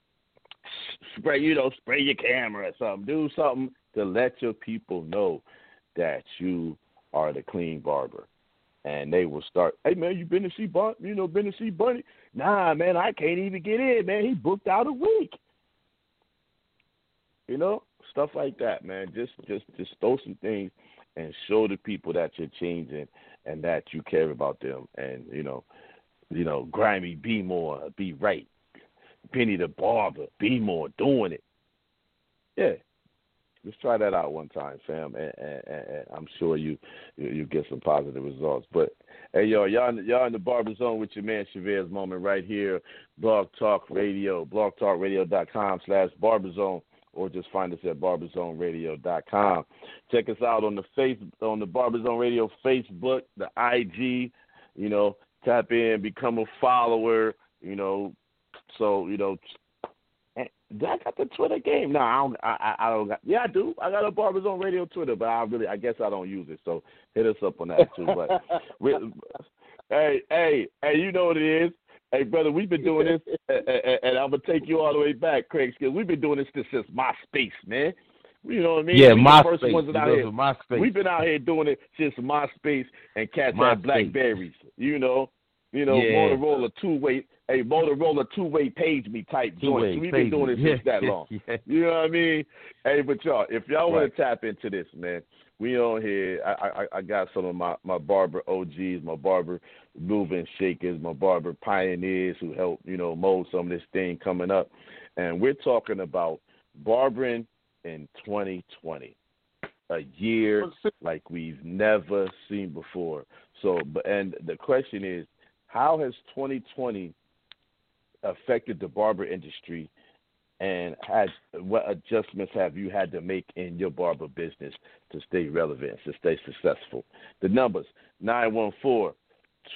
Speaker 3: Spray, you know, spray your camera or something. Do something to let your people know that you are the clean barber. And they will start, hey man, you been to see Bun you know, been to see Bunny? Nah, man, I can't even get in, man. He booked out a week. You know, stuff like that, man. Just just just throw some things and show the people that you're changing and that you care about them and, you know, you know, grimy, be more, be right. Benny the barber, be more, doing it. Yeah. Let's try that out one time, fam, and, and, and, I'm sure you, you get some positive results. But hey, yo, y'all y'all in the barber zone with your man Chavez Moment right here, Blog Talk Radio, blogtalkradio.com slash barberzone, or just find us at barberzoneradio.com. Check us out on the face on the Barberzone Radio Facebook, the IG. You know, tap in, become a follower. You know, so you know. Do I got the Twitter game? No, I don't. I, I I don't got. Yeah, I do. I got a Barberzone Radio Twitter, but I really, I guess I don't use it. So hit us up on that too. But we, hey, hey, hey, you know what it is. Hey, brother, we've been doing this, and, and, and I'm gonna take you all the way back, Craig. Because we've been doing this since since MySpace, man. You know what I mean?
Speaker 4: Yeah,
Speaker 3: we
Speaker 4: MySpace.
Speaker 3: The first ones that out
Speaker 4: Those
Speaker 3: here.
Speaker 4: are MySpace.
Speaker 3: We've been out here doing it since MySpace and cats
Speaker 4: MySpace.
Speaker 3: had Blackberries. You know, you know,
Speaker 4: Yeah.
Speaker 3: Motorola two way, a Motorola two way page me type
Speaker 4: Two-way
Speaker 3: joint. We've been doing it since that long.
Speaker 4: Yeah.
Speaker 3: You know what I mean? Hey, but y'all, if y'all want to tap into this, man, we on here. I, I I got some of my my barber OGs, my barber moving shakers, my barber pioneers who helped, you know mold some of this thing coming up, and we're talking about barbering in 2020, a year like we've never seen before. So, but and the question is, how has 2020 affected the barber industry and had what adjustments have you had to make in your barber business to stay relevant, to stay successful? The numbers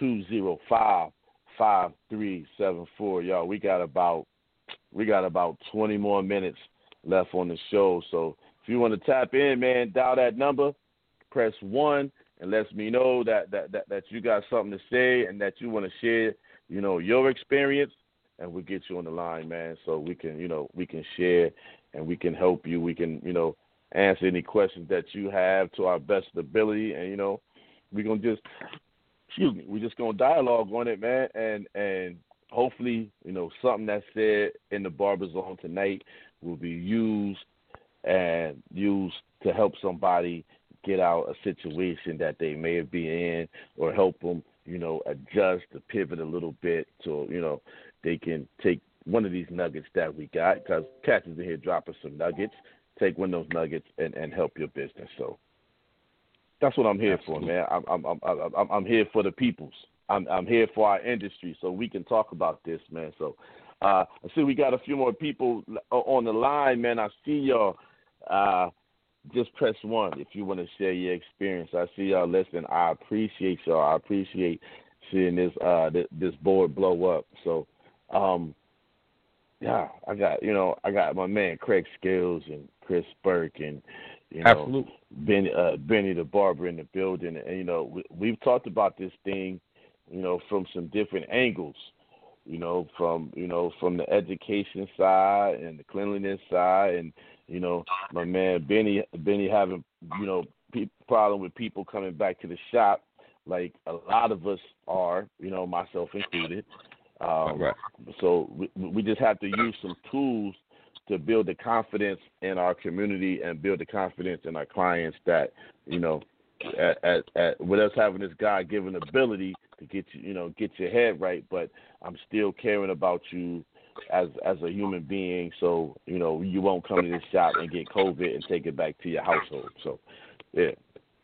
Speaker 3: 914-205-5374. Y'all, we got about we got about 20 more minutes left on the show. So if you want to tap in, man, dial that number, press one, and lets me know that that that, that you got something to say and that you want to share, you know, your experience and we'll get you on the line, man, so we can, you know, we can share and we can help you. We can, you know, answer any questions that you have to our best ability, and you know, we're gonna just, excuse me, we're just gonna dialogue on it, man, and and hopefully, you know, something that's said in the barber zone tonight will be used and used to help somebody get out a situation that they may be in or help them, you know, adjust to pivot a little bit so, you know, they can take one of these nuggets that we got because Catch is in here dropping some nuggets. Take one of those nuggets and, and help your business. So that's what I'm here for, man. I'm I'm I'm I'm, I'm here for the peoples. I'm I'm here for our industry, so we can talk about this, man. So uh, I see we got a few more people on the line, man. I see y'all. Uh, just press one if you want to share your experience. I see y'all listening. I appreciate y'all. I appreciate seeing this uh th- this board blow up. So um yeah, I got you know, I got my man Craig Scales and Chris Burke and you know
Speaker 4: Absolutely.
Speaker 3: Benny uh Benny the barber in the building and you know, we, we've talked about this thing, you know, from some different angles. You know, from you know, from the education side and the cleanliness side and you know, my man Benny Benny having, you know, pe- problem with people coming back to the shop like a lot of us are, you know, myself included. Um,
Speaker 4: Right.
Speaker 3: So we, we just have to use some tools to build the confidence in our community and build the confidence in our clients that you know at, at, at with us having this God given ability to get you, you know, get your head right, but I'm still caring about you as as a human being, so you know you won't come to this shop and get COVID and take it back to your household. So, yeah,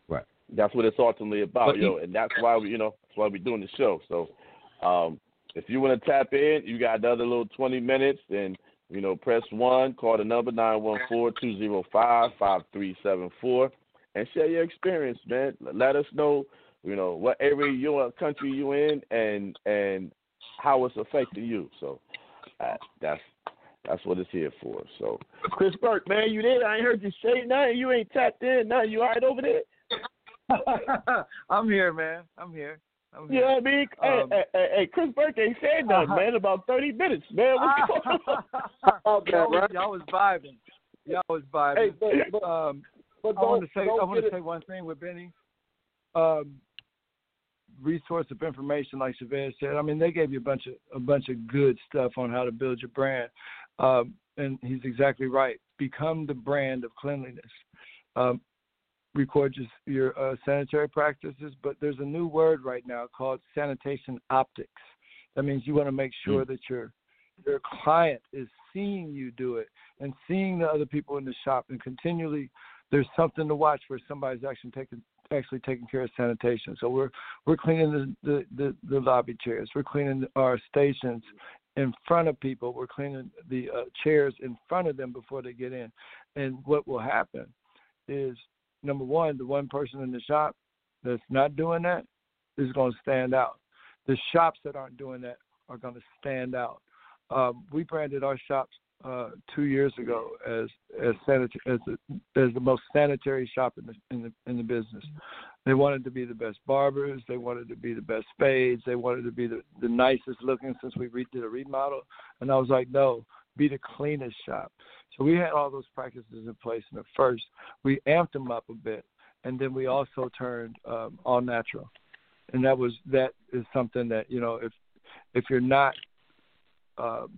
Speaker 4: right.
Speaker 3: That's what it's ultimately about, yo, and that's why we, you know, that's why we're doing the show. So, um, if you want to tap in, you got another little 20 minutes, then you know, press one, call the number nine one four two zero five five three seven four, and share your experience, man. Let us know, you know, what area you are, country you in, and and how it's affecting you. So uh, that's that's what it's here for. So, Chris Burke, man, you there? I ain't heard you say nothing. You ain't tapped in. Nothing. You all right over there?
Speaker 5: I'm here, man. I'm here. I'm
Speaker 3: You know what I mean?
Speaker 5: Um,
Speaker 3: hey, hey, hey, Chris Burke ain't said nothing, man. About thirty minutes, man. What's going on?
Speaker 6: Oh,
Speaker 5: y'all, was,
Speaker 6: right?
Speaker 5: y'all was vibing. Y'all was vibing.
Speaker 6: Hey, but, but,
Speaker 5: um,
Speaker 6: but
Speaker 5: I want to say I want to say one thing with Benny. Um, resource of information, like Chavez said. I mean, they gave you a bunch of a bunch of good stuff on how to build your brand, um, and he's exactly right. Become the brand of cleanliness. Um, record your, your uh, sanitary practices, but there's a new word right now called sanitation optics. That means you want to make sure that your your client is seeing you do it and seeing the other people in the shop and continually there's something to watch where somebody's actually taking actually taking care of sanitation. So we're we're cleaning the the, the, the lobby chairs. We're cleaning our stations in front of people. We're cleaning the uh, chairs in front of them before they get in. And what will happen is number one, the one person in the shop that's not doing that is going to stand out. The shops that aren't doing that are going to stand out. Um, we branded our shops uh, two years ago as as sanitary as the, as the most sanitary shop in the in the in the business. They wanted to be the best barbers. They wanted to be the best spades. They wanted to be the, the nicest looking since we re- did a remodel. And I was like, no, be the cleanest shop. So we had all those practices in place. And at first, we amped them up a bit, and then we also turned um, all natural. And that was that is something that you know if if you're not um,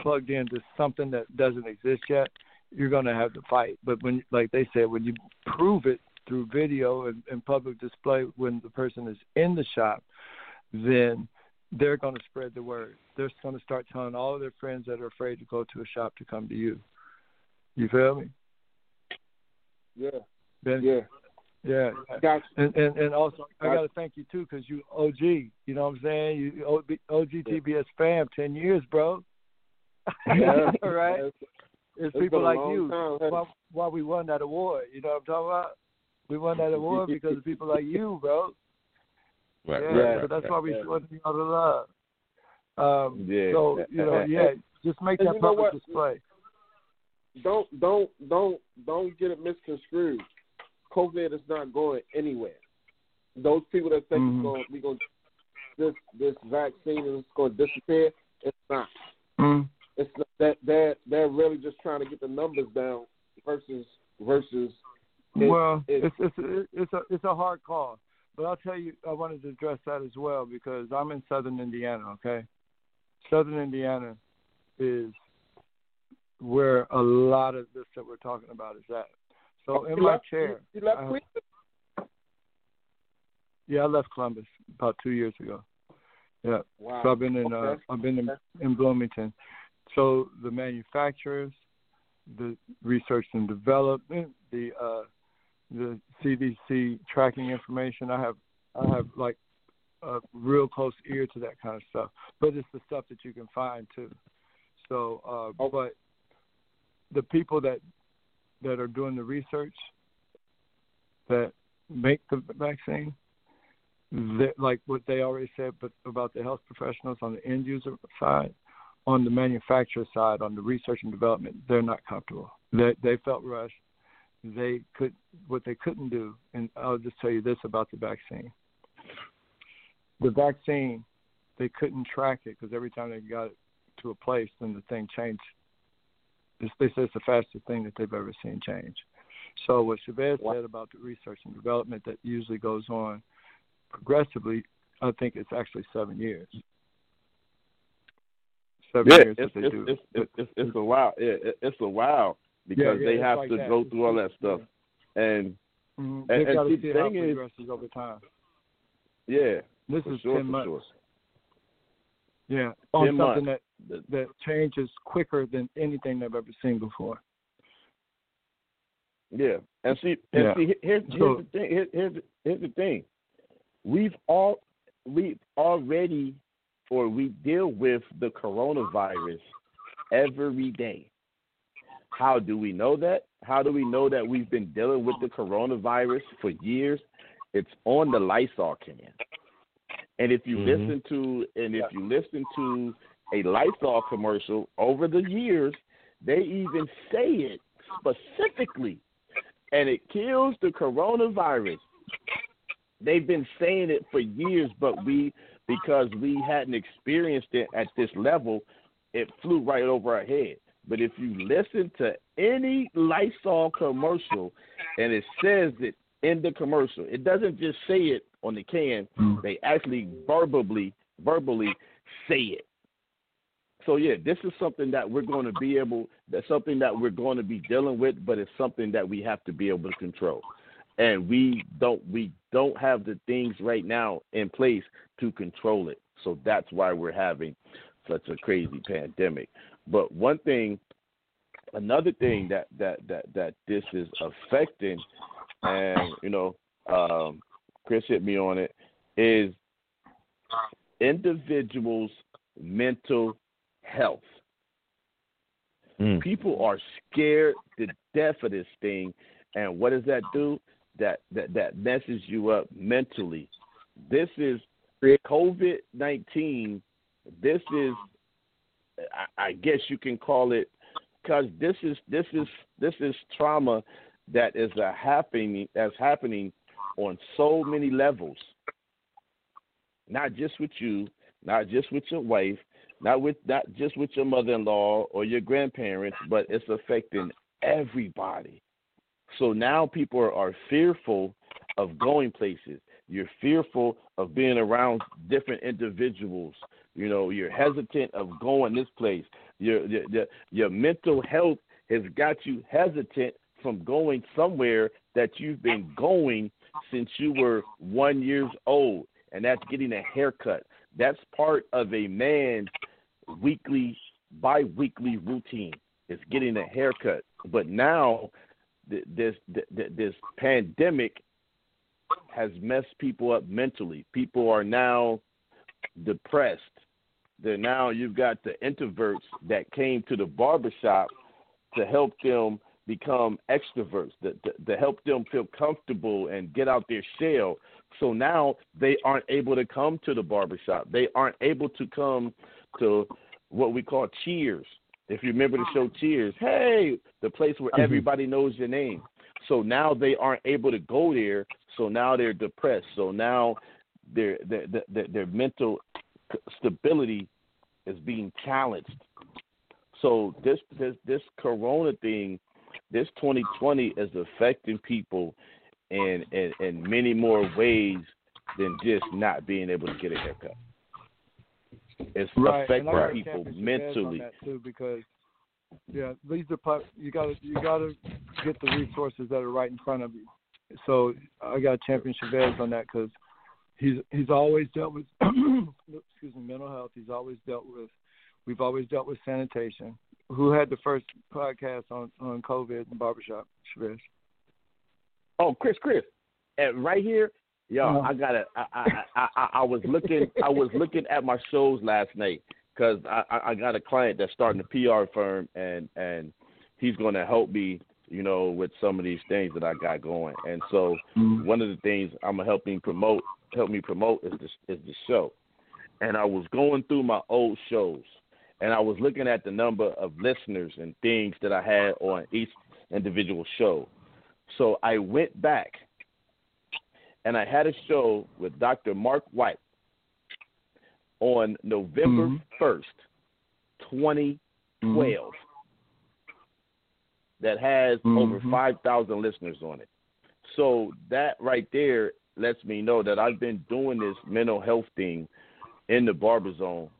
Speaker 5: plugged into something that doesn't exist yet, you're going to have to fight. But when, like they said, when you prove it through video and, and public display, when the person is in the shop, then they're going to spread the word. They're going to start telling all of their friends that are afraid to go to a shop to come to you. You feel me?
Speaker 6: Yeah,
Speaker 5: Ben?
Speaker 6: yeah.
Speaker 5: Yeah.
Speaker 6: Got
Speaker 5: And, and and also I got to thank you too because you OG. You know what I'm saying? You OG, OG TBS fam, ten years, bro.
Speaker 6: Yeah.
Speaker 5: Right.
Speaker 6: It's,
Speaker 5: It's
Speaker 6: it's
Speaker 5: people like you.
Speaker 6: time,
Speaker 5: Why, why we won that award? You know what I'm talking about? We won that award because of people like you, bro.
Speaker 4: Right,
Speaker 5: yeah,
Speaker 4: right,
Speaker 5: so
Speaker 4: right,
Speaker 5: that's
Speaker 4: right.
Speaker 5: why we showing you all the love. Um,
Speaker 3: Yeah.
Speaker 5: So you know, yeah, just make
Speaker 6: And
Speaker 5: that
Speaker 6: you know
Speaker 5: public display.
Speaker 6: don't don't don't don't get it misconstrued. COVID is not going anywhere. Those people that think
Speaker 5: Mhm.
Speaker 6: it's going we going this this vaccine is going to disappear, it's not.
Speaker 5: Mm.
Speaker 6: It's not, that they're they're really just trying to get the numbers down versus versus. it-
Speaker 5: well,
Speaker 6: it-
Speaker 5: it's it's it's a it's a hard call, but I'll tell you, I wanted to address that as well because I'm in Southern Indiana. Okay, Southern Indiana is where a lot of this that we're talking about is at. So in
Speaker 6: You
Speaker 5: my
Speaker 6: left-
Speaker 5: chair,
Speaker 6: You, left
Speaker 5: I- yeah, I left Columbus about two years ago. Yeah.
Speaker 6: Wow.
Speaker 5: So I've been in uh, I've been in, in Bloomington. So the manufacturers, the research and development, the uh, the CDC tracking information. I have I have like a real close ear to that kind of stuff. But it's the stuff that you can find too. So, uh,
Speaker 6: Oh.
Speaker 5: but the people that that are doing the research that make the vaccine, that, like what they already said, but about the health professionals on the end user side, on the manufacturer side, on the research and development, they're not comfortable. They they felt rushed. They could what they couldn't do, and I'll just tell you this about the vaccine. The vaccine, they couldn't track it because every time they got it to a place, then the thing changed. Say it's the fastest thing that they've ever seen change. So what Chavez
Speaker 6: Wow.
Speaker 5: said about the research and development that usually goes on progressively, I think it's actually seven years. Seven
Speaker 3: Yeah,
Speaker 5: years
Speaker 3: it's
Speaker 5: that they
Speaker 3: it's,
Speaker 5: do.
Speaker 3: it's, it's, it's, it's a while. Yeah, it's a while because
Speaker 5: Yeah, yeah,
Speaker 3: they have
Speaker 5: like
Speaker 3: to
Speaker 5: that.
Speaker 3: go through all that stuff, and
Speaker 5: Mm,
Speaker 3: And- and see, the
Speaker 5: it
Speaker 3: thing is-
Speaker 5: over time.
Speaker 3: Yeah,
Speaker 5: This is
Speaker 3: sure,
Speaker 5: ten months.
Speaker 3: sure.
Speaker 5: Yeah, on
Speaker 3: 10
Speaker 5: something
Speaker 3: months.
Speaker 5: that that changes quicker than anything they've ever seen before.
Speaker 3: Yeah, and see, and
Speaker 5: Yeah.
Speaker 3: see, here's, here's
Speaker 5: So-
Speaker 3: the thing. Here, here's here's the thing. We've all we've already, or we deal with the coronavirus every day. How do we know that? How do we know that we've been dealing with the coronavirus for years? It's on the Lysol can. And if you
Speaker 4: Mhm.
Speaker 3: listen to and if you listen to a Lysol commercial over the years, they even say it specifically and it kills the coronavirus. They've been saying it for years, but we, because we hadn't experienced it at this level, it flew right over our head. But if you listen to any Lysol commercial and it says it in the commercial, it doesn't just say it on the can, hmm. they actually verbally verbally say it. So yeah, this is something that we're going to be able. That's something that we're going to be dealing with, but it's something that we have to be able to control, and we don't. We don't have the things right now in place to control it. So that's why we're having such a crazy pandemic. But one thing, another thing that that that that this is affecting, and you know, um, Chris hit me on it, is individuals' mental health.
Speaker 4: Mm.
Speaker 3: People are scared to death of this thing, and what does that do? That that that messes you up mentally. This is COVID nineteen. This is, I, guess you can call it, because this is this is this is trauma that is a happening that's happening on so many levels. Not just with you, not just with your wife, not with not just with your mother-in-law or your grandparents, but it's affecting everybody. So now people are, are fearful of going places. You're fearful of being around different individuals. You know, you're hesitant of going this place. Your your your, mental health has got you hesitant from going somewhere that you've been going since you were one years old, and that's getting a haircut. That's part of a man's weekly, bi-weekly routine. Is getting a haircut. But now, this this pandemic has messed people up mentally. People are now depressed. They're now you've got the introverts that came to the barbershop to help them become extroverts, to, to, to help them feel comfortable and get out their shell. So now they aren't able to come to the barbershop. They aren't able to come to what we call cheers. If you remember the show Cheers, hey, the place where mm-hmm. everybody knows your name. So now they aren't able to go there. So now they're depressed. So now their their their, their mental stability is being challenged. So this this this corona thing, this 2020 is affecting people in in, in many more ways than just not being able to get a haircut. It's
Speaker 5: Right,
Speaker 3: affecting
Speaker 5: a
Speaker 3: people
Speaker 5: championship edge on
Speaker 3: mentally.
Speaker 5: too because yeah, these are you got to you got to get the resources that are right in front of you. So I got a championship edge on that because he's he's always dealt with excuse me mental health. He's always dealt with we've always dealt with sanitation. Who had the first podcast on on COVID in the barbershop? Chavez.
Speaker 3: Oh, Chris, Chris, and right here, y'all,
Speaker 5: Uh-huh.
Speaker 3: I gotta. I, I, I, I, I was looking. I was looking at my shows last night because I, I- I got a client that's starting a PR firm, and and he's going to help me, you know, with some of these things that I got going. And so one of the things I'm gonna help me promote, help me promote is this is the show. And I was going through my old shows, and I was looking at the number of listeners and things that I had on each individual show. So I went back and I had a show with Dr. Mark White on November
Speaker 5: Mhm.
Speaker 3: 1st, 2012, that has over
Speaker 5: Mhm.
Speaker 3: 5,000 listeners on it. So that right there lets me know that I've been doing this mental health thing in the barber zone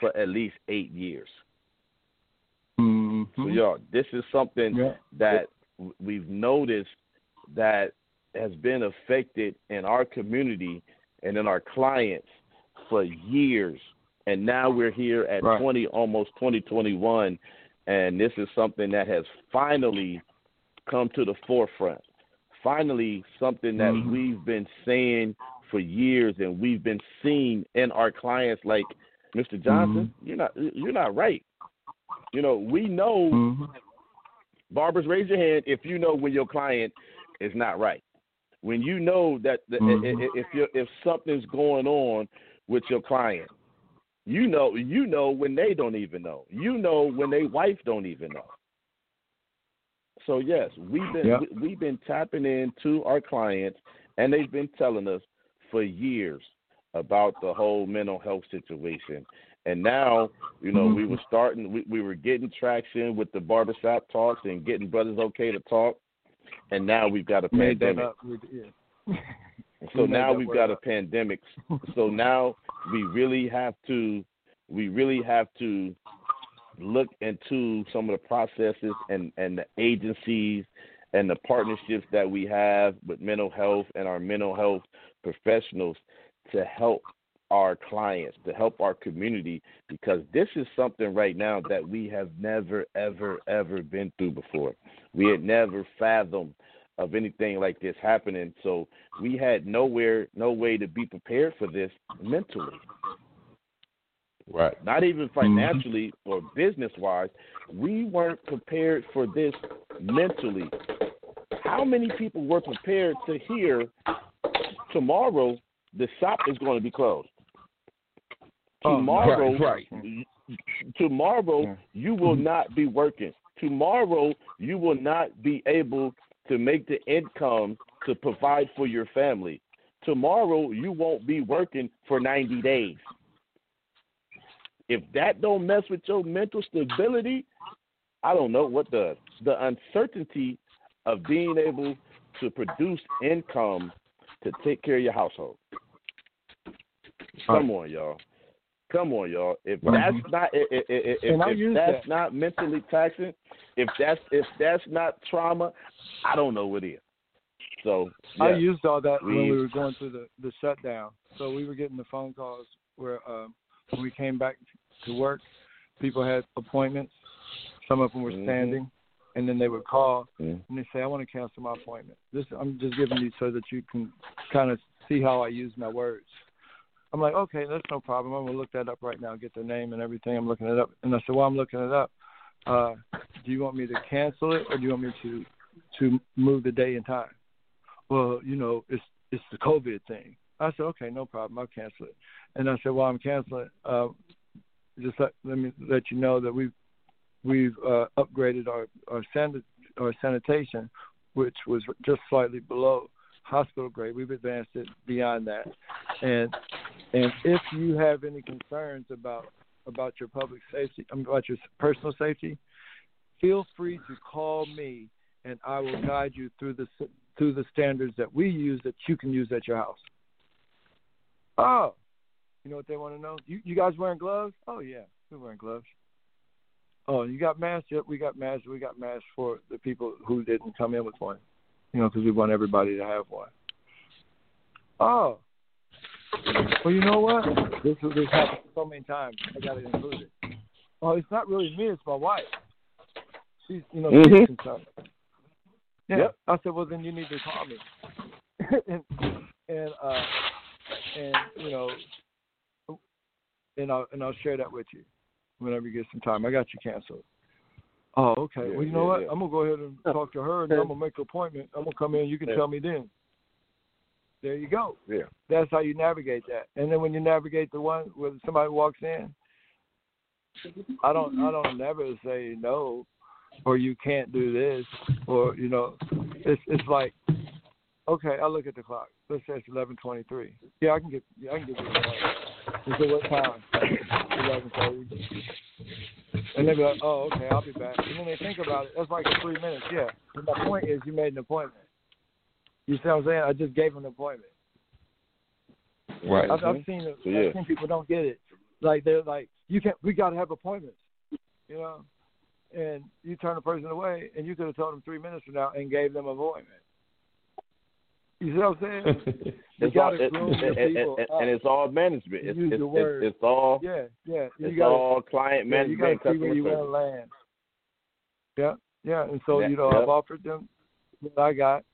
Speaker 3: for at least eight years.
Speaker 5: Mm-hmm.
Speaker 3: So, y'all, this is something
Speaker 5: Yeah.
Speaker 3: that we've noticed that has been affected in our community and in our clients for years. And now we're here at
Speaker 5: Right.
Speaker 3: 20, almost 2021, and this is something that has finally come to the forefront. Finally, something that
Speaker 5: Mhm.
Speaker 3: we've been saying for years, and we've been seeing in our clients. Like Mr. Johnson, you're not you're not right. You know, we know
Speaker 5: Mhm.
Speaker 3: barbers. Raise your hand if you know when your client is not right. When you know that the,
Speaker 5: Mhm.
Speaker 3: i- if if something's going on with your client, you know you know when they don't even know. You know when they wife don't even know. So yes, we've been
Speaker 5: Yeah.
Speaker 3: we, we've been tapping into our clients, and they've been telling us for years about the whole mental health situation. And now, you know, we were starting, we, we were getting traction with the barbershop talks and getting brothers okay to talk. And now we've got a pandemic.
Speaker 5: yeah.
Speaker 3: So now we've got a pandemic. so now we really have to we really have to look into some of the processes and, and the agencies and the partnerships that we have with mental health and our mental health professionals to help our clients, to help our community, because this is something right now that we have never, ever, ever been through before. We had never fathomed of anything like this happening. So we had nowhere, no way to be prepared for this mentally,
Speaker 4: Right.
Speaker 3: not even mm-hmm. financially or business wise. We weren't prepared for this mentally. How many people were prepared to hear tomorrow the shop is going to be closed?
Speaker 5: Oh,
Speaker 3: Tomorrow,
Speaker 4: Right. right.
Speaker 3: tomorrow
Speaker 5: Yeah.
Speaker 3: you will mm-hmm. not be working. Tomorrow you will not be able to make the income to provide for your family. Tomorrow you won't be working for 90 days. If that don't mess with your mental stability, I don't know what does. The uncertainty of being able to produce income to take care of your household. Come on, y'all. Come on, y'all. If that's not if, if, if, if that's
Speaker 5: that.
Speaker 3: not mentally taxing, if that's if that's not trauma, I don't know what is. So
Speaker 5: I used all that when
Speaker 3: We-
Speaker 5: we were going through the the shutdown. So we were getting the phone calls where um, when we came back to work, people had appointments. Some of them were
Speaker 3: Mhm.
Speaker 5: standing, and then they would call
Speaker 3: Mhm.
Speaker 5: and they say, "I want to cancel my appointment." This I'm just giving you so that you can kind of see how I use my words. I'm like, okay, that's no problem. I'm gonna look that up right now, get their name and everything. I'm looking it up, and I said, well, I'm looking it up. Uh, do you want me to cancel it, or do you want me to to move the day and time? Well, you know, it's it's the COVID thing. I said, okay, no problem. I'll cancel it. And I said, well, I'm canceling. Uh, just let, let me let you know that we've we've uh, upgraded our our, sanit- our sanitation, which was just slightly below hospital grade. We've advanced it beyond that, and and if you have any concerns about about your public safety, um, about your personal safety, feel free to call me, and I will guide you through the through the standards that we use that you can use at your house. Oh, you know what they want to know? You you guys wearing gloves? Oh yeah, we're wearing gloves. Oh, you got masks? Yep, we got masks. We got masks for the people who didn't come in with one. You know, because we want everybody to have one. Oh, well, you know what? This this happened so many times. I got to include it. Oh, it's not really me. It's my wife. She's, you know, she's
Speaker 3: Mhm.
Speaker 5: concerned. Yeah.
Speaker 3: Yep.
Speaker 5: I said, well, then you need to call me. and and uh, and you know, and I'll and I'll share that with you whenever you get some time. I got you canceled. Oh, okay.
Speaker 3: Yeah,
Speaker 5: well, you know
Speaker 3: yeah,
Speaker 5: what?
Speaker 3: yeah.
Speaker 5: I'm gonna go ahead and oh. talk to her, and then I'm gonna make an appointment. I'm gonna come in. You can
Speaker 3: Yeah.
Speaker 5: tell me then. There you go.
Speaker 3: Yeah.
Speaker 5: That's how you navigate that. And then when you navigate the one where somebody walks in, I don't I don't never say no or you can't do this or you know it's it's like okay, I look at the clock. Let's say it's eleven twenty three. Yeah, I can get yeah, I can get you the time. What time? Eleven thirty. And they be like, Oh, okay, I'll be back. And then they think about it, that's like three minutes, yeah. But my point is you made an appointment. You see what I'm saying? I just gave them an appointment.
Speaker 4: Right.
Speaker 5: I've, I've seen.
Speaker 3: So, yeah.
Speaker 5: I've seen people don't get it. Like they're like, you can't. We got to have appointments. You know, and you turn a person away, and you could have told them three minutes from now and gave them an appointment. You see what I'm saying?
Speaker 3: It's all, it, and, and, and, it's all management. It's it's, it's, it's all
Speaker 5: yeah, yeah. You
Speaker 3: it's
Speaker 5: gotta,
Speaker 3: all client
Speaker 5: yeah, you
Speaker 3: management,
Speaker 5: gotta see where you want to land. Yeah, yeah. And so
Speaker 3: Yeah,
Speaker 5: you know,
Speaker 3: yeah.
Speaker 5: I've offered them what I got,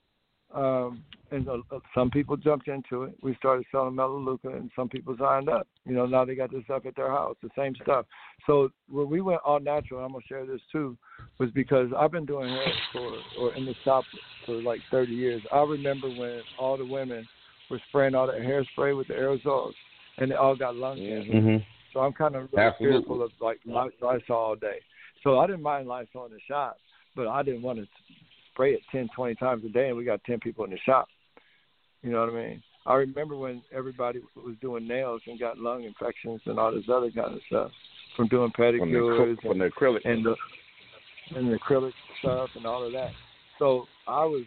Speaker 5: um, and uh, uh, some people jumped into it. We started selling Melaleuca, and some people signed up. You know, now they got this stuff at their house, the same stuff. So when we went all natural, I'm gonna share this too, was because I've been doing hair for or in the shop for like 30 years. I remember when all the women were spraying all that hairspray with the aerosols, and they all got lung cancer.
Speaker 4: hmm
Speaker 5: So I'm kind of really fearful of like Ly- Lysol all day. So I didn't mind Lysol in the shop, but I didn't want to spray it 10, 20 times a day, and we got 10 people in the shop. You know what I mean? I remember when everybody was doing nails and got lung infections and all this other kind of stuff from doing pedicures
Speaker 3: from the acrylic.
Speaker 5: and the and the acrylic stuff and all of that. So I was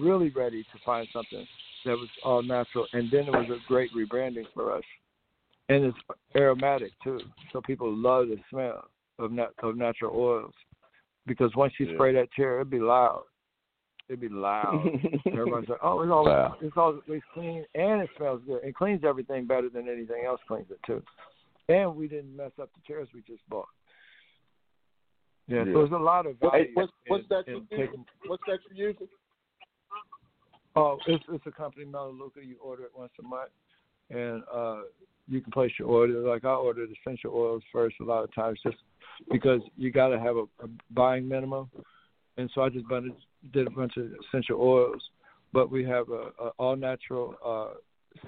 Speaker 5: really ready to find something that was all natural, and then it was a great rebranding for us. And it's aromatic too, so people love the smell of nat- of natural oils. Because once you
Speaker 3: Yeah.
Speaker 5: spray that chair, it'd be loud. It'd be loud. Everybody's like, "Oh, it's all
Speaker 4: Wow.
Speaker 5: it's always clean and it smells good. It cleans everything better than anything else cleans it too." And we didn't mess up the chairs we just bought. Yeah,
Speaker 3: Yeah.
Speaker 5: so there's a lot of
Speaker 6: What-
Speaker 5: value
Speaker 6: what's- what's
Speaker 5: in,
Speaker 6: that
Speaker 5: in
Speaker 6: you
Speaker 5: taking.
Speaker 6: What's that you're using?
Speaker 5: Oh, it's it's a company Melaleuca. You order it once a month, and uh, you can place your order. Like I ordered essential oils first a lot of times, just because you got to have a, a buying minimum, and so I just bunted, did a bunch of essential oils. But we have a, a all natural uh,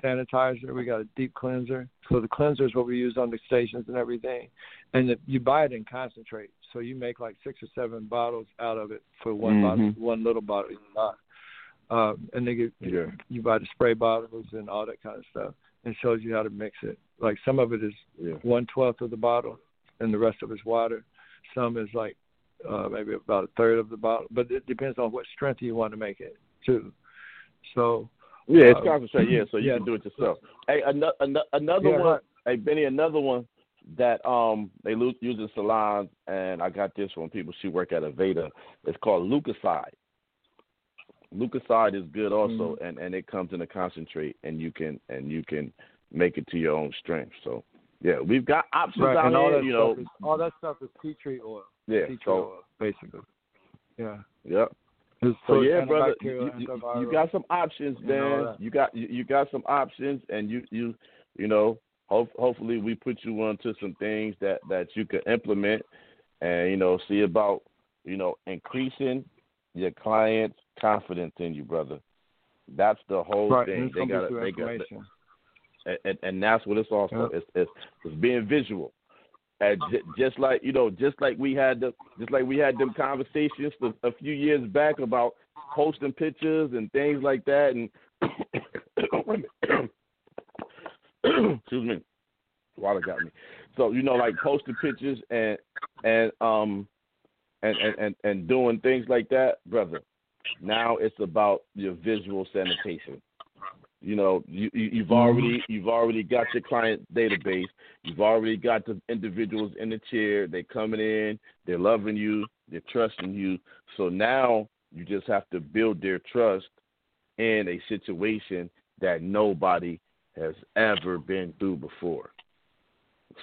Speaker 5: sanitizer. We got a deep cleanser. So the cleanser is what we use on the stations and everything, and the, you buy it in concentrate. So you make like six or seven bottles out of it for one bottle,
Speaker 3: Mhm.
Speaker 5: one little bottle. Um, and they give
Speaker 3: Yeah.
Speaker 5: you buy the spray bottles and all that kind of stuff. And shows you how to mix it. Like some of it is
Speaker 3: Yeah.
Speaker 5: one twelfth of the bottle, and the rest of it's water. Some is like uh, maybe about a third of the bottle, but it depends on what strength you want to make it too. So
Speaker 3: Yeah, it's
Speaker 5: Um,
Speaker 3: concentrate. Yeah, so you
Speaker 5: yeah.
Speaker 3: can do it yourself. Hey, another another
Speaker 5: Yeah,
Speaker 3: one. Hey, Benny, another one that um they use in salons, and I got this from people. She work at Aveda. It's called Lucaside. Lucaside is good also,
Speaker 5: Mm-hmm.
Speaker 3: and and it comes in a concentrate, and you can and you can make it to your own strength. So yeah, we've got options
Speaker 5: right,
Speaker 3: out
Speaker 5: and all
Speaker 3: here.
Speaker 5: that
Speaker 3: You
Speaker 5: stuff
Speaker 3: know,
Speaker 5: is all that stuff is tea tree oil.
Speaker 3: Yeah.
Speaker 5: Tea
Speaker 3: So
Speaker 5: basically. Yeah.
Speaker 3: yeah.
Speaker 5: It's
Speaker 3: So yeah, brother, you, you, you got some options, man. You got you, you got some options, and you you you know, hope, hopefully we put you onto some things that that you can implement, and you know, see about you know increasing your clients' confidence in you, brother. That's the whole
Speaker 5: right,
Speaker 3: thing.
Speaker 5: and
Speaker 3: They got they got and, and, and that's what it's also.
Speaker 5: Yeah.
Speaker 3: It's, it's it's being visual, and j- just like you know, just like we had the, just like we had them conversations a, a few years back about posting pictures and things like that, and excuse me, water got me. So you know, like posting pictures and and um and and and, and doing things like that, brother. Now it's about your visual sanitation you know you, you you've mm-hmm. already you've already got your client database. You've already got the individuals in the chair. They're coming in. They're loving you. They're trusting you. So now you just have to build their trust in a situation that nobody has ever been through before.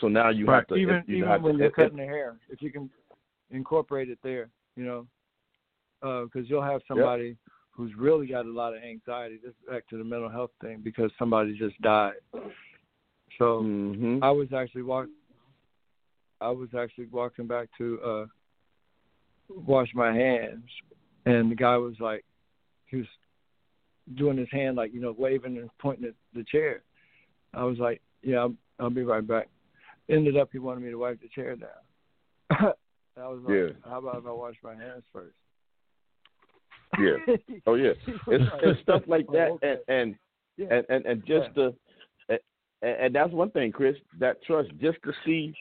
Speaker 3: So now you
Speaker 5: right.
Speaker 3: have to
Speaker 5: even
Speaker 3: you
Speaker 5: even when
Speaker 3: to,
Speaker 5: you're
Speaker 3: it-
Speaker 5: cutting the hair, if you can incorporate it there, you know, uh, because you'll have somebody who's really got a lot of anxiety. This is back to the mental health thing because somebody just died. So
Speaker 3: Mhm.
Speaker 5: I was actually walk. I was actually walking back to uh wash my hands, and the guy was like, he was doing his hand like you know waving and pointing at the chair. I was like, yeah, I'll, I'll be right back. Ended up he wanted me to wipe the chair down. I was like,
Speaker 3: Yeah.
Speaker 5: how about if I wash my hands first?
Speaker 3: Yeah oh yeah it's, it's stuff like
Speaker 5: "Oh,
Speaker 3: that
Speaker 5: okay."
Speaker 3: and and
Speaker 5: Yeah.
Speaker 3: and and, and just to and, and that's one thing chris that trust just to see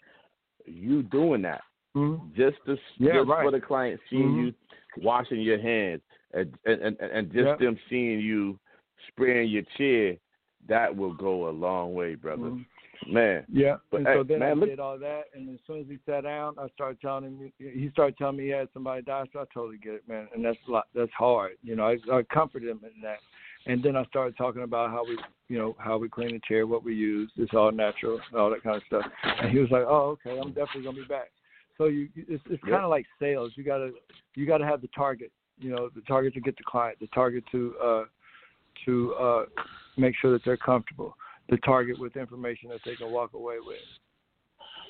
Speaker 3: you doing that
Speaker 5: Mhm.
Speaker 3: just to
Speaker 5: Yeah,
Speaker 3: just
Speaker 5: right.
Speaker 3: for the client seeing
Speaker 5: Mhm.
Speaker 3: you washing your hands and and and, just
Speaker 5: Yeah.
Speaker 3: them seeing you spraying your chair that will go a long way brother
Speaker 5: Mhm.
Speaker 3: Man
Speaker 5: Yeah,
Speaker 3: But,
Speaker 5: and
Speaker 3: hey,
Speaker 5: so then
Speaker 3: man,
Speaker 5: I
Speaker 3: look-
Speaker 5: did all that, and as soon as he sat down, I started telling him. He started telling me he had somebody die, so I totally get it, man. And that's a lot. That's hard, you know. I, I comforted him in that, And then I started talking about how we, you know, how we clean the chair, what we use. It's all natural, all that kind of stuff. And he was like, "Oh, okay, I'm definitely gonna be back." So you, it's, it's kind of like sales. You gotta, you gotta have the target. You know, the target to get the client, the target to, uh, to uh, make sure that they're comfortable, the target with information that they can walk away with.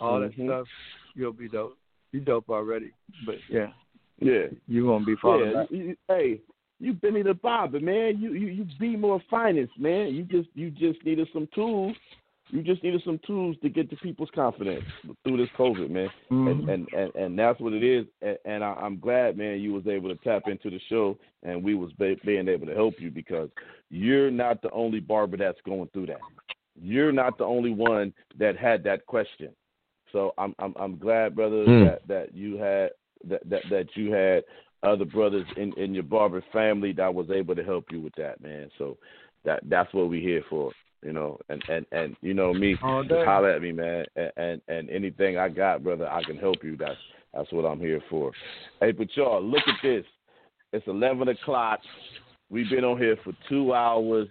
Speaker 5: All
Speaker 3: Mhm.
Speaker 5: that stuff, you'll be dope. You dope already, but yeah,
Speaker 3: Yeah.
Speaker 5: you won't be falling
Speaker 3: Yeah, you, you, hey, you Benny the Barber, man. You you you be more finest, man. You just you just needed some tools. You just needed some tools to get the people's confidence through this COVID, man.
Speaker 5: Mhm.
Speaker 3: And, and and and that's what it is. And, and I, I'm glad, man, you was able to tap into the show, and we was be, being able to help you because you're not the only barber that's going through that. You're not the only one that had that question. So I'm I'm I'm glad, brother,
Speaker 4: Mm.
Speaker 3: that that you had that that that you had other brothers in in your barber family that was able to help you with that, man. So that that's what we're here for, you know. And and and you know me, just holler at me, man. And, and and anything I got, brother, I can help you. That's that's what I'm here for. Hey, but y'all, look at this. It's eleven o'clock. We've been on here for two hours,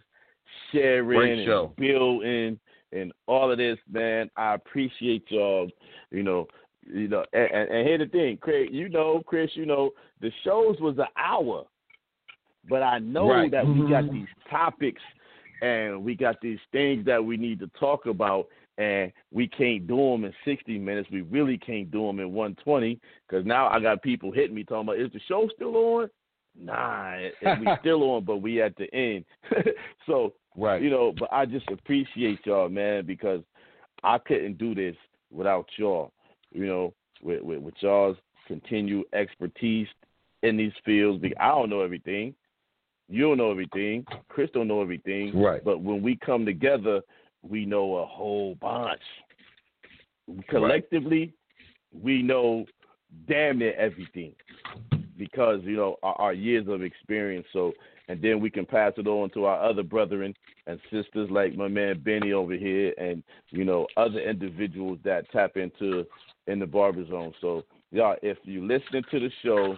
Speaker 3: sharing and building and all of this, man. I appreciate y'all. You know, you know, and, and, and here's the thing, Craig. You know, Chris. You know, the shows was an hour, but I know
Speaker 4: Right.
Speaker 3: that we got
Speaker 5: Mhm.
Speaker 3: these topics and we got these things that we need to talk about, and we can't do them in 60 minutes. We really can't do them in 120 because now I got people hitting me talking about, is the show still on? Nah, it, it- we still on, but we at the end. so
Speaker 4: Right.
Speaker 3: you know, but I just appreciate y'all, man, because I couldn't do this without y'all. You know, with with, with y'all's continued expertise in these fields. Because I don't know everything. You don't know everything. Chris don't know everything.
Speaker 4: Right.
Speaker 3: But when we come together, we know a whole bunch. Collectively, we know damn near everything because you know our, our years of experience. So, and then we can pass it on to our other brethren and sisters like my man Benny over here, and you know other individuals that tap into in the barber zone. So, y'all, if you listening to the show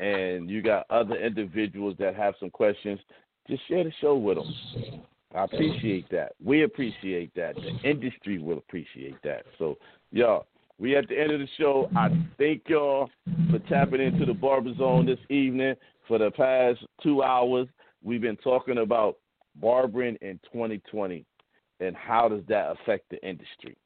Speaker 3: and you got other individuals that have some questions, just share the show with them. I appreciate that. We appreciate that. The industry will appreciate that. So, y'all, we at the end of the show. I thank y'all for tapping into the Barber Zone this evening. For the past two hours, we've been talking about barbering in 2020 and how does that affect the industry.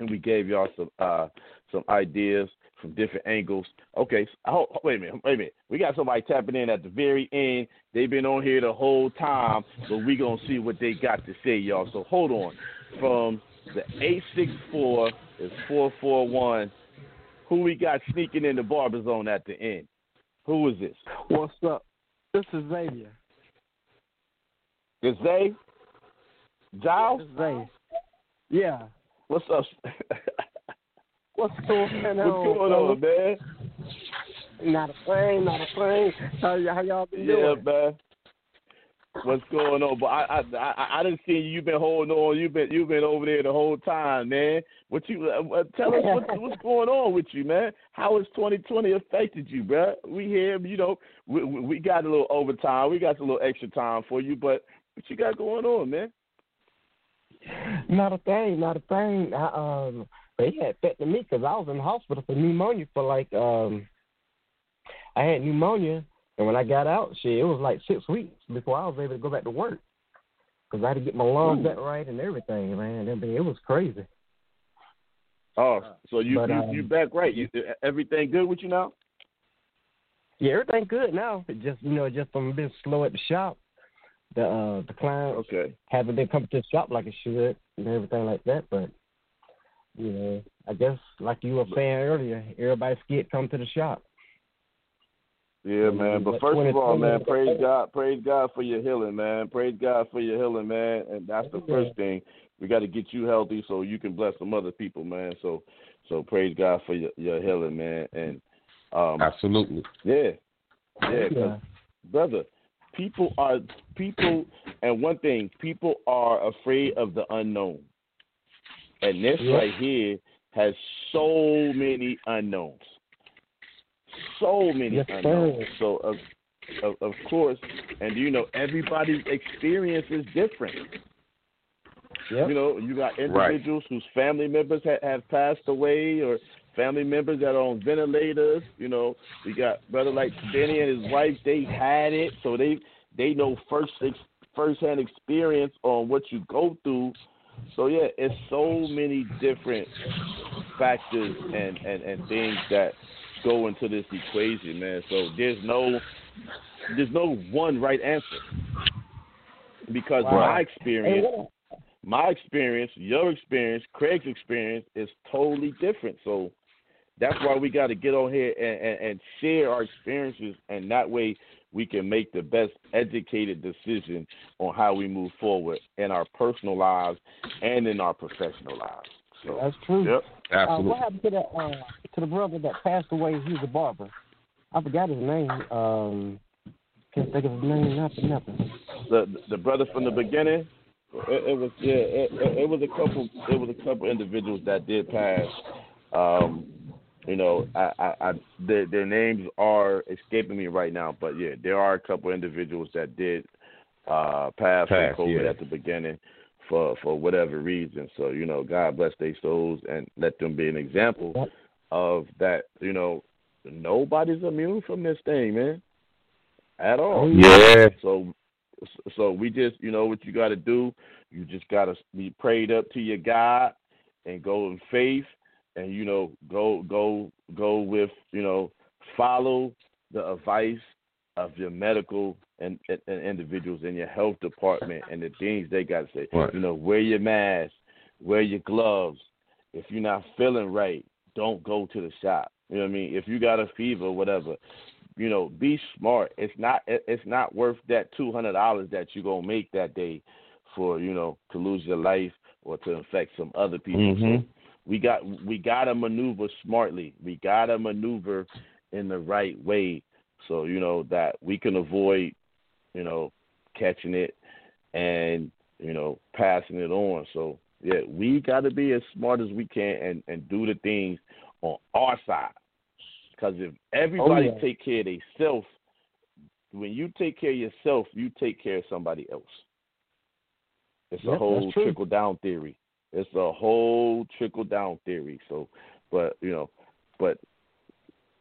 Speaker 3: And we gave y'all some uh, some ideas from different angles. Okay, so, oh, wait a minute, wait a minute. We got somebody tapping in at the very end. They've been on here the whole time, but we gonna see what they got to say, y'all. So hold on. From the eight six four is four four one. Who we got sneaking in the barber zone at the end? Who is this?
Speaker 7: What's up? This is Xavier.
Speaker 3: Is Zay? Giles?
Speaker 7: Xavier. Yeah.
Speaker 3: What's up?
Speaker 7: What's going on?
Speaker 3: What's going on, man?
Speaker 7: Not a thing, not a thing. How, y- how y'all been
Speaker 3: Yeah,
Speaker 7: doing?
Speaker 3: man. What's going on? But I, I, I, I didn't see you. You've been holding on. You've been, you've been over there the whole time, man. What you uh, uh, tell us what, what's going on with you, man? How has 2020 affected you, bro? We here, you know, we, we got a little overtime. We got a little extra time for you, but what you got going on, man?
Speaker 7: Not a thing, not a thing. I, um, they had affected me because I was in the hospital for pneumonia for like um, I had pneumonia, and when I got out, shit, it was like six weeks before I was able to go back to work because I had to get my lungs
Speaker 3: Ooh.
Speaker 7: back right and everything, man. I mean, it was crazy.
Speaker 3: Oh, so you
Speaker 7: But,
Speaker 3: you,
Speaker 7: um,
Speaker 3: you back right? You, everything good with you now?
Speaker 7: Yeah, everything good now. It just you know, just I'm a bit slow at the shop. The uh the clients
Speaker 3: Okay.
Speaker 7: haven't been coming to the shop like it should and everything like that. But you know, I guess like you were saying earlier, everybody's scared to come to the shop.
Speaker 3: Yeah, man. But
Speaker 7: But
Speaker 3: first of all, man, praise God, praise God for your healing, man. Praise God for your healing, man. And that's the
Speaker 7: Yeah.
Speaker 3: first thing. We got to get you healthy so you can bless some other people, man. So, so praise God for your, your healing, man. And um,
Speaker 4: Absolutely.
Speaker 3: yeah, yeah, 'cause,
Speaker 7: Yeah.
Speaker 3: brother, people are people, and one thing, people are afraid of the unknown, and this
Speaker 7: Yeah.
Speaker 3: right here has so many unknowns, so many
Speaker 7: Yes,
Speaker 3: unknowns. So, uh, of, of course, and you know everybody's experience is different.
Speaker 7: Yep.
Speaker 3: You know, you got individuals whose family members ha- have passed away, or family members that are on ventilators. You know, we got brother like Benny and his wife. They had it, so they they know first ex- firsthand experience on what you go through. So yeah, it's so many different factors and and and things that go into this equation, man. So there's no there's no one right answer because
Speaker 7: Wow.
Speaker 3: my experience my experience, your experience, Craig's experience is totally different. So that's why we got to get on here and, and, and share our experiences, and that way we can make the best educated decision on how we move forward in our personal lives and in our professional lives. So,
Speaker 7: That's true.
Speaker 3: yep.
Speaker 7: Uh,
Speaker 4: Absolutely.
Speaker 7: what happened to that uh, to the brother that passed away? He was a barber. I forgot his name. Um, can't think of his name. Nothing. Nothing.
Speaker 3: The the brother from the beginning, it, it was yeah, it, it, it was a couple, it was a couple individuals that did pass. Um, you know, I, I, I their, their names are escaping me right now, but yeah, there are a couple individuals that did uh, pass,
Speaker 4: Pass,
Speaker 3: from COVID
Speaker 4: yeah.
Speaker 3: at the beginning for for whatever reason. So you know, God bless their souls and let them be an example of that. You know, nobody's immune from this thing, man, at all.
Speaker 7: Oh, yeah.
Speaker 3: So, so we just, you know, what you got to do. You just got to be prayed up to your God and go in faith, and you know, go, go, go with, you know, follow the advice of your medical and, and, and individuals in your health department and the things they got to say.
Speaker 4: Right.
Speaker 3: You know, wear your mask, wear your gloves. If you're not feeling right, don't go to the shop. You know what I mean? If you got a fever, whatever, you know, be smart. It's not it's not worth that two hundred dollars that you're gonna make that day for you know to lose your life or to infect some other people. So
Speaker 4: Mhm.
Speaker 3: we got we gotta maneuver smartly. We gotta maneuver in the right way so you know that we can avoid you know catching it and you know passing it on. So yeah, we got to be as smart as we can and and do the things on our side. Because if everybody oh,
Speaker 7: yeah.
Speaker 3: take care of themselves, when you take care of yourself, you take care of somebody else. It's
Speaker 7: Yep,
Speaker 3: a whole trickle down theory. It's a whole trickle down theory. So, but you know, but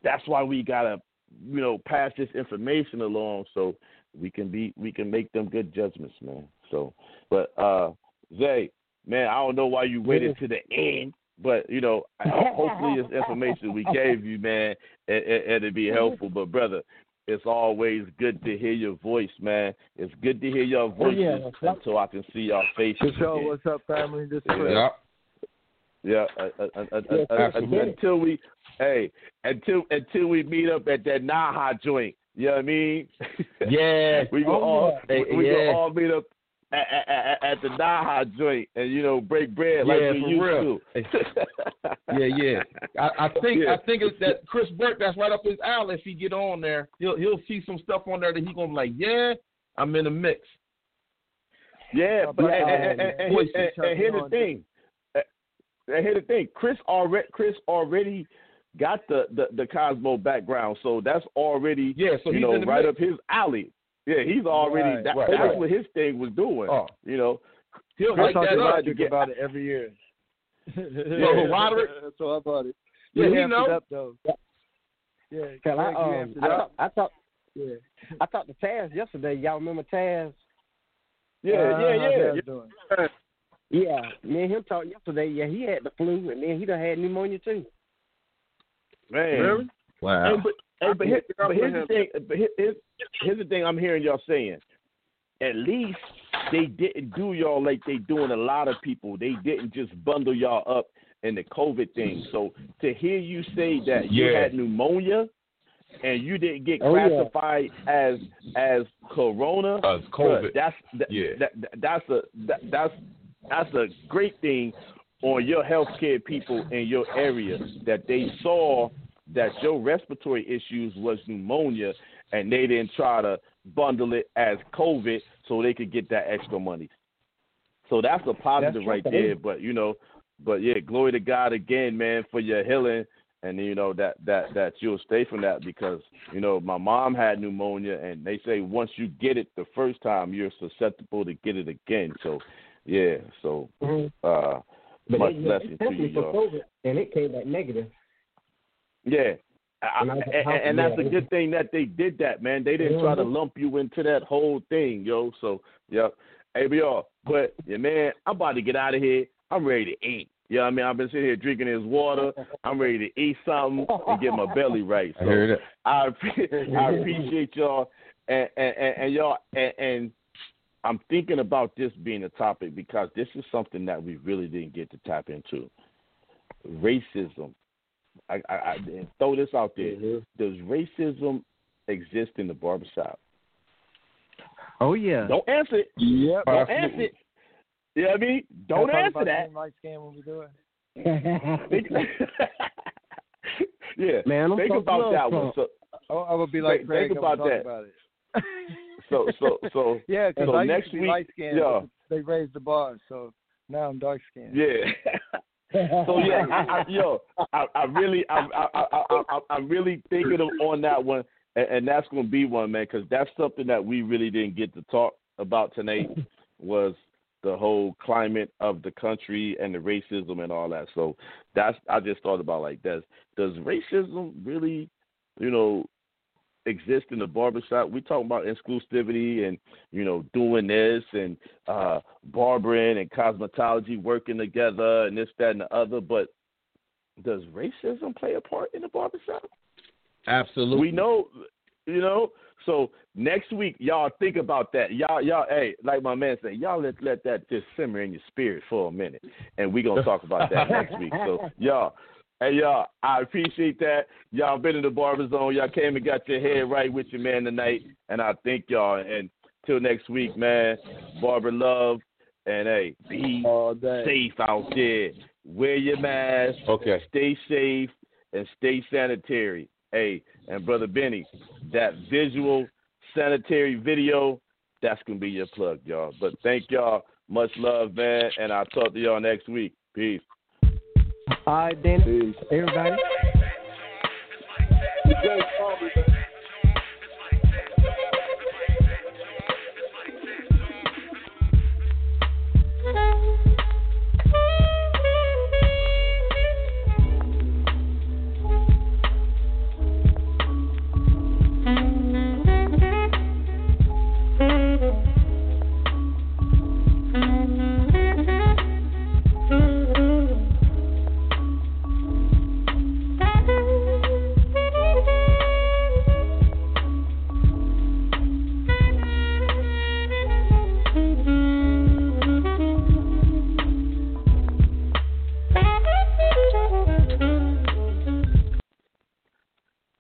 Speaker 3: that's why we gotta, you know, pass this information along so we can be we can make them good judgments, man. So, but uh, Zay, man, I don't know why you waited to the end, but you know, hopefully this information we gave you, man, it, it, it'll be helpful. But brother, it's always good to hear your voice, man. It's good to hear your
Speaker 7: Oh, yeah,
Speaker 3: voices until I can see your faces.
Speaker 5: For sure.
Speaker 3: again.
Speaker 5: What's up, family? This is
Speaker 3: Yeah.
Speaker 4: Yeah.
Speaker 3: Yeah, uh, uh, uh, uh,
Speaker 7: Yes,
Speaker 3: uh, until we, hey, until until we meet up at that NAHA joint. You know what I mean?
Speaker 4: Yeah.
Speaker 3: we go
Speaker 7: Oh,
Speaker 3: all
Speaker 4: yeah.
Speaker 3: we, we
Speaker 4: Yeah.
Speaker 3: go all meet up at, at, at, at the NAHA joint and you know break bread like
Speaker 4: Yeah,
Speaker 3: we
Speaker 4: for
Speaker 3: used
Speaker 4: real.
Speaker 3: to.
Speaker 4: Yeah, yeah. I, I think
Speaker 3: Yeah.
Speaker 4: I think it's that Chris Burke. That's right up his alley. If he get on there, he'll he'll see some stuff on there that he gonna be like, yeah, I'm in the mix.
Speaker 3: Yeah, but
Speaker 7: Yeah,
Speaker 3: and, and, and, and,
Speaker 5: voices
Speaker 3: and, and here's the thing. Uh, And here's the thing. Chris already Chris already got the, the, the Cosmo background, so that's already
Speaker 4: Yeah, so
Speaker 3: you
Speaker 4: he's
Speaker 3: know right
Speaker 4: mix.
Speaker 3: up his alley. Yeah, he's already
Speaker 5: Right,
Speaker 3: that,
Speaker 4: right,
Speaker 3: that's
Speaker 4: right.
Speaker 3: what his thing was doing.
Speaker 4: Oh,
Speaker 3: You know,
Speaker 4: he'll
Speaker 5: I
Speaker 4: light
Speaker 5: talk
Speaker 4: that
Speaker 5: to
Speaker 4: up.
Speaker 3: Get-
Speaker 5: about it every year.
Speaker 4: who, Roderick?
Speaker 5: so I bought it.
Speaker 4: Yeah,
Speaker 5: You
Speaker 4: he
Speaker 5: amped
Speaker 4: know.
Speaker 5: up though. Yeah,
Speaker 7: Can I,
Speaker 5: Craig,
Speaker 7: um, I,
Speaker 5: up.
Speaker 7: talk, I talked
Speaker 5: Yeah.
Speaker 7: I talked to Taz yesterday. Y'all remember Taz?
Speaker 3: yeah,
Speaker 5: Uh,
Speaker 3: yeah,
Speaker 5: how's
Speaker 3: yeah.
Speaker 5: doing?
Speaker 7: Yeah, me and him talked yesterday. Yeah, he had the flu, and then he done had pneumonia too.
Speaker 3: Man,
Speaker 6: Really?
Speaker 4: Wow.
Speaker 3: Hey, but, hey, but, here, but here's the thing. But here, here's, here's the thing I'm hearing y'all saying. At least they didn't do y'all like they doing a lot of people. They didn't just bundle y'all up in the COVID thing. So to hear you say that you had pneumonia and you didn't get
Speaker 7: Oh, yeah.
Speaker 3: classified as as corona, bruh,
Speaker 4: COVID.
Speaker 3: that's that,
Speaker 4: Yeah.
Speaker 3: that, that- that's a that, that's that's a great thing on your healthcare people in your area that they saw that your respiratory issues was pneumonia and they didn't try to bundle it as COVID so they could get that extra money. So that's a positive
Speaker 7: That's
Speaker 3: right there. But you know, but yeah, glory to God again, man, for your healing and you know that that that you'll stay from that because you know my mom had pneumonia, and they say once you get it the first time, you're susceptible to get it again. So, yeah, so
Speaker 7: Mhm.
Speaker 3: uh,
Speaker 7: But
Speaker 3: much
Speaker 7: they,
Speaker 3: blessing to you,
Speaker 7: for
Speaker 3: y'all.
Speaker 7: COVID, and it came back negative.
Speaker 3: Yeah.
Speaker 7: And I
Speaker 3: and, and that's a good thing that they did that, man. They didn't try to lump you into that whole thing, yo. So, yeah. Hey, but yeah, man, I'm about to get out of here. I'm ready to eat. Yeah, I mean, I've been sitting here drinking his water. I'm ready to eat something and get my belly right.
Speaker 4: I
Speaker 3: So
Speaker 4: hear that.
Speaker 3: I I appreciate y'all and and, and, and y'all and, and I'm thinking about this being a topic because this is something that we really didn't get to tap into. Racism. I, I, I throw this out there. Mm-hmm. Does racism exist in the barbershop?
Speaker 1: Oh yeah.
Speaker 3: Don't answer it.
Speaker 5: Yeah.
Speaker 3: Don't answer it. You know what I mean? Don't
Speaker 5: Can
Speaker 3: answer that.
Speaker 5: being light skin when we do it.
Speaker 3: Yeah.
Speaker 7: Man, I'm
Speaker 3: Think
Speaker 7: so
Speaker 3: about
Speaker 7: glad
Speaker 3: that one.
Speaker 7: Trump.
Speaker 5: Oh, I would be like
Speaker 3: Think-
Speaker 5: Craig.
Speaker 3: think about that.
Speaker 5: About it.
Speaker 3: So so so
Speaker 5: yeah, because
Speaker 3: so
Speaker 5: I
Speaker 3: next
Speaker 5: used to be
Speaker 3: week-
Speaker 5: light skinned.
Speaker 3: yeah.
Speaker 5: They raised the bar, so now I'm dark skinned.
Speaker 3: yeah. So yeah, I, yo, I, I really, I, I, I, I'm really thinking of on that one, and, and that's going to be one, man, because that's something that we really didn't get to talk about tonight was the whole climate of the country and the racism and all that. So that's I just thought about like, does does racism really, you know, exist in the barbershop? We talking about exclusivity and you know doing this and uh barbering and cosmetology working together and this that and the other, but does racism play a part in the barbershop?
Speaker 4: Absolutely.
Speaker 3: We know, you know. So next week, y'all think about that. Y'all, y'all, hey, like my man said, y'all let let that just simmer in your spirit for a minute, and we gonna talk about that next week. So y'all, hey y'all, I appreciate that. Y'all been in the barber zone. Y'all came and got your head right with your man tonight, and I thank y'all. And till next week, man, barber love, and hey, be safe out there. Wear your mask.
Speaker 4: Okay.
Speaker 3: Stay safe and stay sanitary. Hey, and brother Benny, that visual sanitary video, that's gonna be your plug, y'all. But thank y'all. Much love, man, and I'll talk to y'all next week. Peace.
Speaker 7: All right, Dennis. Everybody.
Speaker 6: Good